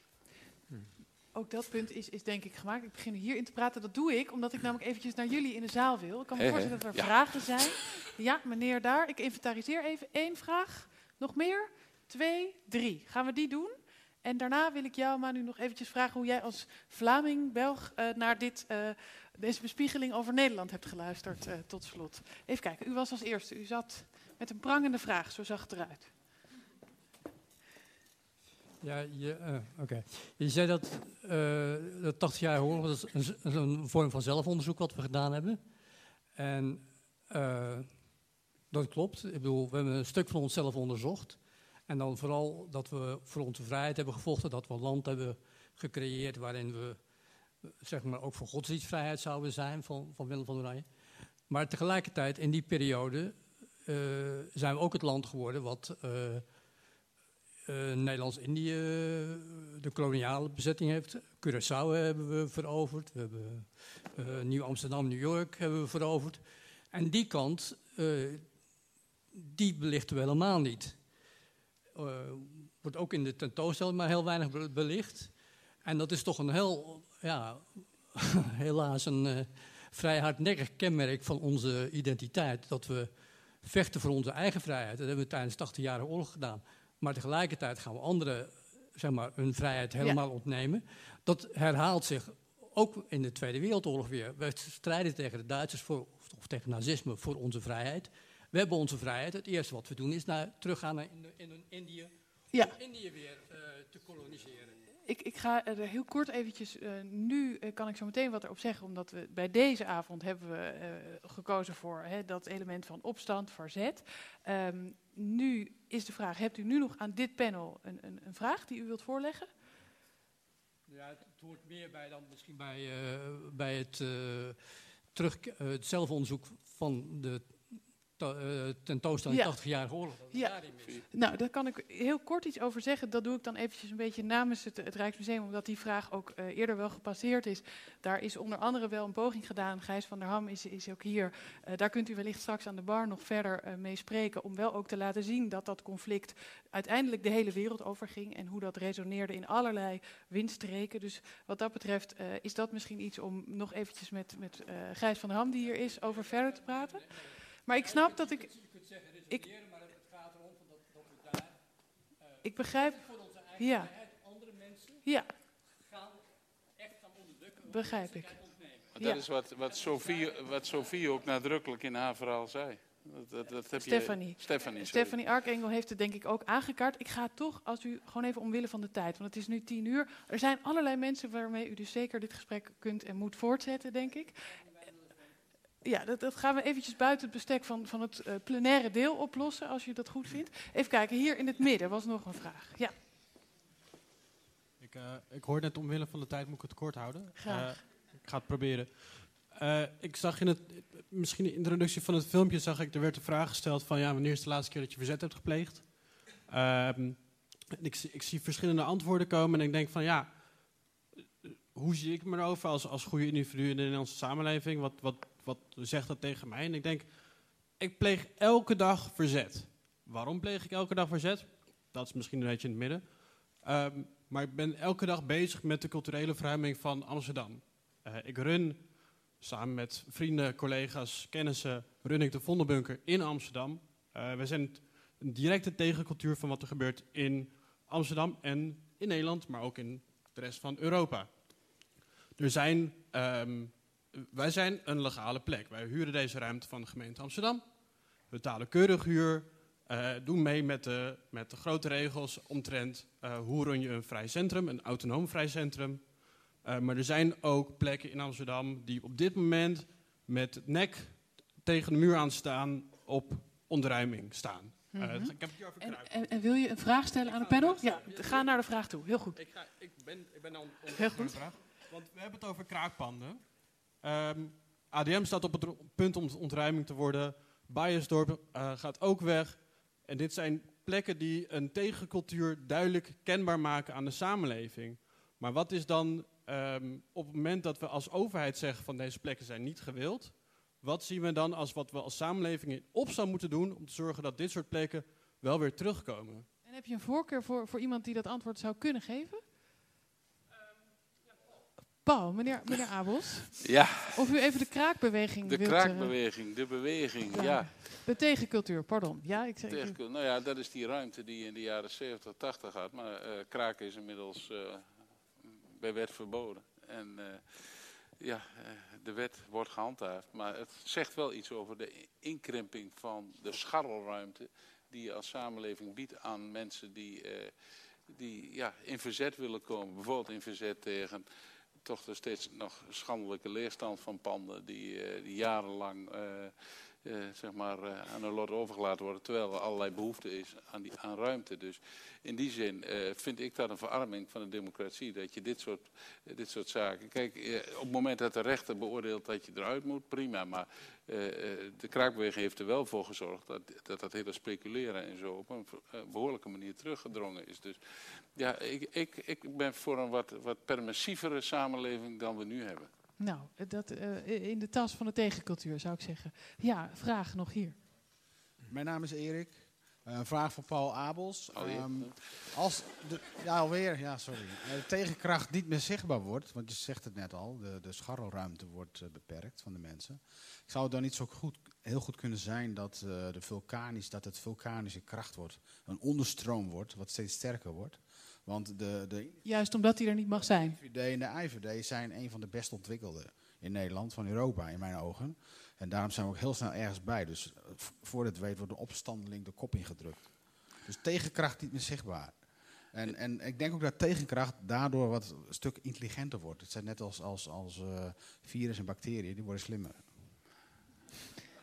Ook dat punt is, is denk ik gemaakt. Ik begin hierin te praten. Dat doe ik omdat ik namelijk eventjes naar jullie in de zaal wil. Ik kan me He, voorstellen dat er ja. vragen zijn. Ja, meneer daar. Ik inventariseer even. Eén vraag. Nog meer? Twee, drie. Gaan we die doen? En daarna wil ik jou, Manu, nog eventjes vragen hoe jij als Vlaming, Belg, uh, naar dit, uh, deze bespiegeling over Nederland hebt geluisterd uh, tot slot. Even kijken, u was als eerste. U zat met een prangende vraag, zo zag het eruit. Ja, je, okay. je zei dat uh, de 80 jaar oorlog dat is een, vorm van zelfonderzoek wat we gedaan hebben. En uh, dat klopt. Ik bedoel, we hebben een stuk van onszelf onderzocht. En dan vooral dat we voor onze vrijheid hebben gevochten, dat we een land hebben gecreëerd waarin we zeg maar, ook voor godsdienstvrijheid zouden zijn van, van Willem van Oranje. Maar tegelijkertijd in die periode zijn we ook het land geworden wat uh, Nederlands-Indië de koloniale bezetting heeft. Curaçao hebben we veroverd. We hebben uh, Nieuw-Amsterdam, New York hebben we veroverd. En die kant, uh, die belichten we helemaal niet. wordt ook in de tentoonstelling maar heel weinig belicht. En dat is toch een heel, ja, helaas een vrij hardnekkig kenmerk van onze identiteit. Dat we vechten voor onze eigen vrijheid. Dat hebben we tijdens de 80-jarige oorlog gedaan. Maar tegelijkertijd gaan we anderen zeg maar, hun vrijheid helemaal ja. ontnemen. Dat herhaalt zich ook in de Tweede Wereldoorlog weer. We strijden tegen de Duitsers voor, of tegen nazisme voor onze vrijheid. We hebben onze vrijheid. Het eerste wat we doen is naar, teruggaan naar in, in Indië. Ja. Om Indië weer uh, te koloniseren. Ik, ik, ga er heel kort eventjes, uh, nu uh, kan ik zo meteen wat erop zeggen, omdat we bij deze avond hebben we uh, gekozen voor hè, dat element van opstand, verzet. Um, nu is de vraag, hebt u nu nog aan dit panel een, een, een vraag die u wilt voorleggen? Ja, het, het hoort meer bij dan misschien bij, bij het, terug, het zelfonderzoek van de tentoonstelling Ja. 80-jarige oorlog. Ja. Nou, daar kan ik heel kort iets over zeggen. Dat doe ik dan eventjes een beetje namens het, het Rijksmuseum, omdat die vraag ook eh, eerder wel gepasseerd is. Daar is onder andere wel een poging gedaan. Gijs van der Ham is, is ook hier. Eh, daar kunt u wellicht straks aan de bar nog verder eh, mee spreken. Om wel ook te laten zien dat dat conflict uiteindelijk de hele wereld overging. En hoe dat resoneerde in allerlei windstreken. Dus wat dat betreft eh, is dat misschien iets om nog eventjes met, met eh, Gijs van der Ham, die hier is, over verder te praten. Maar ik snap dat ik. Je kunt zeggen ik resoneren, maar het gaat erom dat, dat we daar ik begrijp. Ja. Andere mensen Ja, gaan echt gaan onderdrukken. begrijp ik. Dat is wat, wat, Sophie, wat Sophie ook nadrukkelijk in haar verhaal zei. Dat, dat, dat heb Stefanie. Je, Stefanie, sorry. Stefanie Arkengel heeft het denk ik ook aangekaart. Ik ga toch, als u gewoon even omwille van de tijd, want het is nu tien uur. Er zijn allerlei mensen waarmee u dus zeker dit gesprek kunt en moet voortzetten, denk ik. Ja, dat, dat gaan we eventjes buiten het bestek van, van het eh, plenaire deel oplossen, als u dat goed vindt. Even kijken, hier in het midden was nog een vraag. Ja, Ik, eh, ik hoor net omwille van de tijd moet ik het kort houden. Graag. Eh, ik ga het proberen. Ik zag in het, misschien in de introductie van het filmpje, zag ik, er werd de vraag gesteld van, ja, wanneer is de laatste keer dat je verzet hebt gepleegd? Ehm, ik, zie- ik zie verschillende antwoorden komen en ik denk van, ja, hoe zie ik me erover als, als goede individu in de Nederlandse samenleving? Wat, wat, wat zegt dat tegen mij? En ik denk, ik pleeg elke dag verzet. Waarom pleeg ik elke dag verzet? Dat is misschien een beetje in het midden. Ehm, maar ik ben elke dag bezig met de culturele verruiming van Amsterdam. Eh, ik run samen met vrienden, collega's, kennissen, run ik de Vondelbunker in Amsterdam. Eh we zijn een directe tegencultuur van wat er gebeurt in Amsterdam en in Nederland, maar ook in de rest van Europa. Er zijn, ehm, wij zijn een legale plek. Wij huren deze ruimte van de gemeente Amsterdam. We betalen keurig huur. eh, doen mee met de, met de grote regels omtrent eh, hoe run je een vrij centrum, een autonoom vrij centrum. Eh, maar er zijn ook plekken in Amsterdam die op dit moment met het nek tegen de muur aan staan op ontruiming staan. Eh, Mhm. ik heb het hier over en, kruip. en, en wil je een vraag stellen aan het panel? Ja, ga naar de vraag toe. Heel goed. Ik, ga, ik, ben, ik ben al Heel de goed. vraag. Want we hebben het over kraakpanden. Ehm, ADM staat op het punt om ontruiming te worden. Bayersdorp eh, gaat ook weg. En dit zijn plekken die een tegencultuur duidelijk kenbaar maken aan de samenleving. Maar wat is dan ehm, op het moment dat we als overheid zeggen van deze plekken zijn niet gewild, wat zien we dan als wat we als samenleving in opstand moeten doen om te zorgen dat dit soort plekken wel weer terugkomen? En heb je een voorkeur voor, voor iemand die dat antwoord zou kunnen geven? Paul, meneer, meneer Abels. Ja. Of u even de kraakbeweging De wilt... eh, kraakbeweging, de beweging, ja. ja. De tegencultuur, pardon. Ja, ik zeg... Tegen- nou ja, dat is die ruimte die in de jaren 70, 80 had. Maar eh, kraken is inmiddels eh, bij wet verboden. En ja, de wet wordt gehandhaafd. Maar het zegt wel iets over de inkrimping van de scharrelruimte die je als samenleving biedt aan mensen die, die ja, in verzet willen komen. Bijvoorbeeld in verzet tegen toch nog steeds nog schandelijke leerstand van panden die, eh, die jarenlang eh, zeg maar, eh, aan hun lot overgelaten worden, terwijl er allerlei behoefte is aan, die, aan ruimte. Dus in die zin eh, vind ik dat een verarming van de democratie, dat je dit soort, dit soort zaken... Kijk, op het moment dat de rechter beoordeelt dat je eruit moet, prima, maar de kraakbeweging heeft er wel voor gezorgd dat dat, dat hele speculeren en zo op een eh, behoorlijke manier teruggedrongen is. Dus ja, ik, ik, ik ben voor een wat, wat permissievere samenleving dan we nu hebben. Nou, dat, eh, in de tas van de tegencultuur zou ik zeggen. Ja, vraag nog hier. Mijn naam is Erik. Eh, Een vraag voor Paul Abels. Alweer? Ehm, als de, ja, alweer, ja, sorry. Eh, De tegenkracht niet meer zichtbaar wordt, want je zegt het net al, de, de scharrelruimte wordt beperkt van de mensen. Zou het dan niet zo goed, heel goed kunnen zijn dat, eh, de vulkanisch, dat het vulkanische kracht wordt, een onderstroom wordt, wat steeds sterker wordt? Want de, de Juist omdat hij er niet mag zijn. IVD en de IVD zijn een van de best ontwikkelde in Nederland, van Europa in mijn ogen. En daarom zijn we ook heel snel ergens bij. Dus eh, voordat het weet wordt de opstandeling de kop ingedrukt. Dus tegenkracht niet meer zichtbaar. En, en ik denk ook dat tegenkracht daardoor wat een stuk intelligenter wordt. Het zijn net als, als, als eh, virus en bacteriën, die worden slimmer.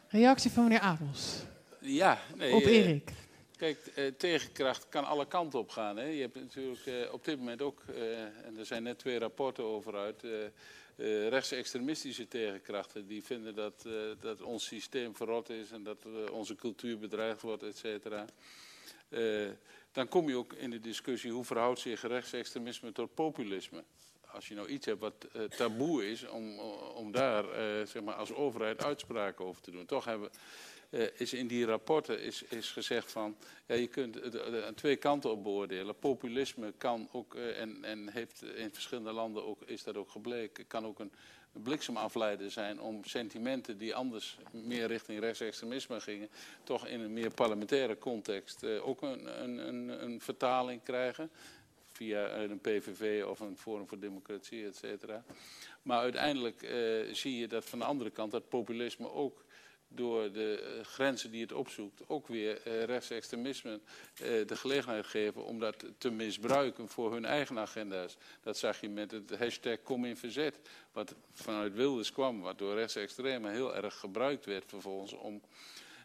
Reactie van meneer Abels. Ja, nee, Op eh, Erik. Kijk, eh, tegenkracht kan alle kanten op gaan. Hè. Je hebt natuurlijk eh, op dit moment ook, eh, en er zijn net twee rapporten over uit, rechtsextremistische tegenkrachten. Die vinden dat, dat ons systeem verrot is en dat onze cultuur bedreigd wordt, et cetera. Dan kom je ook in de discussie hoe verhoudt zich rechtsextremisme tot populisme. Als je nou iets hebt wat taboe is om, om daar zeg maar als overheid uitspraken over te doen. Toch hebben, eh, is in die rapporten is, is gezegd van ja, je kunt aan twee kanten op beoordelen. Populisme kan ook, eh, en, en heeft in verschillende landen ook, is dat ook gebleken, kan ook een, bliksemafleider zijn om sentimenten die anders meer richting rechtsextremisme gingen, toch in een meer parlementaire context eh, ook een, een, een, een vertaling krijgen. Via een PVV of een Forum voor Democratie, et cetera. Maar uiteindelijk zie je dat van de andere kant dat populisme ook door de eh, grenzen die het opzoekt, ook weer uh, rechtsextremisme uh, de gelegenheid geven om dat te misbruiken voor hun eigen agenda's. Dat zag je met het hashtag Kom in Verzet, wat vanuit Wilders kwam, wat door rechtsextremen heel erg gebruikt werd vervolgens om...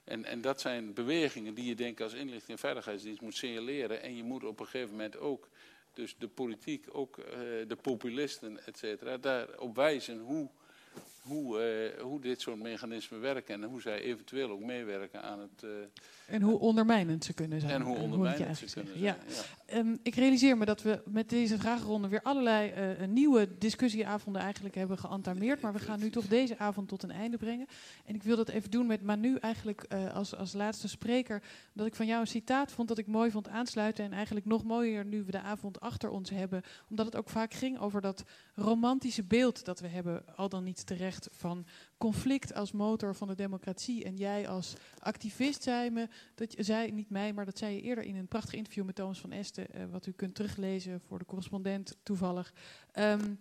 En, en dat zijn bewegingen die je denk als inlichting en veiligheidsdienst moet signaleren. En je moet op een gegeven moment ook, dus de politiek, ook uh, de populisten, et cetera, daarop wijzen hoe hoe, uh, hoe dit soort mechanismen werken en hoe zij eventueel ook meewerken aan het. Uh, en hoe ondermijnend ze kunnen zijn. En hoe ondermijnend ze kunnen zijn. Ja. ja. Um, ik realiseer me dat we met deze vragenronde weer allerlei uh, nieuwe discussieavonden eigenlijk hebben geantameerd. Maar we gaan nu toch deze avond tot een einde brengen. En ik wil dat even doen met Manu eigenlijk als, als laatste spreker. Dat ik van jou een citaat vond dat ik mooi vond aansluiten. En eigenlijk nog mooier nu we de avond achter ons hebben. Omdat het ook vaak ging over dat romantische beeld dat we hebben, al dan niet terecht, van conflict als motor van de democratie. En jij als activist zei me, dat je, zei niet mij, maar dat zei je eerder in een prachtig interview met Thomas van Esten, uh, wat u kunt teruglezen voor de correspondent toevallig. Um,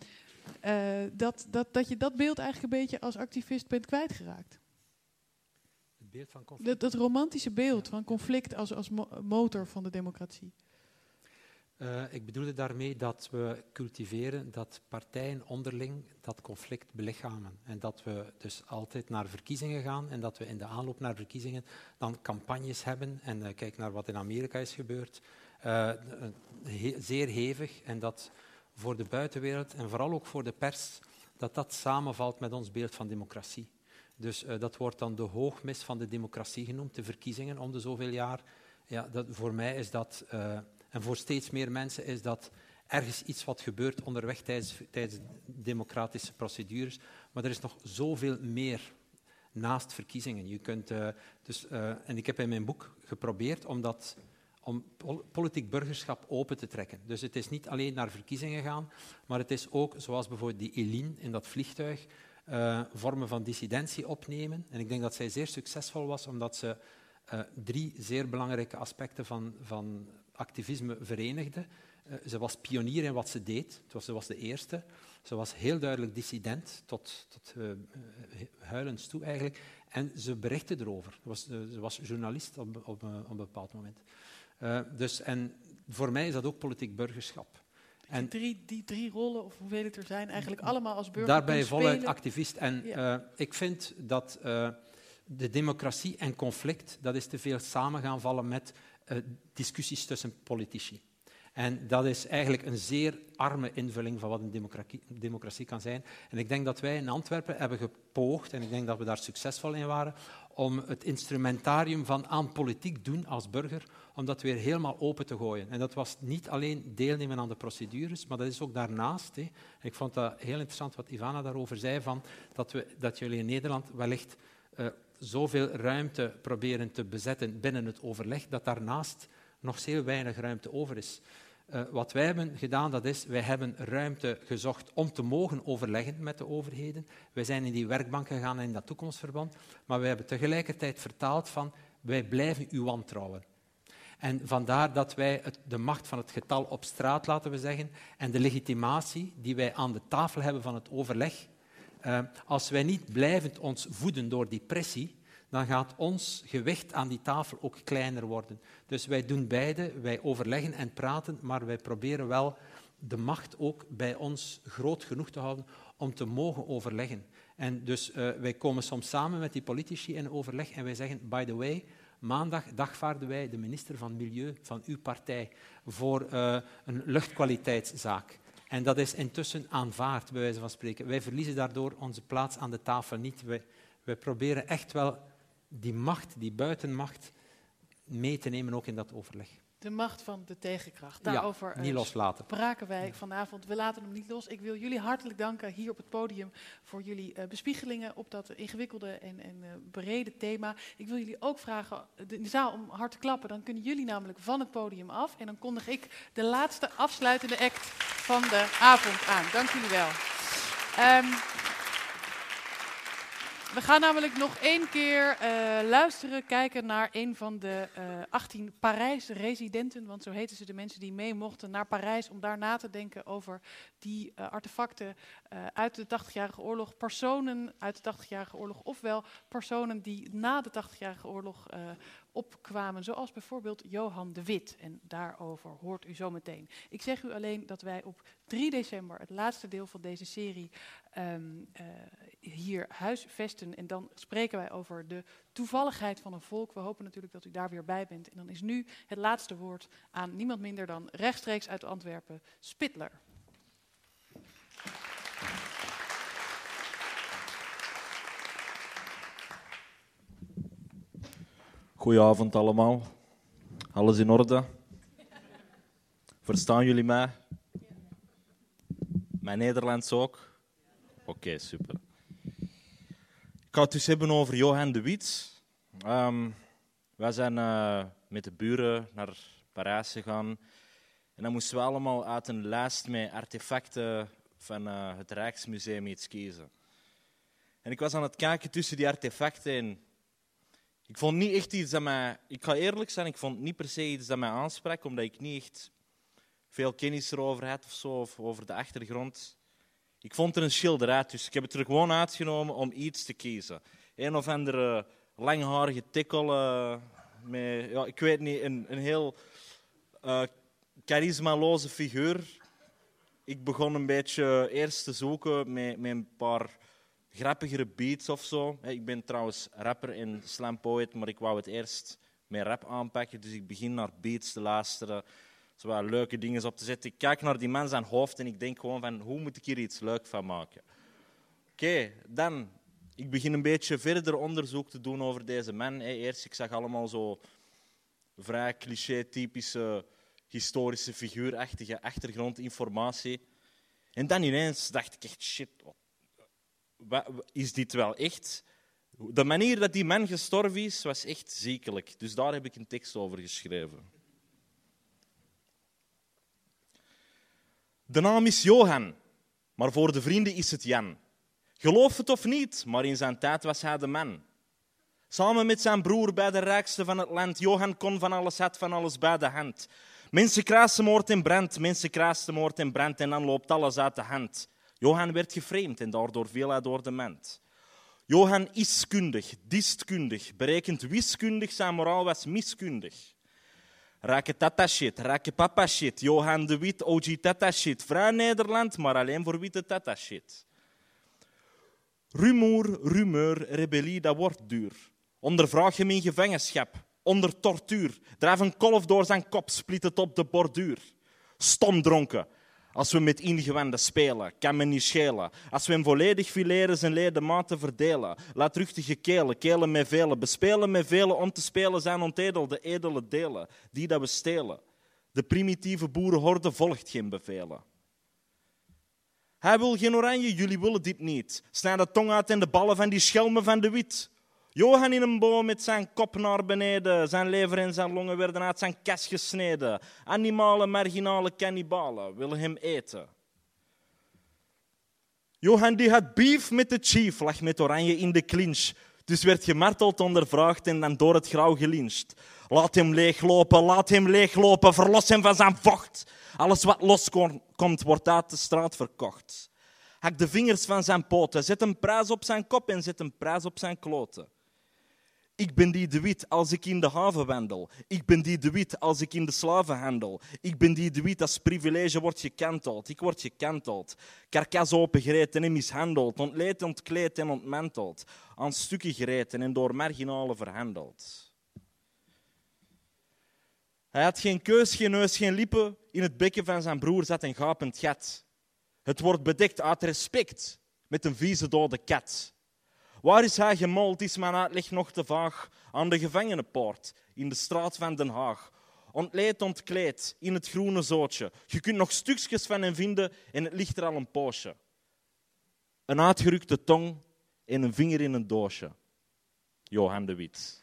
uh, dat, dat, dat je dat beeld eigenlijk een beetje als activist bent kwijtgeraakt. Het beeld van conflict? Dat, dat romantische beeld van conflict als, als mo motor van de democratie. Uh, ik bedoelde daarmee dat we cultiveren dat partijen onderling dat conflict belichamen. En dat we dus altijd naar verkiezingen gaan en dat we in de aanloop naar verkiezingen dan campagnes hebben. En uh, kijk naar wat in Amerika is gebeurd. He zeer hevig. En dat voor de buitenwereld en vooral ook voor de pers, dat dat samenvalt met ons beeld van democratie. Dus dat wordt dan de hoogmis van de democratie genoemd, de verkiezingen om de zoveel jaar. Ja, dat, voor mij is dat en voor steeds meer mensen is dat ergens iets wat gebeurt onderweg tijdens, tijdens democratische procedures. Maar er is nog zoveel meer naast verkiezingen. Je kunt, uh, dus, uh, en ik heb in mijn boek geprobeerd om, dat, om pol politiek burgerschap open te trekken. Dus het is niet alleen naar verkiezingen gaan, maar het is ook, zoals bijvoorbeeld die Eline in dat vliegtuig, uh, vormen van dissidentie opnemen. En ik denk dat zij zeer succesvol was, omdat ze drie zeer belangrijke aspecten van, van activisme verenigde. Uh, ze was pionier in wat ze deed. Was, ze was de eerste. Ze was heel duidelijk dissident, tot, tot uh, huilens toe eigenlijk. En ze berichtte erover. Ze was, uh, ze was journalist op, op, op, een bepaald moment. dus, en voor mij is dat ook politiek burgerschap. En drie, die drie rollen, of hoeveel het er zijn, eigenlijk allemaal als burger Daarbij voluit activist. En ja. ik vind dat de democratie en conflict, dat is te veel samen gaan vallen met discussies tussen politici. En dat is eigenlijk een zeer arme invulling van wat een democratie, democratie, kan zijn. En ik denk dat wij in Antwerpen hebben gepoogd, en ik denk dat we daar succesvol in waren, om het instrumentarium van aan politiek doen als burger, om dat weer helemaal open te gooien. En dat was niet alleen deelnemen aan de procedures, maar dat is ook daarnaast. Hè. Ik vond dat heel interessant wat Ivana daarover zei, van dat, we, dat jullie in Nederland wellicht uh, zoveel ruimte proberen te bezetten binnen het overleg, dat daarnaast nog zeer weinig ruimte over is. Uh, wat wij hebben gedaan, dat is, wij hebben ruimte gezocht om te mogen overleggen met de overheden. Wij zijn in die werkbank gegaan in dat toekomstverband, maar wij hebben tegelijkertijd vertaald van, wij blijven u wantrouwen. En vandaar dat wij het, de macht van het getal op straat, laten we zeggen, en de legitimatie die wij aan de tafel hebben van het overleg, als wij niet blijvend ons voeden door die pressie, dan gaat ons gewicht aan die tafel ook kleiner worden. Dus wij doen beide, wij overleggen en praten, maar wij proberen wel de macht ook bij ons groot genoeg te houden om te mogen overleggen. En dus uh, wij komen soms samen met die politici in overleg en wij zeggen, by the way, maandag dagvaarden wij de minister van Milieu van uw partij voor uh, een luchtkwaliteitszaak. En dat is intussen aanvaard, bij wijze van spreken. Wij verliezen daardoor onze plaats aan de tafel niet. Wij, proberen echt wel die macht, die buitenmacht, mee te nemen ook in dat overleg. De macht van de tegenkracht. Daarover ja, niet loslaten. spraken wij vanavond. We laten hem niet los. Ik wil jullie hartelijk danken hier op het podium voor jullie uh, bespiegelingen op dat ingewikkelde en, en uh, brede thema. Ik wil jullie ook vragen de, de zaal om hard te klappen. Dan kunnen jullie namelijk van het podium af. En dan kondig ik de laatste afsluitende act van de avond aan. Dank jullie wel. Um, We gaan namelijk nog één keer eh, luisteren, kijken naar een van de eh 18 Parijs-residenten. Want zo heten ze de mensen die mee mochten naar Parijs om daar na te denken over die eh, artefacten eh, uit de 80-jarige oorlog. Personen uit de 80-jarige oorlog, ofwel personen die na de 80-jarige oorlog eh, opkwamen. Zoals bijvoorbeeld Johan de Wit. En daarover hoort u zo meteen. Ik zeg u alleen dat wij op 3 december, het laatste deel van deze serie, ehm, eh, hier huisvesten. En dan spreken wij over de toevalligheid van een volk. We hopen natuurlijk dat u daar weer bij bent. En dan is nu het laatste woord aan niemand minder dan rechtstreeks uit Antwerpen, Spitler. Goedenavond allemaal. Alles in orde? Verstaan jullie mij? Mijn Nederlands ook? Oké, super. Ik ga het dus hebben over Johan de Wit. Ehm, wij zijn eh, met de buren naar Parijs gegaan. En dan moesten we allemaal uit een lijst met artefacten van eh, het Rijksmuseum iets kiezen. En ik was aan het kijken tussen die artefacten en ik vond niet echt iets dat mij... Ik ga eerlijk zijn, ik vond niet per se iets dat mij aansprak, omdat ik niet echt veel kennis erover had of zo, of over de achtergrond. Ik vond er een schilderij, dus ik heb het er gewoon uitgenomen om iets te kiezen. Een of andere langharige tikkel eh, met, ja, ik weet niet, een, een heel uh, charismaloze figuur. Ik begon een beetje eerst te zoeken met, met een paar grappigere beats of zo. Ik ben trouwens rapper en slampoet, maar ik wou het eerst met rap aanpakken. Dus ik begin naar beats te luisteren, zowel leuke dingen op te zetten. Ik kijk naar die man zijn hoofd en ik denk gewoon van, hoe moet ik hier iets leuk van maken? Oké, dan, ik begin een beetje verder onderzoek te doen over deze man. Eerst, ik zag allemaal zo vrij cliché-typische historische figuurachtige achtergrondinformatie. En dan ineens dacht ik echt, shit, is dit wel echt? De manier dat die man gestorven is, was echt ziekelijk. Dus daar heb ik een tekst over geschreven. De naam is Johan, maar voor de vrienden is het Jan. Geloof het of niet, maar in zijn tijd was hij de man. Samen met zijn broer bij de rijkste van het land. Johan kon van alles, had van alles bij de hand. Mensen kruisen moord en brand, mensen kruisen moord en brand en dan loopt alles uit de hand. Johan werd geframed en daardoor viel hij door de ment. Johan is kundig, distkundig, berekend wiskundig, zijn moraal was miskundig. Raken tata shit, raken papa shit, Johan de Wit, OG tata shit. Nederland, maar alleen voor witte tata shit. Rumoer, rumeur, rebellie, dat wordt duur. Ondervraag hem in gevangenschap, onder tortuur. Drijf een kolf door zijn kop, split het op de borduur. Stom dronken, als we met ingewanden spelen, kan me niet schelen. Als we hem volledig fileren, zijn ledematen verdelen. Laat ruchtige kelen, kelen met velen. Bespelen met velen om te spelen zijn ontedelde edele delen. Die dat we stelen. De primitieve boerenhorde volgt geen bevelen. Hij wil geen oranje, jullie willen dit niet. Snijd de tong uit en de ballen van die schelmen van de wit. Johan in een boom met zijn kop naar beneden. Zijn lever en zijn longen werden uit zijn kas gesneden. Animale, marginale cannibalen willen hem eten. Johan die had beef met de chief, lag met oranje in de clinch. Dus werd gemarteld, ondervraagd en dan door het grauw gelincht. Laat hem leeglopen, laat hem leeglopen, verlos hem van zijn vocht. Alles wat loskomt, wordt uit de straat verkocht. Hak de vingers van zijn poten, zet een prijs op zijn kop en zet een prijs op zijn kloten. Ik ben die de wit als ik in de haven wandel. Ik ben die de wit als ik in de slavenhandel. Ik ben die de wit als privilege wordt gekanteld. Ik word gekanteld. Karkas opengereten en mishandeld. Ontleed, ontkleed en ontmanteld. Aan stukken gereten en door marginalen verhandeld. Hij had geen keus, geen neus, geen lippen. In het bekken van zijn broer zat een gapend gat. Het wordt bedekt uit respect met een vieze dode kat. Waar is hij gemold, is mijn uitleg nog te vaag. Aan de gevangenenpoort, in de straat van Den Haag. Ontleed, ontkleed, in het groene zootje. Je kunt nog stukjes van hem vinden en het ligt er al een poosje. Een uitgerukte tong en een vinger in een doosje. Johan de Wit.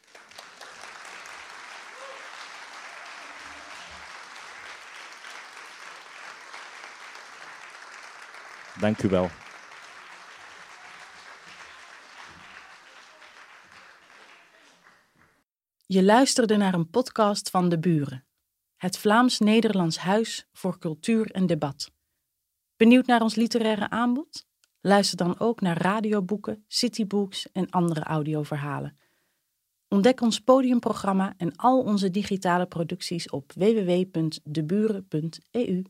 Dank u wel. Je luisterde naar een podcast van De Buren, het Vlaams-Nederlands Huis voor Cultuur en Debat. Benieuwd naar ons literaire aanbod? Luister dan ook naar radioboeken, citybooks en andere audioverhalen. Ontdek ons podiumprogramma en al onze digitale producties op www.deburen.eu.